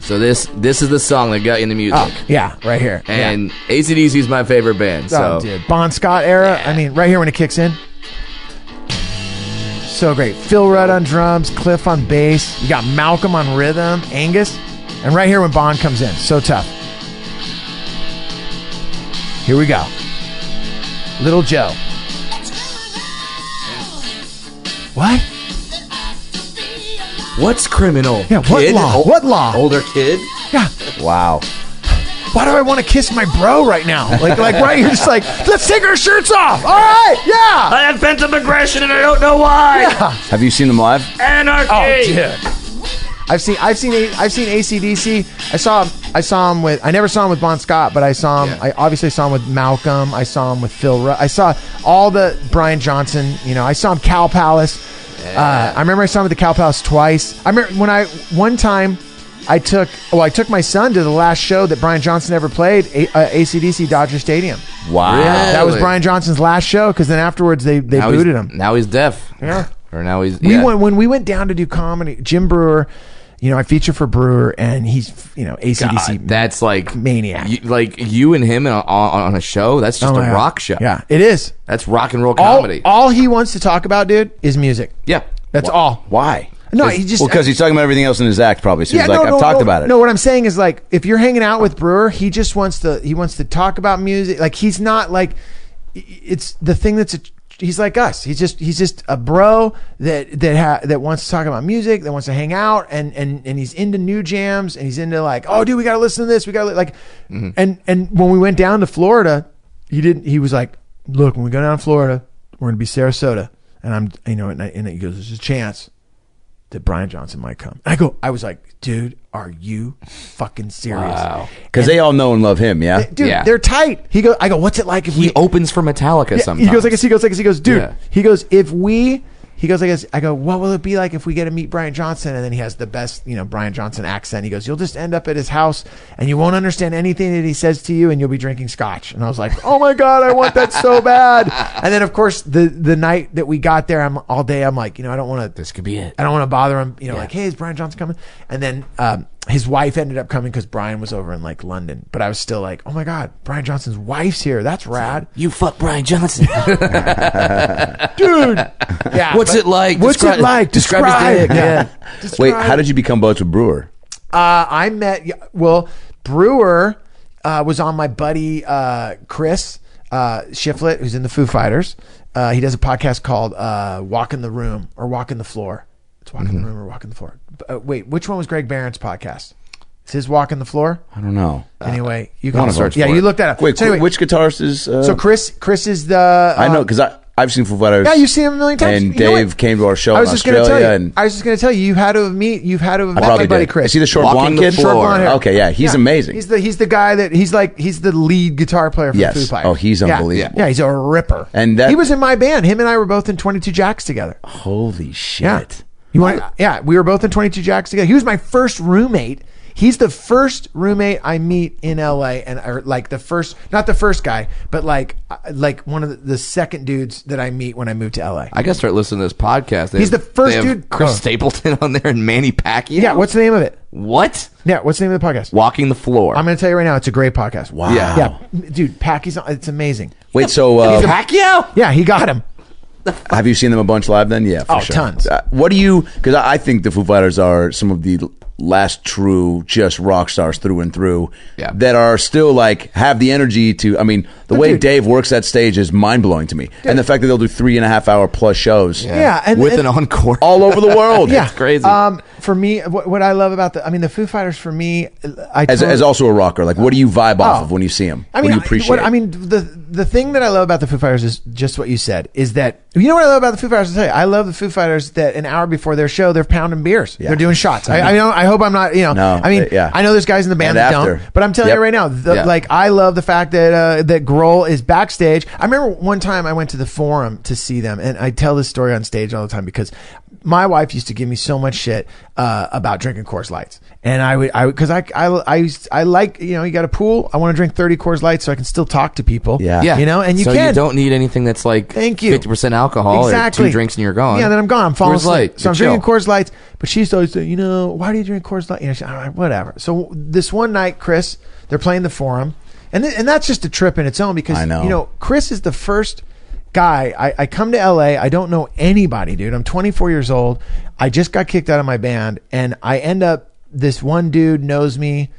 [SPEAKER 4] So this this is the song that got you into music.
[SPEAKER 5] Oh, yeah, right here. Yeah.
[SPEAKER 4] And ACDC is my favorite band. Oh, so
[SPEAKER 5] oh, dude, Bon Scott era. I mean, right here when it kicks in. So great. Phil Rudd on drums, Cliff on bass. You got Malcolm on rhythm, Angus, and right here when Bon comes in. So tough. Here we go. Little Joe. What?
[SPEAKER 4] what's criminal?
[SPEAKER 5] Yeah, what
[SPEAKER 4] Kid?
[SPEAKER 5] law? What law?
[SPEAKER 4] Older kid?
[SPEAKER 5] Yeah.
[SPEAKER 2] Wow.
[SPEAKER 5] Why do I want to kiss my bro right now? Like, like right here, just like, let's take our shirts off. All right, yeah.
[SPEAKER 6] I have pent up aggression and I don't know why.
[SPEAKER 5] Yeah.
[SPEAKER 2] Have you seen them live?
[SPEAKER 6] Anarchy.
[SPEAKER 5] Oh, dude. I've seen I've seen A- I've seen ACDC. I saw him I saw him with I never saw him with Bon Scott, but I saw him
[SPEAKER 4] Yeah.
[SPEAKER 5] I obviously saw him with Malcolm. I saw him with Phil Rudd. I saw all the Brian Johnson, you know, I saw him Cow Palace. Uh, I remember I saw him at the Cow Palace twice. I remember when I one time I took well I took my son to the last show that Brian Johnson ever played, A- uh, ACDC Dodger Stadium.
[SPEAKER 2] Wow.
[SPEAKER 5] That was Brian Johnson's last show because then afterwards they they
[SPEAKER 4] now
[SPEAKER 5] booted him.
[SPEAKER 4] Now he's deaf.
[SPEAKER 5] Yeah.
[SPEAKER 4] Or now he's
[SPEAKER 5] We
[SPEAKER 4] yeah.
[SPEAKER 5] went when we went down to do comedy. Jim Breuer, you know, I feature for Brewer, and he's you know ACDC.
[SPEAKER 4] God, that's like
[SPEAKER 5] Maniac.
[SPEAKER 4] You, like you and him on, on, a show. That's just
[SPEAKER 5] Oh
[SPEAKER 4] a
[SPEAKER 5] God.
[SPEAKER 4] rock show.
[SPEAKER 5] Yeah, it is.
[SPEAKER 4] that's rock and roll comedy.
[SPEAKER 5] all he wants to talk about, dude, is music.
[SPEAKER 4] yeah,
[SPEAKER 5] That's all.
[SPEAKER 2] Why?
[SPEAKER 5] No, he just
[SPEAKER 2] Well, because he's talking about everything else in his act, probably. So he's like,
[SPEAKER 5] no,
[SPEAKER 2] I've
[SPEAKER 5] no,
[SPEAKER 2] talked
[SPEAKER 5] no,
[SPEAKER 2] about it.
[SPEAKER 5] No, what I'm saying is like if you're hanging out with Breuer, he just wants to he wants to talk about music. Like he's not like it's the thing that's a he's like us. He's just he's just a bro that that ha, that wants to talk about music, that wants to hang out, and and and he's into new jams, and he's into like, oh, dude, we gotta listen to this, we gotta li-" like,
[SPEAKER 2] Mm-hmm.
[SPEAKER 5] and and when we went down to Florida, he didn't. He was like, look, when we go down to Florida, we're gonna be Sarasota, and I'm you know, and, I, and he goes, there's a chance that Brian Johnson might come. And I go, I was like, dude, are you fucking serious?
[SPEAKER 4] Wow.
[SPEAKER 2] Because they all know and love him, yeah?
[SPEAKER 5] Dude,
[SPEAKER 4] Yeah.
[SPEAKER 5] they're tight. He goes, I go, what's it like if
[SPEAKER 4] he
[SPEAKER 5] we
[SPEAKER 4] opens for Metallica
[SPEAKER 5] Yeah,
[SPEAKER 4] sometimes.
[SPEAKER 5] He goes like this. He goes like this. He goes, dude.
[SPEAKER 4] Yeah.
[SPEAKER 5] He goes, if we. He goes I guess, I go, what will it be like if we get to meet Brian Johnson? And then he has the best, you know, Brian Johnson accent. He goes, you'll just end up at his house and you won't understand anything that he says to you, and you'll be drinking scotch. And I was like, [LAUGHS] oh my god, I want that so bad. And then of course the the night that we got there, I'm all day. I'm like, you know, I don't want to.
[SPEAKER 6] This could be it.
[SPEAKER 5] I don't want to bother him. You know, like, hey, is Brian Johnson coming? And then um, his wife ended up coming because Brian was over in like London. But I was still like, oh my god, Brian Johnson's wife's here. That's rad
[SPEAKER 6] You fuck Brian Johnson. [LAUGHS]
[SPEAKER 5] dude. Yeah.
[SPEAKER 4] What's
[SPEAKER 5] but-
[SPEAKER 4] it like?
[SPEAKER 5] What's
[SPEAKER 4] Describe-
[SPEAKER 5] it like?
[SPEAKER 4] describe his dick,
[SPEAKER 5] Yeah.
[SPEAKER 2] Wait, how did you become buds with Breuer?
[SPEAKER 5] Uh, I met. Well, Breuer uh, was on my buddy uh, Chris uh, Shiflett, who's in the Foo Fighters. Uh, he does a podcast called uh, "Walk in the Room" or "Walk in the Floor." It's "Walk in the Room" or "Walk in the Floor." Uh, wait, which one was Greg Barron's podcast? Is his "Walk in the Floor"?
[SPEAKER 2] I don't know.
[SPEAKER 5] Anyway, you can search. Yeah, you
[SPEAKER 2] looked
[SPEAKER 5] look that up.
[SPEAKER 2] Wait,
[SPEAKER 5] So anyway,
[SPEAKER 2] which guitarist is. Uh,
[SPEAKER 5] so Chris, Chris is the.
[SPEAKER 2] I know,
[SPEAKER 5] uh,
[SPEAKER 2] because I've seen Foo Fighters.
[SPEAKER 5] Yeah, you've seen him a million times.
[SPEAKER 2] And
[SPEAKER 5] You
[SPEAKER 2] Dave came to our show
[SPEAKER 5] I
[SPEAKER 2] in
[SPEAKER 5] was just going to
[SPEAKER 2] Australia.
[SPEAKER 5] tell you.
[SPEAKER 2] and
[SPEAKER 5] I was just going to tell you. You've had to meet. You've had to have
[SPEAKER 2] I
[SPEAKER 5] met my buddy
[SPEAKER 2] did.
[SPEAKER 5] Chris.
[SPEAKER 2] Is he the short
[SPEAKER 4] Walking
[SPEAKER 2] blonde
[SPEAKER 4] the
[SPEAKER 2] kid?
[SPEAKER 4] floor.
[SPEAKER 5] Short blonde hair.
[SPEAKER 2] Okay, yeah, he's
[SPEAKER 5] Yeah.
[SPEAKER 2] amazing.
[SPEAKER 5] He's the he's the guy that he's like he's the lead guitar player for
[SPEAKER 2] Yes.
[SPEAKER 5] Foo Fighters.
[SPEAKER 2] Oh, he's
[SPEAKER 5] Yeah.
[SPEAKER 2] unbelievable.
[SPEAKER 5] Yeah, he's a ripper.
[SPEAKER 2] And that-
[SPEAKER 5] he was in my band. Him and I were both in Twenty Two Jacks together.
[SPEAKER 2] Holy shit.
[SPEAKER 5] Yeah. You want? Yeah, we were both in Twenty Two Jacks together. He was my first roommate He's the first roommate I meet in LA, and or like the first, not the first guy, but like uh, like one of the, the second dudes that I meet when I move to LA.
[SPEAKER 4] I gotta start listening to this podcast. They
[SPEAKER 5] He's
[SPEAKER 4] have-
[SPEAKER 5] the first
[SPEAKER 4] they have
[SPEAKER 5] dude-
[SPEAKER 4] Chris
[SPEAKER 5] Oh.
[SPEAKER 4] Stapleton on there and Manny Pacquiao.
[SPEAKER 5] yeah, what's the name of it?
[SPEAKER 4] what?
[SPEAKER 5] Yeah, what's the name of the podcast?
[SPEAKER 4] Walking the floor.
[SPEAKER 5] I'm going to tell you right now, it's a great podcast.
[SPEAKER 2] Wow.
[SPEAKER 4] Yeah.
[SPEAKER 5] Yeah, dude, Packy's on, it's amazing.
[SPEAKER 2] Wait, so uh,
[SPEAKER 4] Pacquiao.
[SPEAKER 5] Yeah, he got him.
[SPEAKER 2] Have you seen them a bunch live? Then, yeah, for
[SPEAKER 5] Oh,
[SPEAKER 2] sure.
[SPEAKER 5] tons.
[SPEAKER 2] Uh, what do you? Because I I think the Foo Fighters are some of the last true just rock stars through and through.
[SPEAKER 4] Yeah.
[SPEAKER 2] That are still like have the energy to. I mean, the way
[SPEAKER 5] dude-
[SPEAKER 2] Dave works that stage is mind blowing to me, and the fact that they'll do three and a half hour plus shows.
[SPEAKER 5] Yeah, and,
[SPEAKER 4] with
[SPEAKER 5] and-
[SPEAKER 4] an encore. [LAUGHS]
[SPEAKER 2] All over the world.
[SPEAKER 5] yeah,
[SPEAKER 4] It's crazy.
[SPEAKER 5] Um, for me, what, what I love about the, I mean, the Foo Fighters for me, I
[SPEAKER 2] As,
[SPEAKER 5] totally-
[SPEAKER 2] as also a rocker, like what do you vibe off
[SPEAKER 5] Oh.
[SPEAKER 2] of when you see them?
[SPEAKER 5] I mean,
[SPEAKER 2] what do you appreciate?
[SPEAKER 5] What, I mean, the the thing that I love about the Foo Fighters is just what you said. Is that you know what I love about the Foo Fighters? I'll tell you, I love the Foo Fighters that an hour before their show they're pounding beers,
[SPEAKER 2] Yeah.
[SPEAKER 5] they're doing shots. I, I know. I hope I'm not. You know.
[SPEAKER 2] No,
[SPEAKER 5] I mean,
[SPEAKER 2] uh, yeah.
[SPEAKER 5] I know there's guys in the band
[SPEAKER 2] And
[SPEAKER 5] that
[SPEAKER 2] after.
[SPEAKER 5] don't, but I'm telling
[SPEAKER 2] Yep.
[SPEAKER 5] you right now, the,
[SPEAKER 4] Yeah.
[SPEAKER 5] like I love the fact that uh, that Grohl is backstage. I remember one time I went to the Forum to see them, and I tell this story on stage all the time because my wife used to give me so much shit uh, about drinking Coors Lights, and I would, I because I, I, I, used, I like you know you got a pool. I want to drink 30 Coors Lights so I can still talk to people.
[SPEAKER 2] Yeah.
[SPEAKER 4] yeah,
[SPEAKER 5] you know, and you can
[SPEAKER 4] so
[SPEAKER 5] can.
[SPEAKER 4] you don't need anything that's like
[SPEAKER 5] Thank you.
[SPEAKER 4] fifty percent alcohol
[SPEAKER 5] exactly.
[SPEAKER 4] or two drinks and you're gone.
[SPEAKER 5] Yeah, then I'm gone. I'm falling
[SPEAKER 4] Coors
[SPEAKER 5] asleep.
[SPEAKER 4] Light,
[SPEAKER 5] So I'm
[SPEAKER 4] chill.
[SPEAKER 5] drinking Coors Lights. But she used to always say, you know, why do you drink Coors Light? You know, she, all right, whatever. So this one night, Chris, they're playing the Forum, and th- and that's just a trip in its own because
[SPEAKER 2] I know.
[SPEAKER 5] you know Chris is the first guy. I, I come to LA. I don't know anybody, dude. I'm 24 years old. I just got kicked out of my band, and I end up. This one dude knows me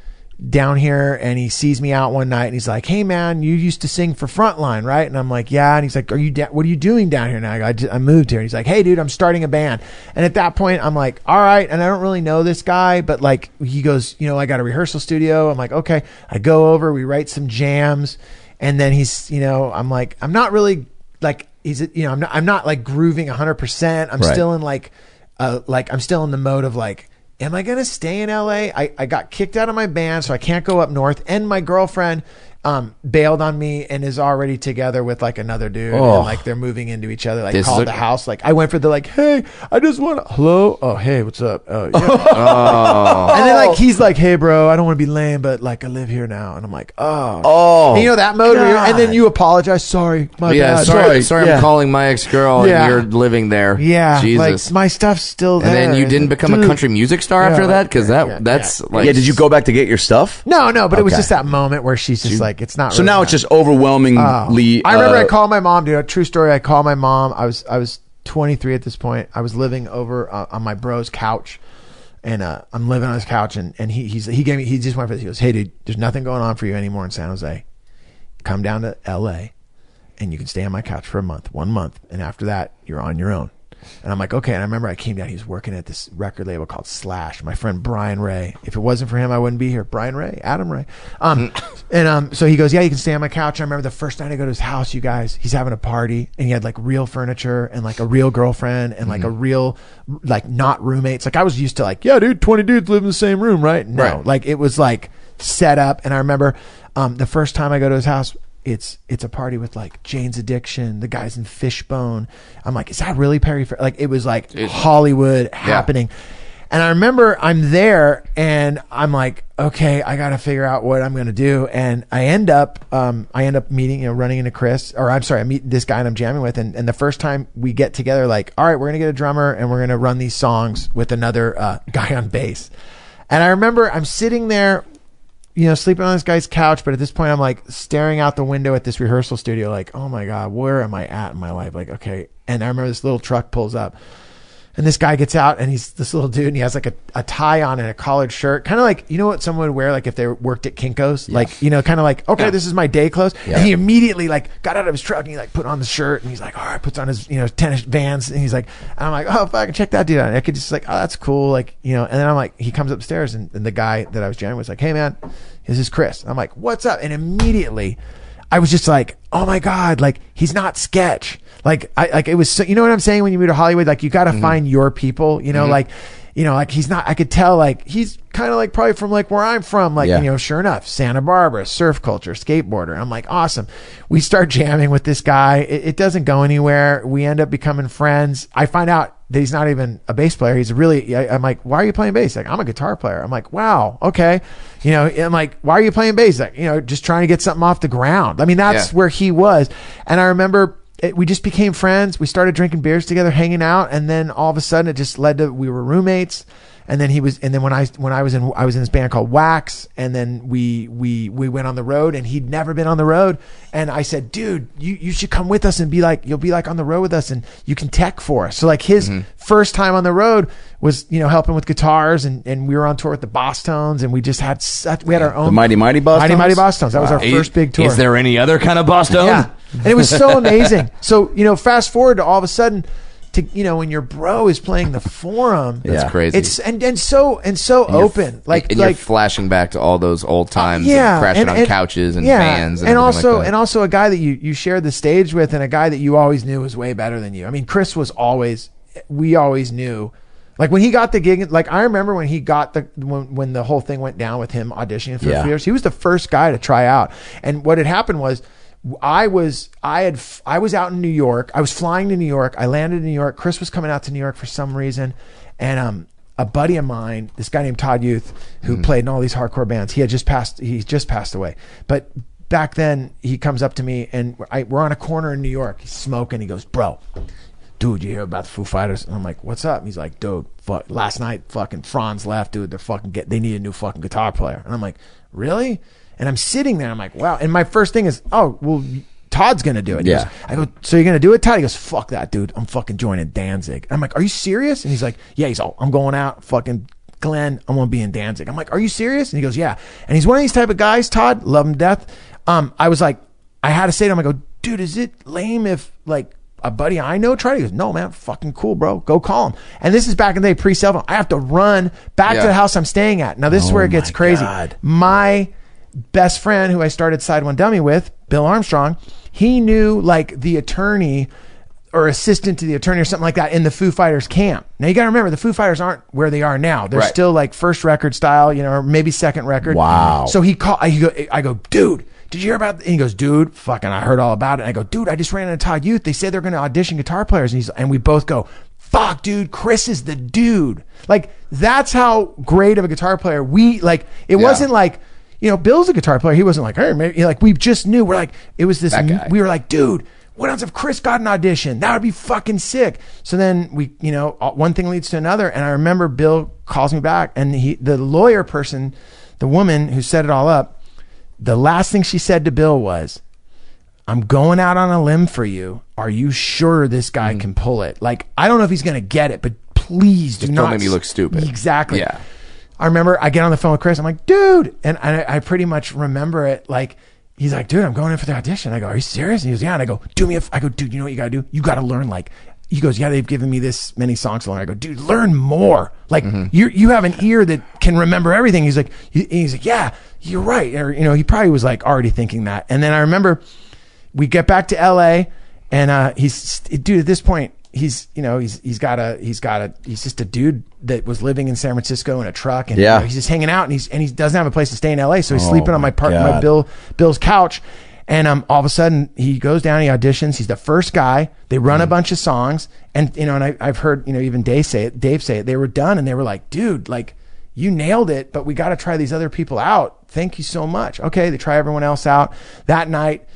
[SPEAKER 5] down here and he sees me out one night and he's like, "Hey man, you used to sing for Frontline, right?" And I'm like, "Yeah." And he's like, "Are you da- what are you doing down here now?" I, I, just, I moved here. And he's like, "Hey dude, I'm starting a band." And at that point, I'm like, "All right." And I don't really know this guy, but like he goes, "You know, I got a rehearsal studio." I'm like, "Okay." I go over, we write some jams, and then he's, you know, I'm like, I'm not really like he's, it you know, I'm not, I'm not like grooving 100. percent I'm
[SPEAKER 2] Right.
[SPEAKER 5] still in like, uh, like I'm still in the mode of like am I going to stay in LA? I, I got kicked out of my band, so I can't go up north. And my girlfriend um, bailed on me and is already together with like another dude.
[SPEAKER 2] Oh.
[SPEAKER 5] And like they're moving into each other. Like
[SPEAKER 4] This
[SPEAKER 5] called
[SPEAKER 4] a-
[SPEAKER 5] the house. Like I went for the like, hey, I just want hello. Oh, hey, what's up? Oh, yeah. [LAUGHS]
[SPEAKER 4] Oh.
[SPEAKER 5] And then like he's like, hey, bro, I don't want to be lame, but like I live here now. And I'm like, oh.
[SPEAKER 2] Oh,
[SPEAKER 5] And you know that mode, where you're- and then you apologize. Sorry, my
[SPEAKER 4] yeah,
[SPEAKER 5] bad.
[SPEAKER 4] sorry,
[SPEAKER 2] Sorry.
[SPEAKER 4] sorry,
[SPEAKER 5] Yeah.
[SPEAKER 4] I'm calling my ex girl
[SPEAKER 5] Yeah.
[SPEAKER 4] and you're living there.
[SPEAKER 5] Yeah,
[SPEAKER 4] Jesus.
[SPEAKER 5] like my stuff's still there.
[SPEAKER 4] and then you didn't become a country music star
[SPEAKER 5] Yeah,
[SPEAKER 4] after that because that
[SPEAKER 5] yeah,
[SPEAKER 4] that's
[SPEAKER 5] yeah.
[SPEAKER 4] like
[SPEAKER 2] yeah. Did you go back to get your stuff?
[SPEAKER 5] No, no, but it was
[SPEAKER 2] Okay.
[SPEAKER 5] just that moment where she's just like, it's not.
[SPEAKER 2] So
[SPEAKER 5] really
[SPEAKER 2] now it's just
[SPEAKER 5] Oh.
[SPEAKER 2] overwhelmingly.
[SPEAKER 5] I remember
[SPEAKER 2] uh,
[SPEAKER 5] I called my mom, dude. A true story. I called my mom. I was I was 23 at this point. I was living over uh, on my bro's couch, and uh, I'm living on his couch, and and he he's, he gave me he just went for this. He goes, "Hey, dude, there's nothing going on for you anymore in San Jose. Come down to L.A. and you can stay on my couch for a month, one month, and after that, you're on your own." And I'm like, okay. And I remember I came down. He was working at this record label called Slash. My friend Brian Ray. If it wasn't for him, I wouldn't be here. Brian Ray, Adam Ray. Um, [LAUGHS] and um, so he goes, yeah, you can stay on my couch. I remember the first night I go to his house, you guys. He's having a party, and he had like real furniture and like a real girlfriend and like a real like not roommates. Like I was used to like, yeah, dude, twenty dudes live in the same room, right? No,
[SPEAKER 4] Right.
[SPEAKER 5] like it was like set up. And I remember um, the first time I go to his house, it's it's a party with like Jane's Addiction, the guys in Fishbone. I'm like, is that really Perry? Fair? Like it was like Hollywood happening. And I remember I'm there and I'm like, okay, I got to figure out what I'm going to do. And I end up, um, I end up meeting, you know, running into Chris, or I'm sorry, I meet this guy and I'm jamming with. And, and the first time we get together, like, all right, we're going to get a drummer and we're going to run these songs with another uh, guy on bass. And I remember I'm sitting there you know, sleeping on this guy's couch, but at this point I'm like staring out the window at this rehearsal studio, like, oh my God, where am I at in my life? Like, okay. And I remember this little truck pulls up and this guy gets out and he's this little dude and he has like a, a tie on and a collared shirt. Kind of like, you know what someone would wear like if they worked at Kinko's? Like, you know, kind of like, okay, this is my day clothes. And he immediately like got out of his truck and he like put on the shirt and he's like, all right, puts on his, you know, tennis vans and he's like, and I'm like, oh, fuck, check that dude out. And I could just like, oh, that's cool. Like, you know, and then I'm like, he comes upstairs and, and the guy that I was jamming was like, hey man, this is Chris. I'm like, what's up? And immediately I was just like, oh my God, like he's not sketch. Like I like it was so, you know what I'm saying when you move to Hollywood, like you gotta mm-hmm. find your people, you know, mm-hmm. like you know, like he's not I could tell like he's kind of like probably from like where I'm from, like,
[SPEAKER 2] Yeah.
[SPEAKER 5] you know, sure enough, Santa Barbara, surf culture, skateboarder. I'm like, awesome. We start jamming with this guy. It, it doesn't go anywhere. We end up becoming friends. I find out that he's not even a bass player. He's really. I, I'm like, why are you playing bass? Like, I'm a guitar player. I'm like, wow, okay. You know, I'm like, why are you playing bass? Like, you know, just trying to get something off the ground. I mean, that's
[SPEAKER 4] Yeah.
[SPEAKER 5] where he was. And I remember it, we just became friends. We started drinking beers together, hanging out, and then all of a sudden it just led to we were roommates. And then he was, and then when I when I was in I was in this band called Wax, and then we we we went on the road, and he'd never been on the road, and I said, dude, you you should come with us and be like you'll be like on the road with us, and you can tech for us. So like his mm-hmm. first time on the road was you know helping with guitars, and and we were on tour with the Bosstones, and we just had such we had our own
[SPEAKER 2] The Mighty Mighty Boss
[SPEAKER 5] Mighty Mighty Bosstones. That was our
[SPEAKER 4] Is-
[SPEAKER 5] first big tour.
[SPEAKER 4] Is there any other kind of Boston?
[SPEAKER 5] Yeah. And it was so [LAUGHS] amazing. So, you know, fast forward to all of a sudden to you know, when your bro is playing the forum.
[SPEAKER 4] That's
[SPEAKER 2] Yeah.
[SPEAKER 4] crazy.
[SPEAKER 5] It's and, and so and so open. Like
[SPEAKER 4] and
[SPEAKER 5] like
[SPEAKER 4] you're flashing back to all those old uh, times,
[SPEAKER 5] yeah,
[SPEAKER 4] and crashing on couches and
[SPEAKER 5] yeah,
[SPEAKER 4] fans, and,
[SPEAKER 5] and also
[SPEAKER 4] like
[SPEAKER 5] and also a guy that you you shared the stage with, and a guy that you always knew was way better than you. I mean, Chris was always we always knew. Like when he got the gig, like I remember when he got the when when the whole thing went down with him auditioning for
[SPEAKER 2] Yeah.
[SPEAKER 5] Fears, he was the first guy to try out. And what had happened was, I was I had I was out in New York. I was flying to New York. I landed in New York. Chris was coming out to New York for some reason, and um a buddy of mine, this guy named Todd Youth, who played in all these hardcore bands, he had just passed. He's just passed away, but. Back then, he comes up to me and I, we're on a corner in New York. He's smoking. He goes, "Bro, dude, you hear about the Foo Fighters? And I'm like, what's up? And he's like, dude, fuck, last night, fucking Franz left, dude. They're fucking get, they need a new fucking guitar player. And I'm like, really? And I'm sitting there. I'm like, wow. And my first thing is, oh, well, Todd's gonna do it. He
[SPEAKER 2] Yeah.
[SPEAKER 5] goes- I go, so you're gonna do it, Todd? He goes, fuck that, dude. I'm fucking joining Danzig. I'm like, are you serious? And he's like, yeah. He's all, I'm going out, fucking. Glenn, I'm gonna be in Danzig. I'm like, are you serious? And he goes, yeah. And he's one of these type of guys, Todd, love him to death. Um, I was like, I had to say to him, I go, dude, is it lame if like a buddy I know tried? He goes, no, man, fucking cool, bro. Go call him. And this is back in the day, pre cell phone. I have to run back
[SPEAKER 4] Yeah.
[SPEAKER 5] to the house I'm staying at. Now this is where it gets crazy.
[SPEAKER 2] God.
[SPEAKER 5] My best friend who I started Side One Dummy with, Bill Armstrong, he knew like the attorney or assistant to the attorney or something like that in the Foo Fighters camp. Now you got to remember the Foo Fighters aren't where they are now. They're
[SPEAKER 4] Right.
[SPEAKER 5] still like first record style, you know, or maybe second record.
[SPEAKER 2] Wow.
[SPEAKER 5] So he called. I go, I go, dude. Did you hear about? And he goes, dude, fucking, I heard all about it. And I go, dude, I just ran into Todd Youth. They said they're going to audition guitar players, and he's and we both go, fuck, dude, Chris is the dude. Like that's how great of a guitar player we like. It wasn't like. You know, Bill's a guitar player. He wasn't like, hey, maybe like we just knew. We're like, it was this.
[SPEAKER 4] That guy.
[SPEAKER 5] We were like, dude, what else if Chris got an audition? That would be fucking sick. So then we, you know, uh, one thing leads to another. And I remember Bill calls me back and he, the lawyer person, the woman who set it all up, the last thing she said to Bill was, I'm going out on a limb for you. Are you sure this guy can pull it? Like, I don't know if he's going to get it, but please do
[SPEAKER 4] Just
[SPEAKER 5] not
[SPEAKER 4] don't make me look stupid.
[SPEAKER 5] Exactly.
[SPEAKER 4] Yeah.
[SPEAKER 5] I remember I get on the phone with Chris. I'm like, dude, and I, I pretty much remember it. Like, he's like, dude, I'm going in for the audition. I go, are you serious? And he goes, yeah. And I go, do me a. F-. I go, dude, you know what you gotta do? You gotta learn like. He goes, yeah, they've given me this many songs to learn. I go, dude, learn more. Like you, you have an ear that can remember everything. He's like, he- he's like, yeah, you're right. Or you know, he probably was like already thinking that. And then I remember we get back to L.A. and uh, he's dude. At this point, he's you know he's he's got a he's got a he's just a dude that was living in San Francisco in a truck and you know, he's just hanging out and he's and he doesn't have a place to stay in L.A. So he's
[SPEAKER 2] Oh,
[SPEAKER 5] sleeping on my
[SPEAKER 2] my
[SPEAKER 5] part my Bill Bill's couch. And um, all of a sudden, he goes down. He auditions. He's the first guy. They run
[SPEAKER 2] Mm.
[SPEAKER 5] a bunch of songs, and you know, and I, I've heard you know even Dave say it. Dave say it. They were done, and they were like, "Dude, like you nailed it, but we got to try these other people out. Thank you so much." Okay, they try everyone else out. That night,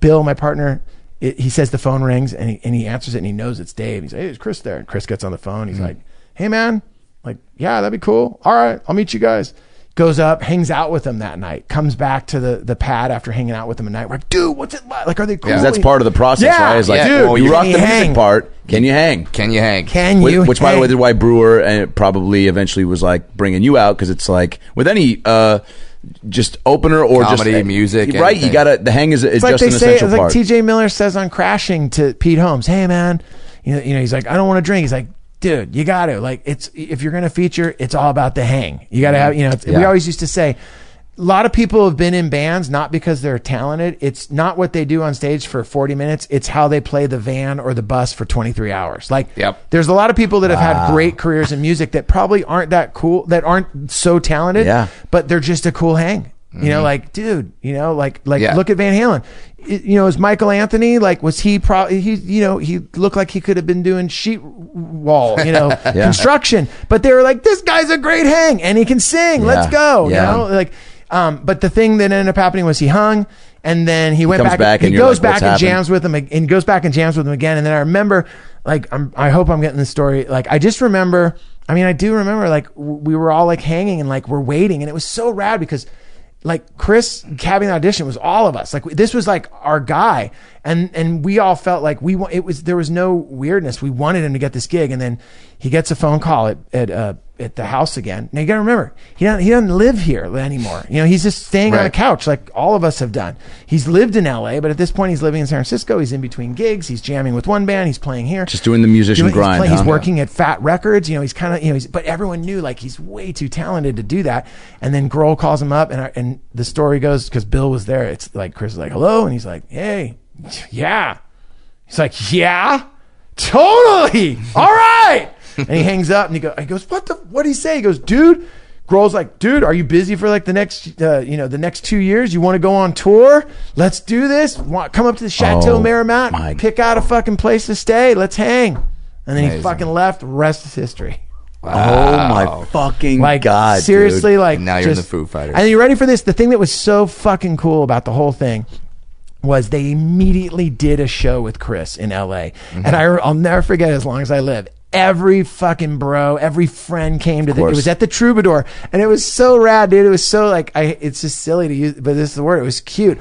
[SPEAKER 5] Bill, my partner, it, he says the phone rings, and he, and he answers it, and he knows it's Dave. He's like, "Hey, is Chris there?" And Chris gets on the phone. He's like, "Hey, man, like, yeah, that'd be cool. All right, I'll meet you guys." Goes up, hangs out with them that night. Comes back to the the pad after hanging out with them at night. We're like, dude, what's it like? Like, are they cool?
[SPEAKER 2] Because that's part of the process,
[SPEAKER 5] Yeah,
[SPEAKER 2] right? It's like,
[SPEAKER 5] yeah.
[SPEAKER 2] dude, you
[SPEAKER 5] Can
[SPEAKER 2] rock the
[SPEAKER 5] hang?
[SPEAKER 2] music part. Can you hang?
[SPEAKER 4] Can you hang?
[SPEAKER 5] Can
[SPEAKER 2] Which,
[SPEAKER 5] you?
[SPEAKER 2] which by the way, is why Breuer and probably eventually was like bringing you out because it's like with any uh, just opener or
[SPEAKER 4] Comedy,
[SPEAKER 2] just
[SPEAKER 4] music,
[SPEAKER 2] right? You gotta the hang is, is
[SPEAKER 5] It's like
[SPEAKER 2] just
[SPEAKER 5] they
[SPEAKER 2] an
[SPEAKER 5] say, it's
[SPEAKER 2] essential
[SPEAKER 5] like
[SPEAKER 2] part.
[SPEAKER 5] TJ Miller says on Crashing to Pete Holmes, "Hey man, you know, you know, he's like, I don't want to drink." He's like, "Dude, you got to like, it's if you're gonna feature, it's all about the hang. You got to mm-hmm. have, you know." It's, We always used to say. A lot of people have been in bands not because they're talented. It's not what they do on stage for 40 minutes. It's how they play the van or the bus for 23 hours. Like,
[SPEAKER 4] Yep.
[SPEAKER 5] there's a lot of people that have had great careers in music that probably aren't that cool, that aren't so talented,
[SPEAKER 2] Yeah.
[SPEAKER 5] but they're just a cool hang. You know, mm-hmm. like, dude, you know, like, like,
[SPEAKER 4] Yeah.
[SPEAKER 5] look at Van Halen. It- you know, is Michael Anthony like? Was he probably he? You know, he looked like he could have been doing sheet wall, you know, [LAUGHS] construction. But they were like, this guy's a great hang, and he can sing. Let's go.
[SPEAKER 2] Yeah.
[SPEAKER 5] You know, like, um, but the thing that ended up happening was he hung, and then he went
[SPEAKER 2] comes
[SPEAKER 5] back.
[SPEAKER 2] back
[SPEAKER 5] he
[SPEAKER 2] and you're
[SPEAKER 5] goes
[SPEAKER 2] like,
[SPEAKER 5] back
[SPEAKER 2] "What's
[SPEAKER 5] and
[SPEAKER 2] happened?"
[SPEAKER 5] jams with him, ag- and goes back and jams with him again. And then I remember, like, I'm, I hope I'm getting the story. Like, I just remember. I mean, I do remember, like, w- we were all like hanging and like we're waiting, and it was so rad because like Chris having the audition was all of us. Like this was like our guy, and and we all felt like we want. It was there was no weirdness. We wanted him to get this gig, and then he gets a phone call at at uh, at the house again. Now you got to remember he doesn't he doesn't live here anymore. You know he's just staying on a couch like all of us have done. He's lived in L.A., but at this point he's living in San Francisco. He's in between gigs. He's jamming with one band. He's playing here.
[SPEAKER 2] Just doing the musician
[SPEAKER 5] Doing- he's
[SPEAKER 2] grind,
[SPEAKER 5] play- He's, working at Fat Records. You know, he's kind of you know, he's, but everyone knew like he's way too talented to do that. And then Grohl calls him up, and I- and the story goes because Bill was there. It's like Chris is like, "Hello," and he's like, "Hey, [LAUGHS] yeah." He's like, "Yeah, totally, [LAUGHS] all right." And he hangs up, and he goes, "He goes, what the? What did he say?" He goes, "Dude." Grohl's like, dude, are you busy for like the next, uh, you know, the next two years? You want to go on tour? Let's do this. Want, come up to the Chateau
[SPEAKER 2] Oh, Marmont,
[SPEAKER 5] pick out a fucking place to stay. Let's hang. And then he fucking left. Rest is history.
[SPEAKER 2] Oh my fucking
[SPEAKER 5] Like
[SPEAKER 2] god!
[SPEAKER 5] seriously,
[SPEAKER 2] dude.
[SPEAKER 5] like
[SPEAKER 4] And now you're in the Foo Fighters.
[SPEAKER 5] And you ready for this? The thing that was so fucking cool about the whole thing was they immediately did a show with Chris in LA,
[SPEAKER 2] Mm-hmm.
[SPEAKER 5] and I, I'll never forget as long as I live. Every fucking bro, every friend came to the. It was at the Troubadour, and it was so rad, dude. It was so like I. It's just silly to use, but this is the word. It was cute,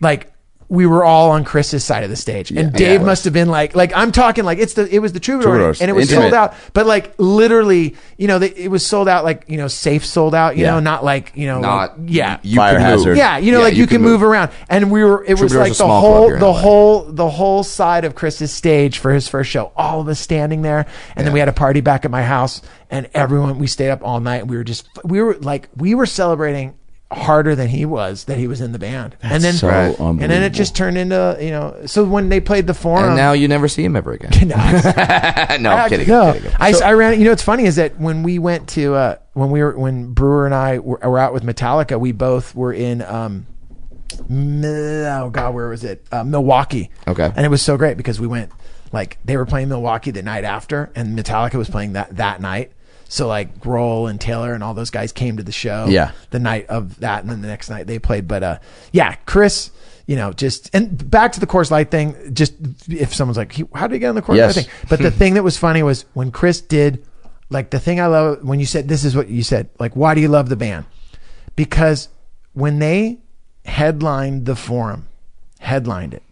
[SPEAKER 5] like. We were all on Chris's side of the stage, and Dave
[SPEAKER 2] Yeah.
[SPEAKER 5] must have been like, like I'm talking like it's the it was the Troubadour,
[SPEAKER 2] Troubadours.
[SPEAKER 5] and it was
[SPEAKER 2] Intimate.
[SPEAKER 5] sold out, but like literally, you know, they, it was sold out like you know, safe sold out, you
[SPEAKER 2] Yeah.
[SPEAKER 5] know, not like you know,
[SPEAKER 4] Not
[SPEAKER 5] like, yeah,
[SPEAKER 4] you
[SPEAKER 2] Fire
[SPEAKER 4] can move.
[SPEAKER 5] yeah, you know, like you, can move. around. And we were, it was like the whole, the
[SPEAKER 4] LA.
[SPEAKER 5] whole, the whole side of Chris's stage for his first show. All of us standing there, and then we had a party back at my house, and everyone we stayed up all night. And we were just, we were like, we were celebrating harder than he was that he was in the band, and then,
[SPEAKER 2] so
[SPEAKER 4] Right.
[SPEAKER 5] and then it just turned into, you know, so when they played the forum,
[SPEAKER 4] And now you never see him ever again. [LAUGHS]
[SPEAKER 5] No, I- [LAUGHS]
[SPEAKER 4] I'm kidding.
[SPEAKER 5] no,
[SPEAKER 4] I'm kidding.
[SPEAKER 5] I, I ran. You know, what's funny is that when we went to uh, when we were when Breuer and I were, were out with Metallica, we both were in. Um, oh God, where was it? Uh, Milwaukee.
[SPEAKER 4] Okay.
[SPEAKER 5] and it was so great because we went like they were playing Milwaukee the night after, and Metallica was playing that that night. So like Grohl and Taylor and all those guys came to the show.
[SPEAKER 2] Yeah.
[SPEAKER 5] the night of that, and then the next night they played. But uh, yeah, Chris. You know, just and back to the Coors Light thing. Just if someone's like, "How did he get on the Coors
[SPEAKER 2] Yes.
[SPEAKER 5] light thing?" But the [LAUGHS] thing that was funny was when Chris did, like the thing I love when you said this is what you said, like why do you love the band? Because when they headlined the forum, headlined it,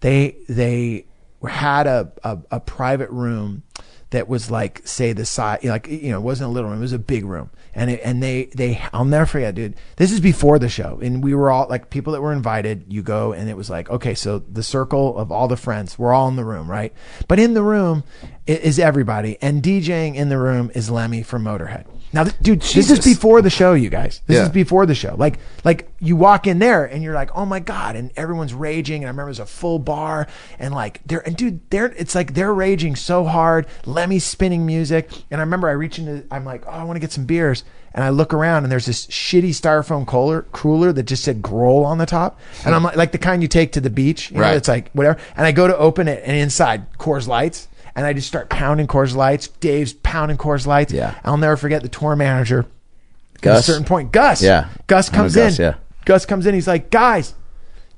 [SPEAKER 5] they they had a, a, a private room that was like say the size like you know it wasn't a little room it was a big room. And it, and they they I'll never forget dude. This is before the show and we were all like people that were invited you go and it was like okay so the circle of all the friends we're all in the room right? But in the room is everybody and DJing in the room is Lemmy from Motorhead now th- dude this is before the show you guys. This
[SPEAKER 4] Yeah.
[SPEAKER 5] is before the show. Like like you walk in there and you're like oh my god and everyone's raging and I remember it was a full bar and like they're and dude they're it's like they're raging so hard. Lemmy's spinning music and I remember I reach into I'm like oh I want to get some beers. And I look around and there's this shitty styrofoam cooler cooler that just said Grohl on the top. And I'm like like the kind you take to the beach you know
[SPEAKER 4] Right.
[SPEAKER 5] it's like whatever. And I go to open it and inside Coors Lights and I just start pounding Coors Lights Dave's pounding Coors Lights
[SPEAKER 2] Yeah.
[SPEAKER 5] I'll never forget the tour manager at a certain point Gus
[SPEAKER 2] Yeah.
[SPEAKER 5] Gus comes
[SPEAKER 2] Gus,
[SPEAKER 5] in
[SPEAKER 2] yeah.
[SPEAKER 5] Gus comes in. He's like, guys,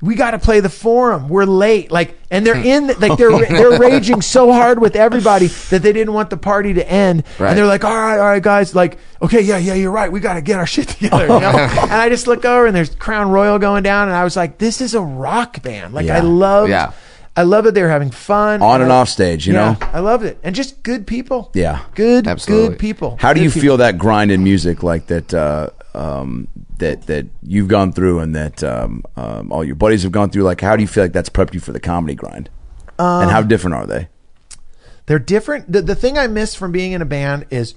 [SPEAKER 5] we got to play the forum. We're late. Like, and they're in, like, they're [LAUGHS] they're raging so hard with everybody that they didn't want the party to end.
[SPEAKER 4] Right.
[SPEAKER 5] And they're like, all right, all right, guys. Like, okay, yeah, yeah, you're right. We got to get our [LAUGHS] shit together. You know? [LAUGHS] and I just look over and there's Crown Royal going down, and I was like, this is a rock band. Like,
[SPEAKER 2] Yeah.
[SPEAKER 5] I love,
[SPEAKER 4] Yeah.
[SPEAKER 5] I love that they were having fun
[SPEAKER 2] On and off stage, you
[SPEAKER 5] yeah,
[SPEAKER 2] know?
[SPEAKER 5] I loved it, and just good people.
[SPEAKER 2] Yeah.
[SPEAKER 5] good,
[SPEAKER 4] Absolutely.
[SPEAKER 5] good people.
[SPEAKER 2] How do
[SPEAKER 5] Good
[SPEAKER 2] you
[SPEAKER 5] people.
[SPEAKER 2] feel that grind in music like that? Uh, um, that that you've gone through and that um, um, all your buddies have gone through. Like, how do you feel like that's prepped you for the comedy grind? and
[SPEAKER 5] Um,
[SPEAKER 2] how different are they?
[SPEAKER 5] they're different. The, the thing I miss from being in a band is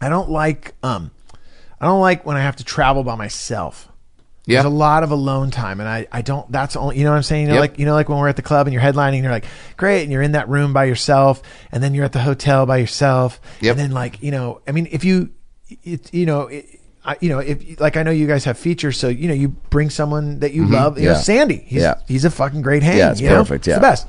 [SPEAKER 5] I don't like um I don't like when I have to travel by myself.
[SPEAKER 4] Yeah.
[SPEAKER 5] There's a lot of alone time, and I, I don't. That's only you know what I'm saying. You know,
[SPEAKER 4] Yep.
[SPEAKER 5] like you know, like when we're at the club and you're headlining, and you're like, great, and you're in that room by yourself, and then you're at the hotel by yourself,
[SPEAKER 4] Yep.
[SPEAKER 5] and then like you know, I mean, if you, it, you know, it, I, you know, if like I know you guys have features, so you know you bring someone that you mm-hmm. love. You know, Sandy, he's
[SPEAKER 2] Yeah.
[SPEAKER 5] he's a fucking great hang.
[SPEAKER 2] Yeah, it's
[SPEAKER 5] you know?
[SPEAKER 2] perfect,
[SPEAKER 5] It's
[SPEAKER 2] yeah.
[SPEAKER 5] the best.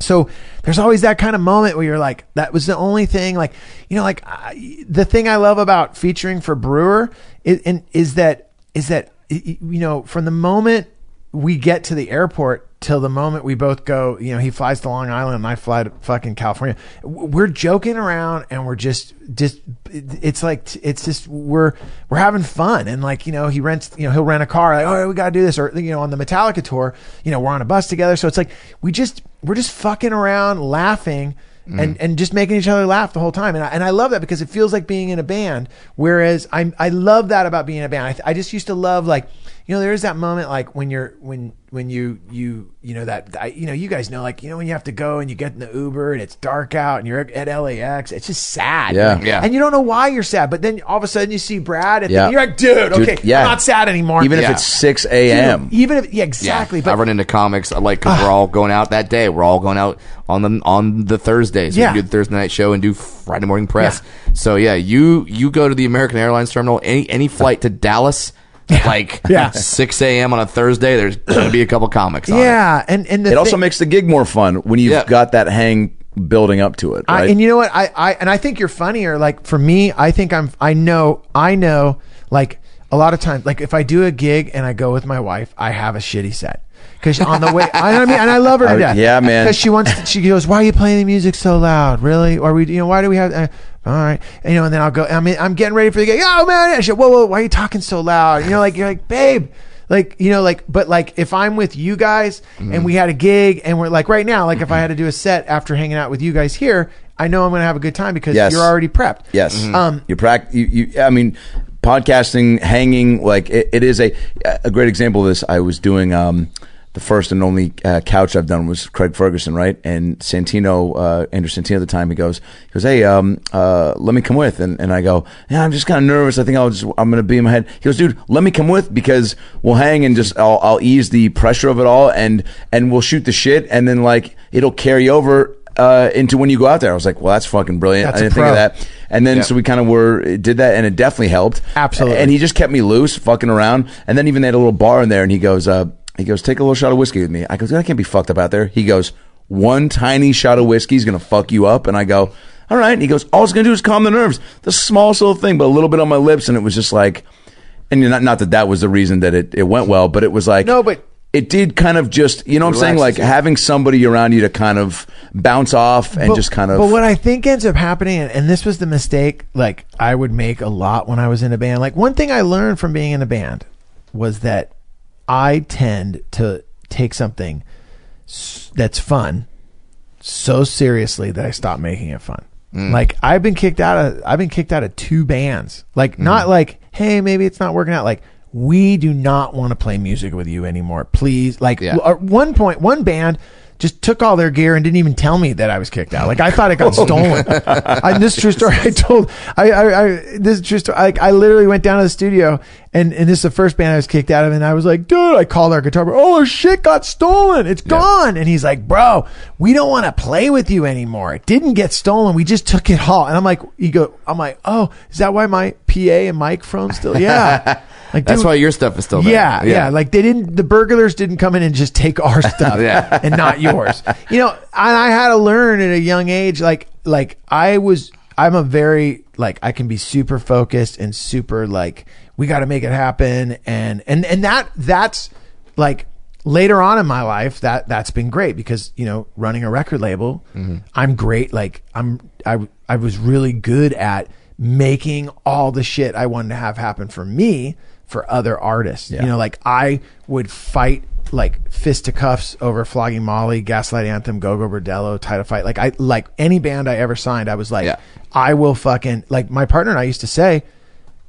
[SPEAKER 5] So there's always that kind of moment where you're like, that was the only thing. Like, you know, like I, the thing I love about featuring for Breuer is, and is that is that you know from the moment we get to the airport till the moment we both go, you know, he flies to Long Island and I fly to fucking California. We're joking around and we're just, just, it's like, it's just, we're, we're having fun. And like, you know, he rents, you know, he'll rent a car, like, oh, we got to do this. Or, you know, on the Metallica tour, you know, we're on a bus together. So it's like, we just, we're just fucking around laughing and mm. and just making each other laugh the whole time. And I, and I love that because it feels like being in a band. Whereas I I love that about being in a band. I, I just used to love like you know there is that moment like when you're when when you you you know that I, you know you guys know like you know when you have to go and you get in the Uber and it's dark out and you're at LAX. It's just sad.
[SPEAKER 2] Yeah.
[SPEAKER 4] Yeah.
[SPEAKER 5] And you don't know why you're sad, but then all of a sudden you see Brad and
[SPEAKER 2] Yeah.
[SPEAKER 5] you're like, dude,
[SPEAKER 2] Dude,
[SPEAKER 5] okay,
[SPEAKER 2] yeah.
[SPEAKER 5] I'm not sad anymore.
[SPEAKER 2] Even
[SPEAKER 4] Yeah.
[SPEAKER 2] if it's 6
[SPEAKER 5] Dude,
[SPEAKER 2] a.m.
[SPEAKER 5] even if yeah exactly.
[SPEAKER 4] Yeah,
[SPEAKER 5] But
[SPEAKER 4] I run into comics uh, like because we're all going out that day. We're all going out on the on the Thursday. So
[SPEAKER 5] Yeah.
[SPEAKER 4] we do the Thursday night show and do Friday morning press. So yeah, you you go to the American Airlines terminal any any flight to Dallas. Like [LAUGHS]
[SPEAKER 5] Yeah.
[SPEAKER 4] 6 a.m. on a Thursday, there's going to be a couple comics on it.
[SPEAKER 5] yeah, and and the
[SPEAKER 2] It also makes the gig more fun when you've
[SPEAKER 4] Yeah.
[SPEAKER 2] got that hang building up to it.
[SPEAKER 5] I, and you know what? I, I and I think you're funnier. Like for me, I think I'm. I know. I know. Like a lot of times, like if I do a gig and I go with my wife, I have a shitty set. Because on the way, I know what I mean, and I love her to
[SPEAKER 2] I- [LAUGHS]
[SPEAKER 5] death.
[SPEAKER 2] yeah, man.
[SPEAKER 5] Because she wants, to, she goes, "Why are you playing the music so loud? Really? Or we, you know, why do we have?" Uh, all right, and, you know, and then I'll go. I mean, I'm getting ready for the gig. Oh man! And she, whoa, whoa, why are you talking so loud? You know, like you're like, babe, like you know, like, but like if I'm with you guys and we had a gig and we're like right now, like if I had to do a set after hanging out with you guys here, I know I'm going to have a good time because
[SPEAKER 2] Yes.
[SPEAKER 5] you're already prepped.
[SPEAKER 2] Yes.
[SPEAKER 5] Um,
[SPEAKER 2] you prac you, you I mean podcasting hanging like it, it is a a great example of this. I was doing um the first and only uh, couch I've done was Craig Ferguson, right? And Santino, uh, Andrew Santino at the time, he goes, he goes, hey, um, uh, let me come with, and, and I go, yeah, I'm just kind of nervous. I think I'll just, I'm gonna be in my head. He goes, dude, let me come with because we'll hang and just, I'll, I'll ease the pressure of it all, and and we'll shoot the shit, and then like it'll carry over uh, into when you go out there. I was like, well, that's fucking brilliant.
[SPEAKER 5] That's
[SPEAKER 2] I didn't think of that. And then
[SPEAKER 4] Yeah.
[SPEAKER 2] so we kind of were did that, and it definitely helped.
[SPEAKER 5] Absolutely.
[SPEAKER 2] And he just kept me loose, fucking around. And then even they had a little bar in there, and he goes, uh, he goes, take a little shot of whiskey with me. I goes, I can't be fucked up out there. He goes, one tiny shot of whiskey is gonna fuck you up. And I go, all right. And he goes, all it's gonna do is calm the nerves. The smallest little thing, but a little bit on my lips, and it was just like, and not not that that was the reason that it, it went well, but it was like
[SPEAKER 5] No, but-
[SPEAKER 2] it did kind of just you know what I'm saying like having somebody around you to kind of bounce off and
[SPEAKER 5] but,
[SPEAKER 2] just kind of
[SPEAKER 5] But what I think ends up happening, and, and this was the mistake, like I would make a lot when I was in a band. Like one thing I learned from being in a band was that I tend to take something that's fun so seriously that I stop making it fun.
[SPEAKER 2] Mm.
[SPEAKER 5] Like I've been kicked out of I've been kicked out of two bands. Like
[SPEAKER 2] Mm-hmm.
[SPEAKER 5] not like hey maybe it's not working out. Like we do not want to play music with you anymore. Please. Like
[SPEAKER 4] Yeah.
[SPEAKER 5] at one point one band just took all their gear and didn't even tell me that I was kicked out. Like I thought it got [LAUGHS] oh, stolen. I, this true story. I told I, I, I this true story. I, I literally went down to the studio and, and this is the first band I was kicked out of. And I was like, dude, I called our guitar player. Oh, shit got stolen. It's gone. And he's like, bro, we don't want to play with you anymore. It didn't get stolen. We just took it all. And I'm like, you go, I'm like, oh, is that why my PA and microphone still? Yeah. [LAUGHS] Like,
[SPEAKER 4] That's
[SPEAKER 5] dude,
[SPEAKER 4] why your stuff is still there.
[SPEAKER 5] yeah, yeah, Like they didn't, the burglars didn't come in and just take our [LAUGHS] stuff
[SPEAKER 4] Yeah.
[SPEAKER 5] and not yours. You know, and I had to learn at a young age, like, like I was, I'm a very, like, I can be super focused and super, like, we got to make it happen. And, and, and that, that's like, later on in my life that that's been great because you know running a record label mm-hmm. i'm great like i'm I, I was really good at making all the shit i wanted to have happen for me for other artists. You know like i would fight like fisticuffs over flogging molly gaslight anthem Gogol Bordello title fight. Like i like any band i ever signed i was like
[SPEAKER 4] Yeah.
[SPEAKER 5] i will fucking like my partner and i used to say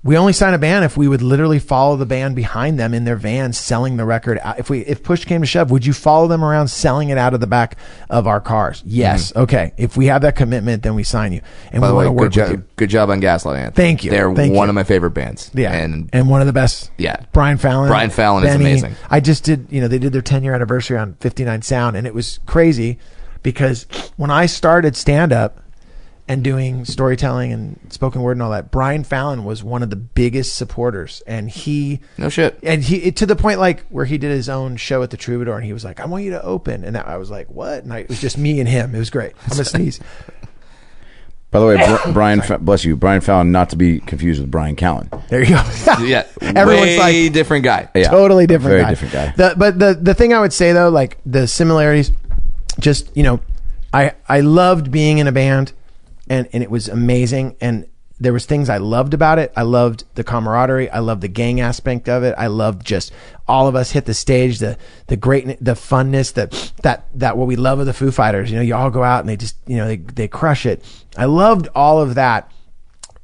[SPEAKER 5] we only sign a band if we would literally follow the band behind them in their van selling the record. out- If we if push came to shove, would you follow them around selling it out of the back of our cars? Yes. Okay. If we have that commitment, then we sign you. And
[SPEAKER 4] Mm-hmm. By
[SPEAKER 5] we
[SPEAKER 4] the way,
[SPEAKER 5] want to
[SPEAKER 4] good
[SPEAKER 5] work with
[SPEAKER 4] job, good job on Gaslight Anthem.
[SPEAKER 5] Thank you.
[SPEAKER 4] They're
[SPEAKER 5] Thank
[SPEAKER 4] one
[SPEAKER 5] you.
[SPEAKER 4] of my favorite bands.
[SPEAKER 5] Yeah,
[SPEAKER 4] and
[SPEAKER 5] and one of the best.
[SPEAKER 4] Yeah.
[SPEAKER 5] Brian Fallon.
[SPEAKER 4] Brian Fallon is amazing.
[SPEAKER 5] I just did. You know, they did their 10 year anniversary on 59 Sound, and it was crazy because when I started stand up, and doing storytelling and spoken word and all that. Brian Fallon was one of the biggest supporters, and he
[SPEAKER 4] No shit.
[SPEAKER 5] and he it, to the point like where he did his own show at the Troubadour, and he was like, "I want you to open," and I was like, "What?" And I, it was just me and him. It was great. I'm gonna sneeze. [LAUGHS]
[SPEAKER 2] By the way, Br- Brian, Fa- bless you, Brian Fallon, not to be confused with Brian Callen.
[SPEAKER 5] There you go. [LAUGHS]
[SPEAKER 4] Yeah, [LAUGHS]
[SPEAKER 5] Everyone's
[SPEAKER 4] way
[SPEAKER 5] like-
[SPEAKER 4] different guy.
[SPEAKER 2] Yeah.
[SPEAKER 5] totally different
[SPEAKER 2] Very
[SPEAKER 5] guy.
[SPEAKER 2] different guy.
[SPEAKER 5] The, but the the thing I would say though, like the similarities, just you know, I I loved being in a band, and and it was amazing. And there was things I loved about it. I loved the camaraderie. I loved the gang aspect of it. I loved just all of us hit the stage, the the great, the funness, that that that what we love of the Foo Fighters. You know, you all go out and they just you know they they crush it. I loved all of that.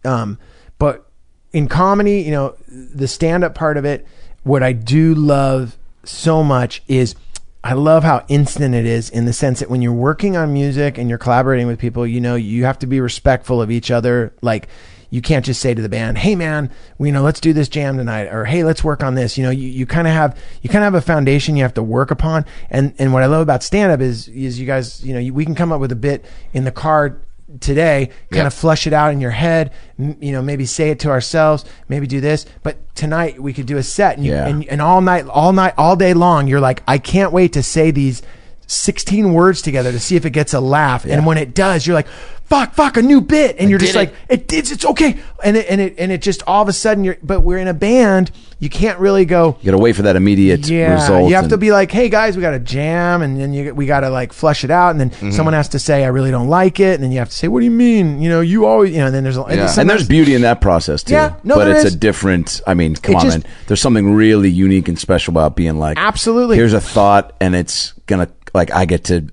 [SPEAKER 5] Um, but in comedy, you know, the stand up part of it, what I do love so much is I love how instant it is in the sense that when you're working on music and you're collaborating with people, you know, you have to be respectful of each other. Like, you can't just say to the band, "Hey, man, we, you know, let's do this jam tonight," or "Hey, let's work on this." You know, you, you kind of have you kind of have a foundation you have to work upon. And and what I love about stand up is is you guys, you know, you, we can come up with a bit in the car today kind
[SPEAKER 4] Yeah.
[SPEAKER 5] of flush it out in your head m- you know maybe say it to ourselves maybe do this but tonight we could do a set and, you,
[SPEAKER 2] Yeah.
[SPEAKER 5] and, and all night all night all day long you're like i can't wait to say these 16 words together to see if it gets a laugh and when it does you're like fuck fuck a new bit and you're just
[SPEAKER 4] did
[SPEAKER 5] like it did it's okay and it, and it and it just all of a sudden you're but we're in a band you can't really go
[SPEAKER 2] You got to wait for that immediate
[SPEAKER 5] yeah,
[SPEAKER 2] result.
[SPEAKER 5] you have to be like, hey guys, we got a jam, and then you, we got to like flush it out, and then
[SPEAKER 2] Mm-hmm.
[SPEAKER 5] someone has to say, I really don't like it, and then you have to say, what do you mean? You know, you always, you know, and then there's,
[SPEAKER 4] Yeah.
[SPEAKER 2] and there's beauty in that process too.
[SPEAKER 5] Yeah, no,
[SPEAKER 2] but it's
[SPEAKER 5] is.
[SPEAKER 2] a different. I mean, come
[SPEAKER 5] It
[SPEAKER 2] on,
[SPEAKER 5] just-
[SPEAKER 2] man. There's something really unique and special about being like,
[SPEAKER 5] Absolutely.
[SPEAKER 2] Here's a thought, and it's gonna like I get to,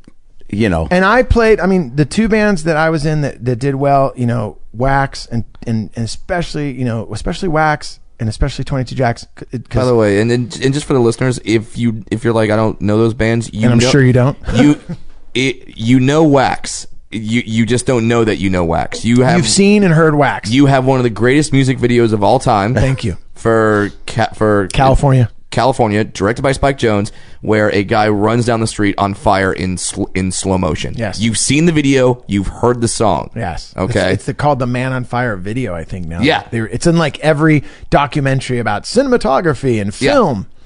[SPEAKER 2] you know,
[SPEAKER 5] and I played. I mean, the two bands that I was in that, that did well, you know, Wax and, and and especially you know especially Wax and especially Twenty Two Jacks. c- it- 'cause-
[SPEAKER 4] By the way, and then and just for the listeners, if you if you're like I don't know those bands, you
[SPEAKER 5] And I'm
[SPEAKER 4] know-
[SPEAKER 5] sure you don't. [LAUGHS]
[SPEAKER 4] you [LAUGHS] it, you know Wax. You you just don't know that you know Wax. You have
[SPEAKER 5] you've seen and heard Wax.
[SPEAKER 4] you have one of the greatest music videos of all time.
[SPEAKER 5] Thank you.
[SPEAKER 4] for ca- for
[SPEAKER 5] California.
[SPEAKER 4] California, directed by Spike Jonze, where a guy runs down the street on fire in sl- in slow motion.
[SPEAKER 5] Yes.
[SPEAKER 4] you've seen the video, you've heard the song.
[SPEAKER 5] Yes.
[SPEAKER 4] Okay.
[SPEAKER 5] It's, it's the, called the Man on Fire video, I think now.
[SPEAKER 4] Yeah.
[SPEAKER 5] They- It's in like every documentary about cinematography and
[SPEAKER 4] Yeah.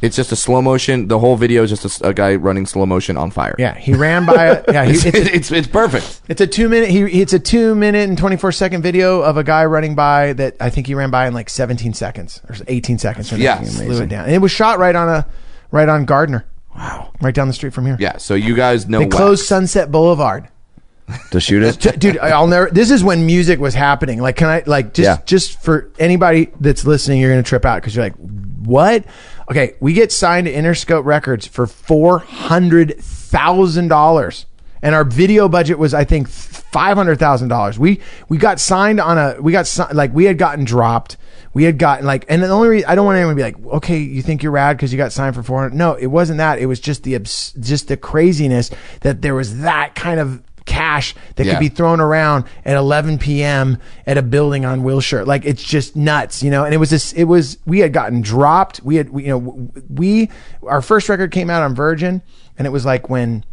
[SPEAKER 5] Film.
[SPEAKER 4] It's just a slow motion. The whole video is just a guy running slow motion on fire.
[SPEAKER 5] Yeah. He ran by it. Yeah. He, [LAUGHS]
[SPEAKER 4] it's,
[SPEAKER 5] it's, a,
[SPEAKER 4] it's, it's perfect.
[SPEAKER 5] it's a two minute, he, it's a two minute and 24 second video of a guy running by that I think he ran by in like 17 seconds or 18 seconds. and
[SPEAKER 4] Yeah.
[SPEAKER 5] then Slew it down. And it was shot right on a, right on Gardner. Wow. Right down the street from here.
[SPEAKER 4] Yeah. So you guys know
[SPEAKER 5] They
[SPEAKER 4] Wax.
[SPEAKER 5] closed Sunset Boulevard.
[SPEAKER 2] to shoot it. [LAUGHS]
[SPEAKER 5] T- dude i'll never this is when music was happening like can i like just
[SPEAKER 2] Yeah.
[SPEAKER 5] just for anybody that's listening you're gonna trip out because you're like what okay we get signed to interscope records for $400000 and our video budget was i think $500000 we we got signed on a we got like we had gotten dropped. We had gotten like and the only reason i don't want anyone to be like okay you think you're rad because you got signed for 400 no it wasn't that. It was just the just the craziness that there was that kind of cash that
[SPEAKER 4] Yeah.
[SPEAKER 5] could be thrown around at 11 p.m. at a building on Wilshire. Like it's just nuts, you know. And it was this. It was we had gotten dropped. We had we, you know we our first record came out on Virgin, and it was like when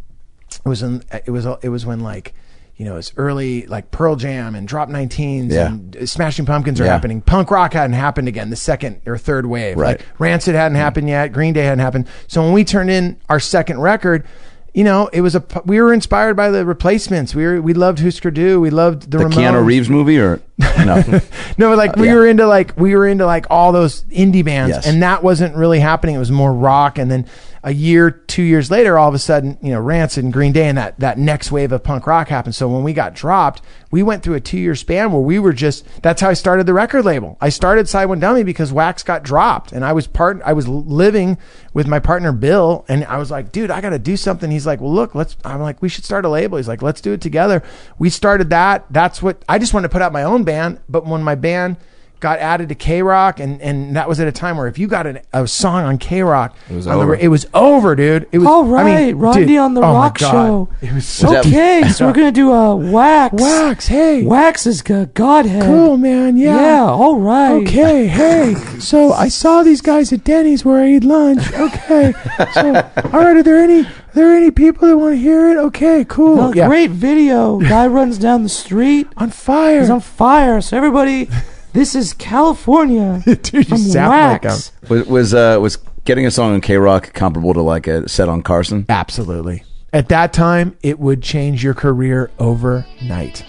[SPEAKER 5] it was in it was it was when like. You know, it's early like Pearl Jam and Drop 19s
[SPEAKER 2] Yeah.
[SPEAKER 5] and uh, Smashing Pumpkins are
[SPEAKER 2] Yeah.
[SPEAKER 5] happening. Punk rock hadn't happened again, the second or third wave.
[SPEAKER 2] Right.
[SPEAKER 5] Like Rancid hadn't mm. happened yet. Green Day hadn't happened. So when we turned in our second record, you know, it was a we were inspired by the replacements. We were we loved Husker Du. We loved the,
[SPEAKER 2] The
[SPEAKER 5] Ramones.
[SPEAKER 2] Keanu Reeves movie, or [LAUGHS] no?
[SPEAKER 5] No, like we
[SPEAKER 2] yeah.
[SPEAKER 5] were into like we were into like all those indie bands,
[SPEAKER 2] Yes.
[SPEAKER 5] and that wasn't really happening. It was more rock, and then a year, two years later, all of a sudden, you know, Rancid and Green Day and that that next wave of punk rock happened. So when we got dropped, we went through a two year span where we were just. That's how I started the record label. I started Side One Dummy because Wax got dropped, and I was part. I was living with my partner Bill, and I was like, dude, I got to do something. He's like, well, look, let's. I'm like, we should start a label. He's like, let's do it together. We started that. That's what I just wanted to put out my own band, but when my band got added to K Rock, and and that was at a time where if you got an, a song on K Rock, it
[SPEAKER 4] was
[SPEAKER 5] on the,
[SPEAKER 4] over.
[SPEAKER 5] it was over, dude. It was
[SPEAKER 6] all right.
[SPEAKER 5] I mean,
[SPEAKER 6] Rodney
[SPEAKER 5] dude,
[SPEAKER 6] on the
[SPEAKER 5] oh
[SPEAKER 6] rock show.
[SPEAKER 5] It was so
[SPEAKER 6] Okay, so we're gonna do a wax.
[SPEAKER 5] wax. Hey,
[SPEAKER 6] Wax is good. Godhead.
[SPEAKER 5] cool, man. Yeah.
[SPEAKER 6] Yeah. All right.
[SPEAKER 5] Okay, hey. So I saw these guys at Denny's where I eat lunch. Okay. So [LAUGHS] all right, are there any are there any people that want to hear it? Okay, cool.
[SPEAKER 6] Oh, Great video. Guy runs down the street.
[SPEAKER 5] On fire.
[SPEAKER 6] He's on fire. So everybody, this is California. [LAUGHS]
[SPEAKER 5] Dude, you
[SPEAKER 6] from
[SPEAKER 5] sound like him.
[SPEAKER 6] wax.
[SPEAKER 2] Was was uh, was getting a song on K Rock comparable to like a set on Carson?
[SPEAKER 5] Absolutely. At that time, it would change your career overnight.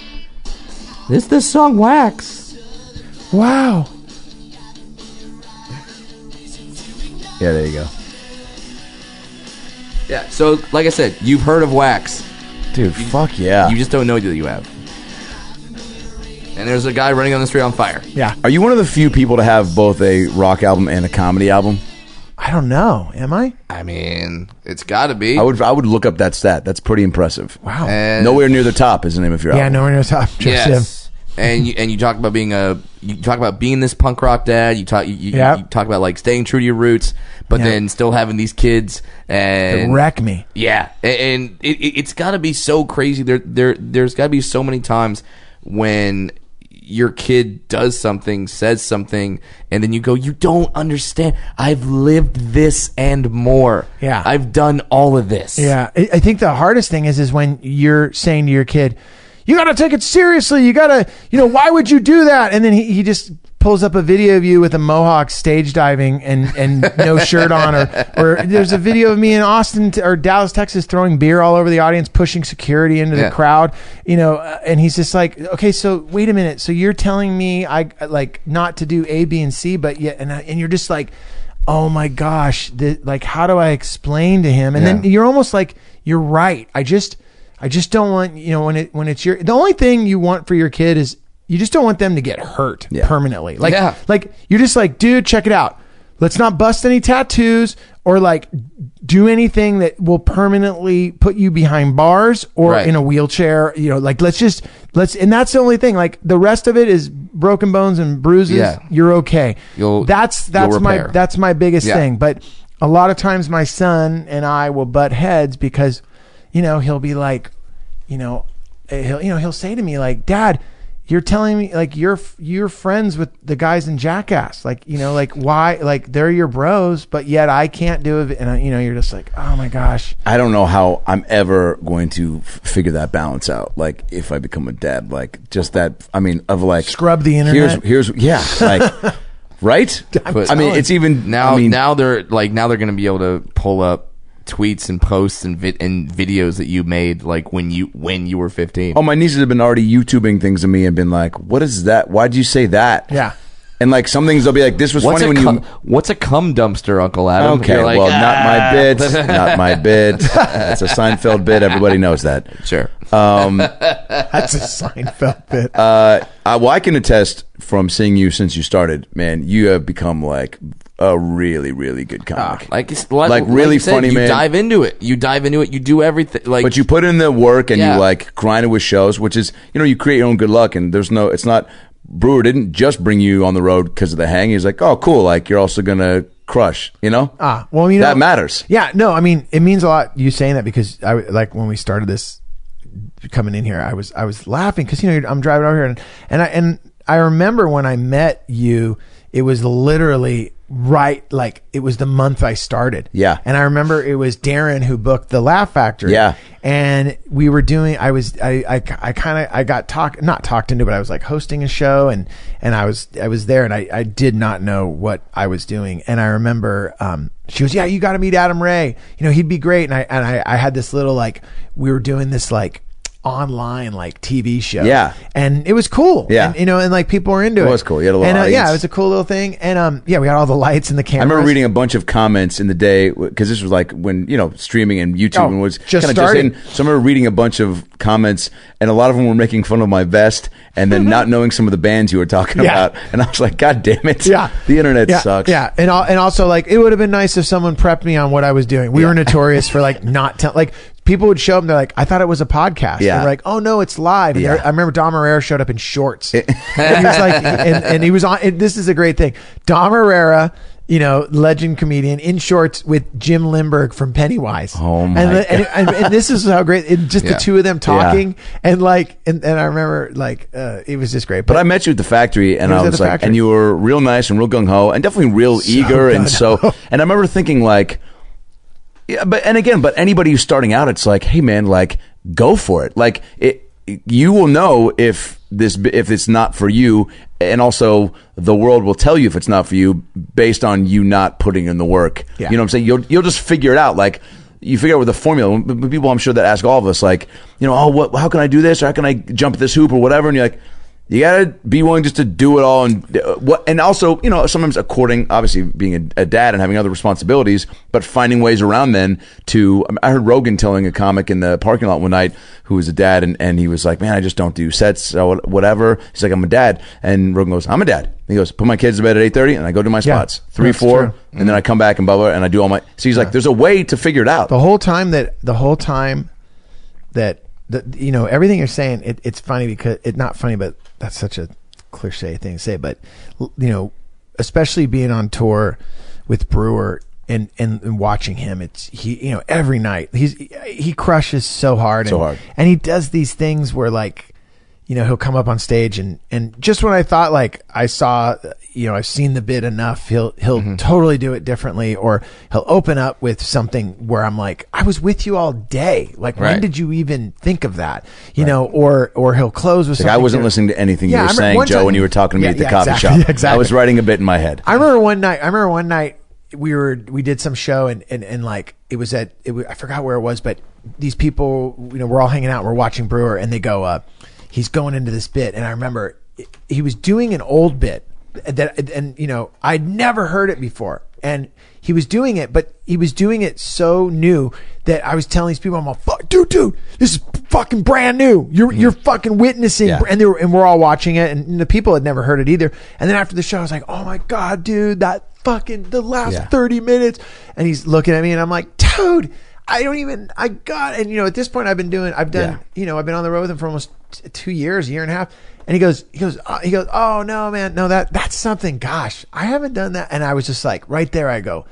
[SPEAKER 6] This this song wax.
[SPEAKER 5] Wow.
[SPEAKER 2] Yeah, there you go.
[SPEAKER 4] Yeah. So, like I said, you've heard of Wax.
[SPEAKER 2] Dude, fuck yeah.
[SPEAKER 4] You just don't know that you have. And there's a guy running on the street on fire.
[SPEAKER 5] Yeah.
[SPEAKER 2] Are you one of the few people to have both a rock album and a comedy album?
[SPEAKER 5] I don't know. Am I?
[SPEAKER 4] I mean, it's got to be.
[SPEAKER 2] I would I would look up that stat. That's pretty impressive.
[SPEAKER 5] Wow.
[SPEAKER 4] And
[SPEAKER 2] Nowhere near the top is the name of your
[SPEAKER 5] yeah,
[SPEAKER 2] album.
[SPEAKER 5] nowhere near the top. [LAUGHS] Just him.
[SPEAKER 4] Yes. And you and you talk about being a you talk about being this punk rock dad. You talk you, you,
[SPEAKER 5] Yep.
[SPEAKER 4] you talk about like staying true to your roots, but
[SPEAKER 5] Yep.
[SPEAKER 4] then still having these kids
[SPEAKER 5] It
[SPEAKER 4] and
[SPEAKER 5] wreck me.
[SPEAKER 4] Yeah, and, and it, it, it's got to be so crazy. There, there, there's got to be so many times when your kid does something, says something, and then you go, "You don't understand. I've lived this and more.
[SPEAKER 5] Yeah.
[SPEAKER 4] I've done all of this.
[SPEAKER 5] Yeah, I I think the hardest thing is is when you're saying to your kid, "You got to take it seriously. You got to, you know, why would you do that?" And then he, he just pulls up a video of you with a mohawk stage diving and and no [LAUGHS] shirt on, or or there's a video of me in Austin t- or Dallas, Texas, throwing beer all over the audience, pushing security into
[SPEAKER 4] Yeah.
[SPEAKER 5] the crowd, you know, uh, and he's just like, "Okay, so wait a minute. So you're telling me I like not to do A, B, and C, but yet, and I, and you're just like." oh my gosh, the, like how do I explain to him? And then
[SPEAKER 4] Yeah.
[SPEAKER 5] you're almost like you're right. I just I just don't want you know when it when it's your the only thing you want for your kid is you just don't want them to get hurt
[SPEAKER 2] Yeah.
[SPEAKER 5] permanently. Like
[SPEAKER 4] Yeah.
[SPEAKER 5] like you're just like, dude, check it out. Let's not bust any tattoos or like do anything that will permanently put you behind bars or
[SPEAKER 4] Right.
[SPEAKER 5] in a wheelchair. You know, like let's just let's and that's the only thing. Like the rest of it is broken bones and bruises.
[SPEAKER 4] Yeah.
[SPEAKER 5] You're okay.
[SPEAKER 4] You'll-
[SPEAKER 5] that's that's
[SPEAKER 4] you'll
[SPEAKER 5] my
[SPEAKER 4] repair.
[SPEAKER 5] that's my biggest
[SPEAKER 4] Yeah.
[SPEAKER 5] thing. But a lot of times my son and I will butt heads because, you know, he'll be like, you know, he'll you know he'll say to me like, Dad, you're telling me like you're you're friends with the guys in Jackass, like you know, like why like they're your bros, but yet I can't do it, and I, you know, you're just like, oh my gosh,
[SPEAKER 2] I don't know how I'm ever going to f- figure that balance out. Like if I become a dad, like just that. I mean, of like
[SPEAKER 5] Scrub the internet.
[SPEAKER 2] Here's here's yeah, like [LAUGHS] right.
[SPEAKER 4] But-
[SPEAKER 2] I mean, it's even
[SPEAKER 4] Now,
[SPEAKER 2] I mean,
[SPEAKER 4] now they're like now they're going to be able to pull up tweets and posts and vid- and videos that you made like when you when you were 15.
[SPEAKER 2] Oh, my nieces have been already YouTubing things to me and been like, "What is that? Why'd you say that?"
[SPEAKER 5] Yeah.
[SPEAKER 2] And like some things they'll be like, "This was
[SPEAKER 4] What's
[SPEAKER 2] funny
[SPEAKER 4] a
[SPEAKER 2] when
[SPEAKER 4] cum,
[SPEAKER 2] you."
[SPEAKER 4] what's a cum dumpster, Uncle Adam?
[SPEAKER 2] Okay,
[SPEAKER 4] You're like,
[SPEAKER 2] well, not my
[SPEAKER 4] "Ah."
[SPEAKER 2] bit, [LAUGHS] not my bit. It's a Seinfeld bit. Everybody knows that.
[SPEAKER 4] Sure.
[SPEAKER 2] Um, [LAUGHS]
[SPEAKER 5] that's a Seinfeld bit.
[SPEAKER 2] uh, I, well, I can attest from seeing you since you started, man. You have become like a really, really good comic.
[SPEAKER 4] Like it's like,
[SPEAKER 2] Like, really
[SPEAKER 4] you said,
[SPEAKER 2] funny,
[SPEAKER 4] you
[SPEAKER 2] man.
[SPEAKER 4] dive into it. You dive into it. You do everything. Like,
[SPEAKER 2] but you put in the work and
[SPEAKER 4] Yeah.
[SPEAKER 2] you like grind it with shows, which is you know you create your own good luck, and there's no, it's not. Breuer didn't just bring you on the road because of the hang. He's like, oh, cool. Like you're also gonna crush, you know.
[SPEAKER 5] Ah, well, you know
[SPEAKER 2] that matters.
[SPEAKER 5] Yeah, no, I mean, it means a lot. You saying that because I like when we started this coming in here, I was I was laughing because you know I'm driving over here and and I and I remember when I met you, it was literally right like it was the month I started.
[SPEAKER 2] Yeah.
[SPEAKER 5] and I remember it was Darren who booked the Laugh Factory.
[SPEAKER 2] Yeah.
[SPEAKER 5] and we were doing. I was I I, I kind of I got talk not talked into, but I was like hosting a show and and I was I was there and I I did not know what I was doing and I remember um she was yeah you got to meet Adam Ray you know he'd be great and I and I I had this little like we were doing this like online like TV show
[SPEAKER 2] Yeah.
[SPEAKER 5] and it was cool
[SPEAKER 2] Yeah.
[SPEAKER 5] and, you know and like people were into it
[SPEAKER 2] It was cool. You had a
[SPEAKER 5] and uh, yeah it was a cool little thing and um yeah we had all the lights and the
[SPEAKER 2] camera.
[SPEAKER 5] I
[SPEAKER 2] remember reading a bunch of comments in the day because this was like when you know streaming and YouTube
[SPEAKER 5] Oh,
[SPEAKER 2] and was
[SPEAKER 5] just
[SPEAKER 2] kinda
[SPEAKER 5] started.
[SPEAKER 2] in. So I remember reading a bunch of comments, and a lot of them were making fun of my vest, and then not mm-hmm. knowing some of the bands you were talking
[SPEAKER 5] Yeah.
[SPEAKER 2] about, and I was like, God damn it!
[SPEAKER 5] Yeah,
[SPEAKER 2] the internet
[SPEAKER 5] yeah,
[SPEAKER 2] sucks.
[SPEAKER 5] Yeah, and al- and also like it would have been nice if someone prepped me on what I was doing. We were notorious for like not tell like people would show up and they're like, I thought it was a podcast.
[SPEAKER 2] Yeah.
[SPEAKER 5] They're like, oh no, it's live. And
[SPEAKER 2] Yeah.
[SPEAKER 5] they're- I remember Dom Irrera showed up in shorts. [LAUGHS] and he was like, and, and he was on. And this is a great thing. Dom Irrera. You know, legend comedian in shorts with Jim Lindberg from Pennywise.
[SPEAKER 2] Oh, my
[SPEAKER 5] and, the- and, and, and this is how great! And just
[SPEAKER 4] Yeah.
[SPEAKER 5] the two of them talking, and like, and, and I remember like uh, it was just great.
[SPEAKER 2] But I met you at the factory, and
[SPEAKER 5] was
[SPEAKER 2] I was like,
[SPEAKER 5] factory.
[SPEAKER 2] and you were real nice and real gung ho, and definitely real eager, and so. And I remember thinking like, yeah, but and again, but anybody who's starting out, it's like, hey man, like go for it. Like it, you will know if this if it's not for you, and also the world will tell you if it's not for you based on you not putting in the work.
[SPEAKER 5] Yeah.
[SPEAKER 2] You know what I'm saying? You'll you'll just figure it out. Like you figure out with the formula. People, I'm sure that ask all of us, like, you know, oh, what? How can I do this? Or how can I jump this hoop or whatever? And you're like. You gotta be willing just to do it all, and uh, what, and also, you know, sometimes according, obviously, being a, a dad and having other responsibilities, but finding ways around then to. I heard Rogan telling a comic in the parking lot one night who was a dad, and, and he was like, "Man, I just don't do sets or whatever." He's like, "I'm a dad," and Rogan goes, "I'm a dad." He goes, "Put my kids to bed at eight thirty, and I go do my
[SPEAKER 5] Yeah,
[SPEAKER 2] spots three, four,
[SPEAKER 5] true.
[SPEAKER 2] and then I come back and blah blah, and I do all my." So he's like, "There's a way to figure it out."
[SPEAKER 5] the whole time that the whole time that the, you know everything you're saying it, it's funny because it's not funny but that's such a cliche thing to say but you know especially being on tour with Breuer and, and, and watching him it's he you know every night he's he crushes so hard
[SPEAKER 2] So
[SPEAKER 5] and,
[SPEAKER 2] hard.
[SPEAKER 5] and he does these things where like you know he'll come up on stage and and just when I thought like I saw you know I've seen the bit enough he'll he'll
[SPEAKER 2] Mm-hmm.
[SPEAKER 5] totally do it differently or he'll open up with something where I'm like I was with you all day like when did you even think of that you know or or he'll close with
[SPEAKER 2] Like I wasn't
[SPEAKER 5] different.
[SPEAKER 2] listening to anything
[SPEAKER 5] Yeah,
[SPEAKER 2] you were
[SPEAKER 5] remember
[SPEAKER 2] saying, Joe,
[SPEAKER 5] time-
[SPEAKER 2] when you were [LAUGHS] talking to me
[SPEAKER 5] Yeah,
[SPEAKER 2] at the
[SPEAKER 5] yeah,
[SPEAKER 2] coffee
[SPEAKER 5] exactly,
[SPEAKER 2] shop.
[SPEAKER 5] exactly.
[SPEAKER 2] I was writing a bit in my head.
[SPEAKER 5] I remember one night. I remember one night we were we did some show and and, and like it was at it was, I forgot where it was, but these people you know we're all hanging out, we're watching Breuer, and they go, uh, he's going into this bit, and I remember he was doing an old bit that and you know I'd never heard it before, and he was doing it, but he was doing it so new that I was telling these people, I'm like, fuck, dude, dude, this is fucking brand new. You're hmm. you're fucking witnessing,
[SPEAKER 2] Yeah.
[SPEAKER 5] and they were, and we're all watching it, and the people had never heard it either. And then after the show, I was like, oh my god, dude, that fucking the last
[SPEAKER 2] Yeah.
[SPEAKER 5] thirty minutes. And he's looking at me, and I'm like, dude. I don't even. I got, and you know, at this point, I've been doing. I've done.
[SPEAKER 2] Yeah.
[SPEAKER 5] You know, I've been on the road with him for almost t- two years, a year and a half. And he goes, he goes, uh, he goes. Oh no, man, no, that that's something. Gosh, I haven't done that. And I was just like, right there, I go,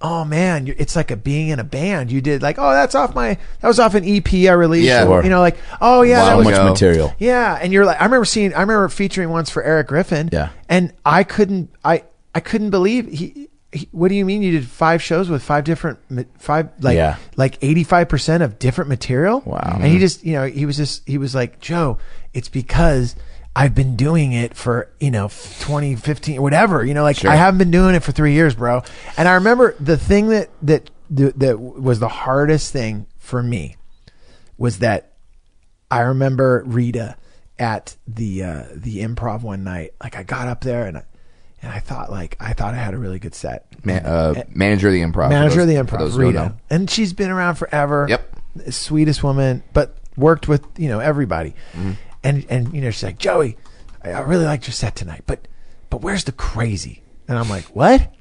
[SPEAKER 5] oh man, it's like a being in a band. You did like, oh, that's off my. That was off an EP I released.
[SPEAKER 4] Yeah.
[SPEAKER 5] or, you know, like, oh yeah,
[SPEAKER 2] so
[SPEAKER 5] that was
[SPEAKER 2] much
[SPEAKER 4] go.
[SPEAKER 2] material.
[SPEAKER 5] yeah, and you're like, I remember seeing, I remember featuring once for Eric Griffin.
[SPEAKER 2] Yeah.
[SPEAKER 5] and I couldn't, I, I couldn't believe he. What do you mean you did five shows with five different, five like,
[SPEAKER 2] Yeah.
[SPEAKER 5] like eighty five percent of different material?
[SPEAKER 2] Wow.
[SPEAKER 5] And he just, you know, he was just, he was like, Joe, it's because. I've been doing it for, you know, 20, 15, whatever, you know, like I haven't been doing it for three years, bro. And I remember the thing that, that, that was the hardest thing for me was that I remember Rita at the uh, the improv one night. Like I got up there and I, and I thought like I thought I had a really good set.
[SPEAKER 4] Man, uh, manager of the improv.
[SPEAKER 5] Manager of the improv,
[SPEAKER 4] those
[SPEAKER 5] Rita, and she's been around forever.
[SPEAKER 4] Yep.
[SPEAKER 5] Sweetest woman, but worked with you know everybody.
[SPEAKER 4] Mm-hmm.
[SPEAKER 5] And and you know she's like Joey, I, I really liked your set tonight, but but where's the crazy? And I'm like what?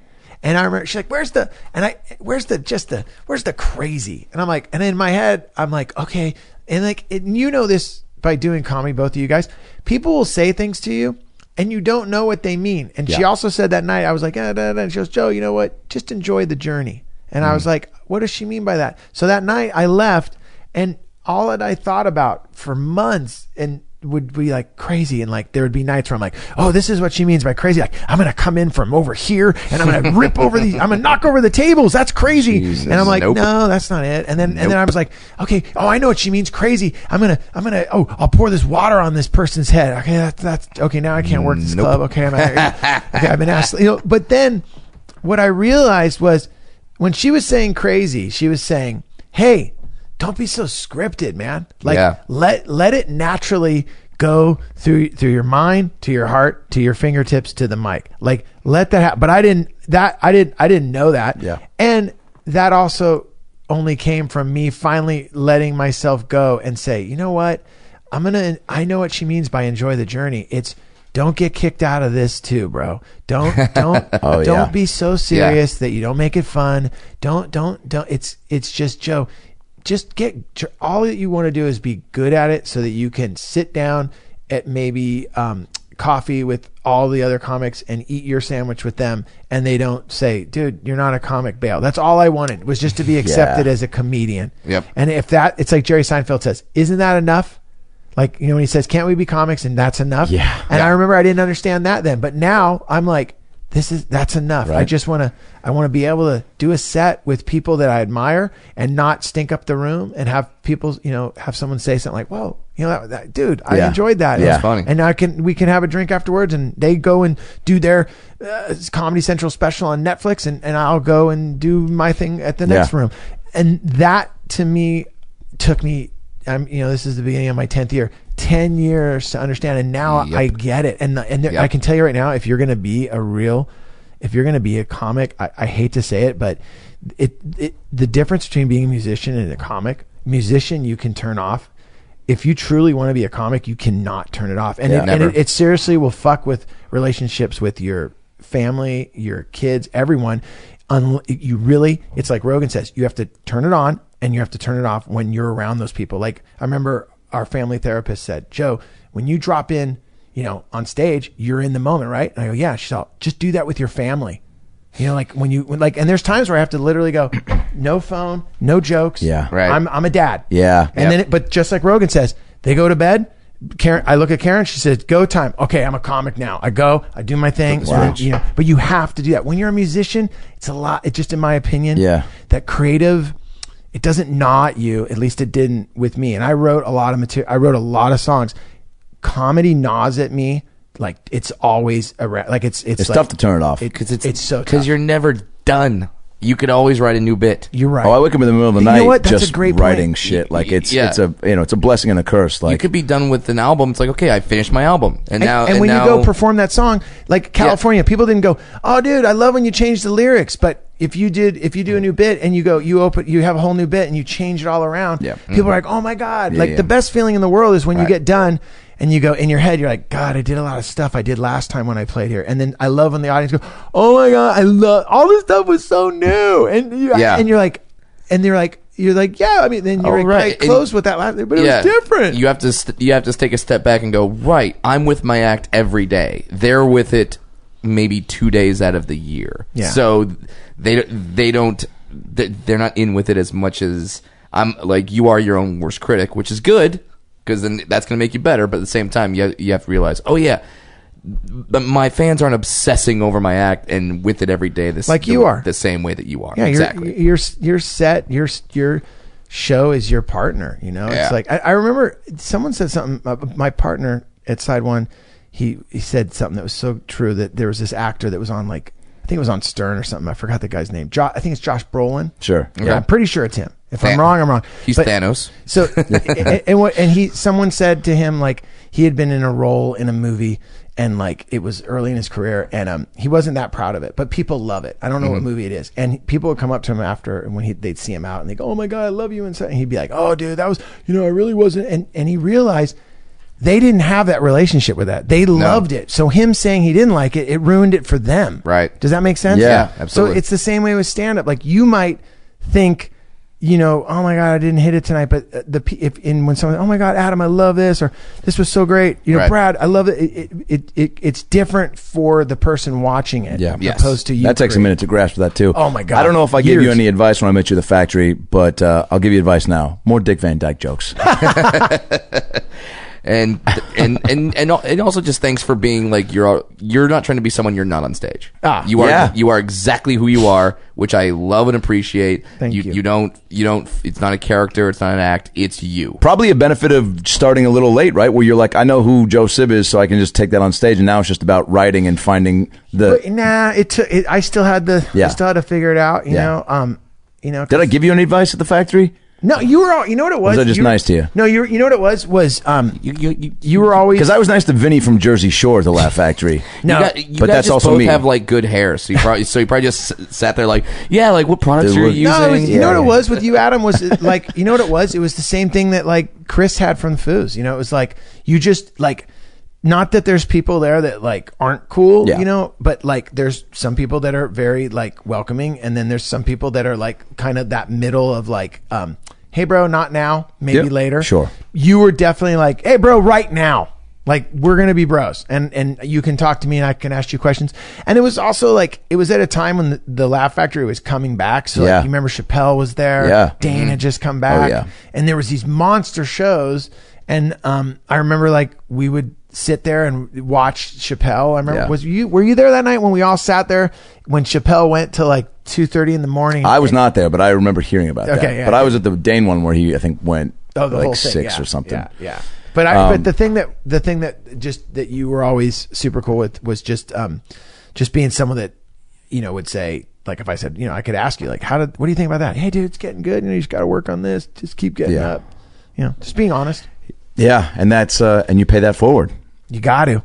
[SPEAKER 5] And I remember she's like, "Where's the?" And I, "Where's the just the? Where's the crazy?" And I'm like, and in my head, I'm like, okay, and like, and you know this by doing comedy, both of you guys. People will say things to you, and you don't know what they mean. And she also said that night, I was like, ah, da, da, and she goes, Joe, you know what? Just enjoy the journey. And I was like, what does she mean by that? So that night, I left, and all that I thought about for months, and would be like crazy and like there would be nights where I'm like, oh, this is what she means by crazy. Like I'm gonna come in from over here and I'm gonna [LAUGHS] rip over the, I'm gonna knock over the tables. That's crazy.
[SPEAKER 4] Jesus.
[SPEAKER 5] and I'm like,
[SPEAKER 4] Nope.
[SPEAKER 5] no, that's not it. And then and then I was like, okay, oh, I know what she means crazy. I'm gonna I'm gonna oh, I'll pour this water on this person's head. Okay, that's that's okay. Now I can't work this
[SPEAKER 4] Nope.
[SPEAKER 5] club. Okay, I'm [LAUGHS] okay. I've been asked. You know, but then what I realized was when she was saying crazy, she was saying, hey. Don't be so scripted, man. Like
[SPEAKER 4] Yeah.
[SPEAKER 5] let let it naturally go through through your mind to your heart to your fingertips to the mic like let that happen but i didn't that i didn't i didn't know that
[SPEAKER 2] Yeah.
[SPEAKER 5] and that also only came from me finally letting myself go and say, you know what? I'm gonna. I know what she means by enjoy the journey. It's don't get kicked out of this too, bro. Don't [LAUGHS] don't
[SPEAKER 2] Oh,
[SPEAKER 5] don't
[SPEAKER 2] yeah.
[SPEAKER 5] be so serious that you don't make it fun. Don't don't don't. It's it's just Joe. Just get all that you want to do is be good at it, so that you can sit down at maybe um, coffee with all the other comics and eat your sandwich with them, and they don't say, "Dude, you're not a comic, bail." That's all I wanted was just to be [LAUGHS] accepted as a comedian.
[SPEAKER 4] Yep.
[SPEAKER 5] And if that, it's like Jerry Seinfeld says, "Isn't that enough?" Like, you know, when he says, can't we be comics and that's enough?
[SPEAKER 2] Yeah.
[SPEAKER 5] And I remember I didn't understand that then, but now I'm like, this is, that's enough. I just want to, I want to be able to do a set with people that I admire and not stink up the room and have people, you know, have someone say something like, whoa, you know, that, that dude, I
[SPEAKER 2] Yeah.
[SPEAKER 5] enjoyed that.
[SPEAKER 2] Yeah.
[SPEAKER 5] And-
[SPEAKER 2] That's
[SPEAKER 4] funny.
[SPEAKER 5] And I can, we can have a drink afterwards and they go and do their uh, Comedy Central special on Netflix and, and I'll go and do my thing at the next
[SPEAKER 2] Yeah.
[SPEAKER 5] room. And that to me took me I'm you know this is the beginning of my 10th year 10 years to understand and now
[SPEAKER 4] Yep.
[SPEAKER 5] I get it and and there,
[SPEAKER 4] Yep.
[SPEAKER 5] I can tell you right now if you're going to be a real if you're going to be a comic I, I hate to say it but it, it the difference between being a musician and a comic musician you can turn off if you truly want to be a comic you cannot turn it off and,
[SPEAKER 2] Yeah.
[SPEAKER 5] it, and it, it seriously will fuck with relationships with your family your kids everyone you really it's like rogan says you have to turn it on and you have to turn it off when you're around those people like i remember our family therapist said joe when you drop in you know on stage you're in the moment right and i go yeah she's all just do that with your family you know like when you when, like and there's times where i have to literally go [CLEARS THROAT] no phone no jokes
[SPEAKER 2] Yeah.
[SPEAKER 4] Right.
[SPEAKER 5] i'm, I'm a dad
[SPEAKER 2] Yeah.
[SPEAKER 5] and then, it, but just like Rogan says, they go to bed. Karen, I look at Karen. She says, "Go time." Okay, I'm a comic now. I go. I do my thing.
[SPEAKER 2] Wow.
[SPEAKER 5] You know, but you have to do that when you're a musician. It's a lot. It just, in my opinion,
[SPEAKER 2] Yeah.
[SPEAKER 5] that creative. It doesn't gnaw at you. At least it didn't with me. And I wrote a lot of material. I wrote a lot of songs. Comedy gnaws at me. Like it's always around. Like it's it's,
[SPEAKER 2] It's
[SPEAKER 5] like-
[SPEAKER 2] tough to turn it off.
[SPEAKER 4] Because it's
[SPEAKER 5] it's so
[SPEAKER 4] because you're never done. You could always write a new bit.
[SPEAKER 5] you're right.
[SPEAKER 2] Oh, I wake up in the middle of the
[SPEAKER 5] You know
[SPEAKER 2] night
[SPEAKER 5] what? That's a
[SPEAKER 2] just
[SPEAKER 5] great point.
[SPEAKER 2] writing shit. Like it's
[SPEAKER 4] Yeah.
[SPEAKER 2] it's a you know it's a blessing and a curse. Like
[SPEAKER 4] you could be done with an album. It's like okay, I finished my album, and,
[SPEAKER 5] And,
[SPEAKER 4] now
[SPEAKER 5] and when
[SPEAKER 4] now,
[SPEAKER 5] you go perform that song, like California, people didn't go, "Oh, dude, I love when you change the lyrics." But if you did, if you do a new bit and you go, you open, you have a whole new bit and you change it all around.
[SPEAKER 2] Yeah.
[SPEAKER 5] people are like, "Oh my god!"
[SPEAKER 2] Yeah,
[SPEAKER 5] like
[SPEAKER 2] yeah.
[SPEAKER 5] the best feeling in the world is when you get done and you go in your head, you're like, "God, I did a lot of stuff I did last time when I played here." And then I love when the audience go, "Oh my god, I love all this stuff was so new," and you,
[SPEAKER 4] Yeah.
[SPEAKER 5] and you're like, and they're like. You're like, yeah. I mean, then you're
[SPEAKER 4] Oh,
[SPEAKER 5] like,
[SPEAKER 4] right.
[SPEAKER 5] I closed with that last, but it was different.
[SPEAKER 4] You have to st- you have to take a step back and go right. I'm with my act every day. They're with it maybe two days out of the year.
[SPEAKER 5] Yeah.
[SPEAKER 4] So they they don't they're not in with it as much as I'm. Like you are your own worst critic, which is good because then that's going to make you better. But at the same time, you you have to realize, oh yeah. But my fans aren't obsessing over my act and with it every day. This
[SPEAKER 5] Like
[SPEAKER 4] the,
[SPEAKER 5] you are.
[SPEAKER 4] the same way that you are.
[SPEAKER 5] Yeah,
[SPEAKER 4] exactly.
[SPEAKER 5] Your your your set, your your show is your partner. You know,
[SPEAKER 4] Yeah.
[SPEAKER 5] it's like I, I remember someone said something. Uh, my partner at Side One, he he said something that was so true that there was this actor that was on like I think it was on Stern or something. I forgot the guy's name. Jo- I think it's Josh Brolin.
[SPEAKER 2] Sure.
[SPEAKER 5] Yeah, I'm pretty sure it's him. If I'm wrong, I'm wrong.
[SPEAKER 4] He's
[SPEAKER 5] But-
[SPEAKER 4] Thanos.
[SPEAKER 5] so [LAUGHS] and, and what and he someone said to him like he had been in a role in a movie and like it was early in his career and um he wasn't that proud of it but people love it I don't know what movie it is and people would come up to him after and when he, they'd see him out and they go oh my god I love you and, so, and he'd be like oh dude that was you know I really wasn't and and he realized they didn't have that relationship with that they loved it so him saying he didn't like it it ruined it for them
[SPEAKER 4] Right.
[SPEAKER 5] does that make sense
[SPEAKER 2] Yeah,
[SPEAKER 4] Yeah, absolutely.
[SPEAKER 5] so it's the same way with stand up. Like you might think, you know, oh my god, I didn't hit it tonight, but uh, the if in when someone, oh my god, Adam, I love this, or this was so great, you know,
[SPEAKER 4] Right.
[SPEAKER 5] Brad, I love it. It, it, it, it. It's different for the person watching it,
[SPEAKER 2] Yeah.
[SPEAKER 4] Yes.
[SPEAKER 5] opposed to you.
[SPEAKER 2] That takes a minute to grasp that too.
[SPEAKER 5] Oh, my God.
[SPEAKER 2] I don't know if I gave you any advice when I met you at the factory, but uh, I'll give you advice now. More Dick Van Dyke jokes. [LAUGHS] [LAUGHS]
[SPEAKER 4] and and and and and also just thanks for being like you're you're not trying to be someone you're not on stage.
[SPEAKER 5] Ah,
[SPEAKER 4] you are
[SPEAKER 2] yeah.
[SPEAKER 4] you are exactly who you are, which I love and appreciate.
[SPEAKER 5] Thank
[SPEAKER 4] you.
[SPEAKER 5] you.
[SPEAKER 4] You don't you don't. It's not a character. It's not an act. It's you.
[SPEAKER 2] Probably a benefit of starting a little late, right? Where you're like, I know who Joe Sib is, so I can just take that on stage, and now it's just about writing and finding the.
[SPEAKER 5] But nah, it took. It, I still had the.
[SPEAKER 2] Yeah.
[SPEAKER 5] I still had to figure it out. You
[SPEAKER 2] Yeah.
[SPEAKER 5] know. Um. You know.
[SPEAKER 2] Did I give you any advice at the factory?
[SPEAKER 5] No, you were all. You know what it was?
[SPEAKER 2] was I just
[SPEAKER 5] You-
[SPEAKER 2] nice to you?
[SPEAKER 5] No, you. You know what it was? Was um.
[SPEAKER 4] You, you, you,
[SPEAKER 5] You were always
[SPEAKER 2] Because I was nice to Vinny from Jersey Shore at the Laugh Factory. [LAUGHS]
[SPEAKER 5] no.
[SPEAKER 4] you got- you
[SPEAKER 2] but that's
[SPEAKER 4] just
[SPEAKER 2] also
[SPEAKER 4] both
[SPEAKER 2] me.
[SPEAKER 4] have like good hair, so you probably so you probably just sat there like, yeah, like what products
[SPEAKER 2] Dude,
[SPEAKER 4] you're
[SPEAKER 2] look-
[SPEAKER 4] using.
[SPEAKER 5] No, it was, you
[SPEAKER 2] Yeah,
[SPEAKER 5] know what it was with you, Adam? Was it like you know what it was? It was the same thing that like Chris had from the Foos. You know, it was like you just like not that there's people there that like aren't cool,
[SPEAKER 2] Yeah.
[SPEAKER 5] you know, but like there's some people that are very like welcoming, and then there's some people that are like kind of that middle of like, um, hey, bro, not now, maybe
[SPEAKER 2] Yep,
[SPEAKER 5] later.
[SPEAKER 2] sure.
[SPEAKER 5] You were definitely like, hey, bro, right now. Like we're gonna be bros, and and you can talk to me, and I can ask you questions. And it was also like it was at a time when the, the Laugh Factory was coming back. So
[SPEAKER 2] Yeah.
[SPEAKER 5] like you remember Chappelle was there,
[SPEAKER 2] Yeah. Mm-hmm.
[SPEAKER 5] Dane had just come back,
[SPEAKER 2] yeah.
[SPEAKER 5] and there was these monster shows. And um, I remember like we would sit there and watch Chappelle. I remember
[SPEAKER 2] Yeah.
[SPEAKER 5] was you were you there that night when we all sat there when Chappelle went to like two thirty in the morning?
[SPEAKER 2] I was not there, but I remember hearing about that.
[SPEAKER 5] Okay, yeah.
[SPEAKER 2] but I was at the Dane one where he, I think, went
[SPEAKER 5] Oh, the
[SPEAKER 2] like
[SPEAKER 5] whole
[SPEAKER 2] six
[SPEAKER 5] yeah,
[SPEAKER 2] or something.
[SPEAKER 5] Yeah, yeah. But I,
[SPEAKER 2] Um,
[SPEAKER 5] but the thing that the thing that just that you were always super cool with was just um just being someone that you know would say like if I said you know I could ask you like how did what do you think about that? Hey, dude, it's getting good. You know, you just got to work on this. Just keep getting
[SPEAKER 2] Yeah.
[SPEAKER 5] up. You know, just being honest.
[SPEAKER 2] Yeah, and that's uh, and you pay that forward.
[SPEAKER 5] You got to.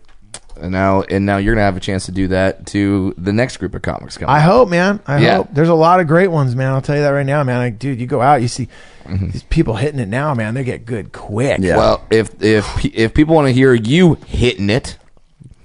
[SPEAKER 4] And now and now you're gonna have a chance to do that to the next group of comics coming.
[SPEAKER 5] I hope, man. I
[SPEAKER 4] Yeah.
[SPEAKER 5] hope. There's a lot of great ones, man. I'll tell you that right now, man. Like, dude, you go out, you see these people hitting it now, man. They get good quick.
[SPEAKER 2] Yeah.
[SPEAKER 4] Well, if if if people want to hear you hitting it,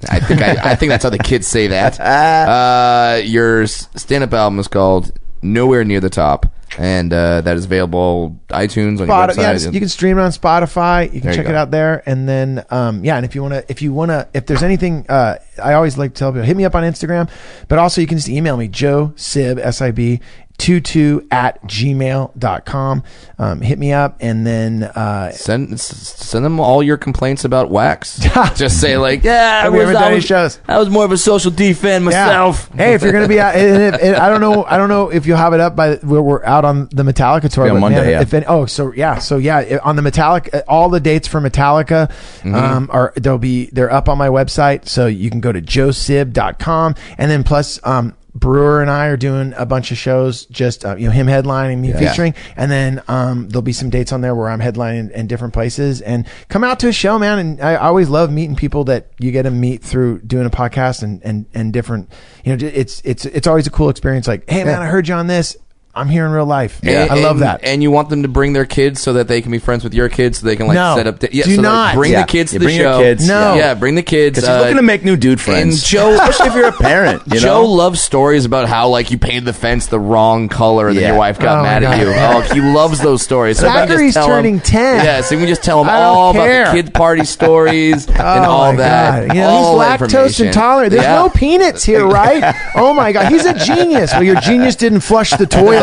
[SPEAKER 4] I think I, I think that's how the kids say that. [LAUGHS] Uh, your stand up album is called Nowhere Near the Top, and uh, that is available iTunes on
[SPEAKER 5] Spot-
[SPEAKER 4] your website.
[SPEAKER 5] yeah, just- you can stream it on Spotify. You can
[SPEAKER 4] There you
[SPEAKER 5] check
[SPEAKER 4] go.
[SPEAKER 5] it out there, and then um, yeah, and if you want to, if you want to, if there's anything, uh, I always like to tell people, hit me up on Instagram, but also you can just email me, Joe Sib S I B. 22 at gmail.com. Um, hit me up and then uh,
[SPEAKER 4] Send send them all your complaints about wax. [LAUGHS] [LAUGHS] Just say like, yeah, I
[SPEAKER 5] Have we
[SPEAKER 4] was,
[SPEAKER 5] ever done
[SPEAKER 4] I
[SPEAKER 5] any
[SPEAKER 4] was,
[SPEAKER 5] shows?
[SPEAKER 4] I was more of a social D fan myself.
[SPEAKER 5] Yeah. Hey, if you're gonna be out, and if, and I don't know, I don't know if you'll have it up by where we're out on the Metallica tour
[SPEAKER 2] on
[SPEAKER 5] but
[SPEAKER 2] Monday,
[SPEAKER 5] man,
[SPEAKER 2] yeah.
[SPEAKER 5] If any, oh, so yeah, so yeah, on the Metallica, all the dates for Metallica
[SPEAKER 2] Mm-hmm.
[SPEAKER 5] um, are they'll be they're up on my website, so you can go to joesib.com, and then plus um. Breuer and I are doing a bunch of shows, just uh, you know him headlining, me featuring, and then um, there'll be some dates on there where I'm headlining in different places. And come out to a show, man. And I always love meeting people that you get to meet through doing a podcast and and and different. You know, it's it's it's always a cool experience. Like, hey man, I heard you on this. I'm here in real life.
[SPEAKER 4] And-
[SPEAKER 5] I love that.
[SPEAKER 4] And you want them to bring their kids so that they can be friends with your kids, so they can like
[SPEAKER 5] No.
[SPEAKER 4] set up. da- yeah,
[SPEAKER 5] Do
[SPEAKER 4] so like,
[SPEAKER 5] not.
[SPEAKER 4] bring
[SPEAKER 2] Yeah.
[SPEAKER 4] the kids to
[SPEAKER 2] You
[SPEAKER 4] the
[SPEAKER 2] bring your
[SPEAKER 4] show.
[SPEAKER 2] kids,
[SPEAKER 5] No.
[SPEAKER 4] yeah, bring the kids.
[SPEAKER 2] Because he's
[SPEAKER 4] uh,
[SPEAKER 2] looking to make new dude friends.
[SPEAKER 4] and Joe- [LAUGHS]
[SPEAKER 2] especially if you're a parent, you
[SPEAKER 4] Joe
[SPEAKER 2] know.
[SPEAKER 4] loves stories about how like you painted the fence the wrong color and then
[SPEAKER 2] Yeah.
[SPEAKER 4] your wife got
[SPEAKER 5] Oh,
[SPEAKER 4] mad
[SPEAKER 5] my
[SPEAKER 4] at you. [LAUGHS] Oh, he loves those stories. So we can just
[SPEAKER 5] Zachary's
[SPEAKER 4] tell him-
[SPEAKER 5] turning 10.
[SPEAKER 4] Yeah, so we can just tell him
[SPEAKER 5] I don't
[SPEAKER 4] all
[SPEAKER 5] care.
[SPEAKER 4] about the kid party stories [LAUGHS] and
[SPEAKER 5] Oh
[SPEAKER 4] all
[SPEAKER 5] my
[SPEAKER 4] that.
[SPEAKER 5] God. You know,
[SPEAKER 4] all
[SPEAKER 5] he's lactose
[SPEAKER 4] information.
[SPEAKER 5] intolerant. There's
[SPEAKER 4] Yeah.
[SPEAKER 5] no peanuts here, right? oh my god, he's a genius. Well, your genius didn't flush the toilet.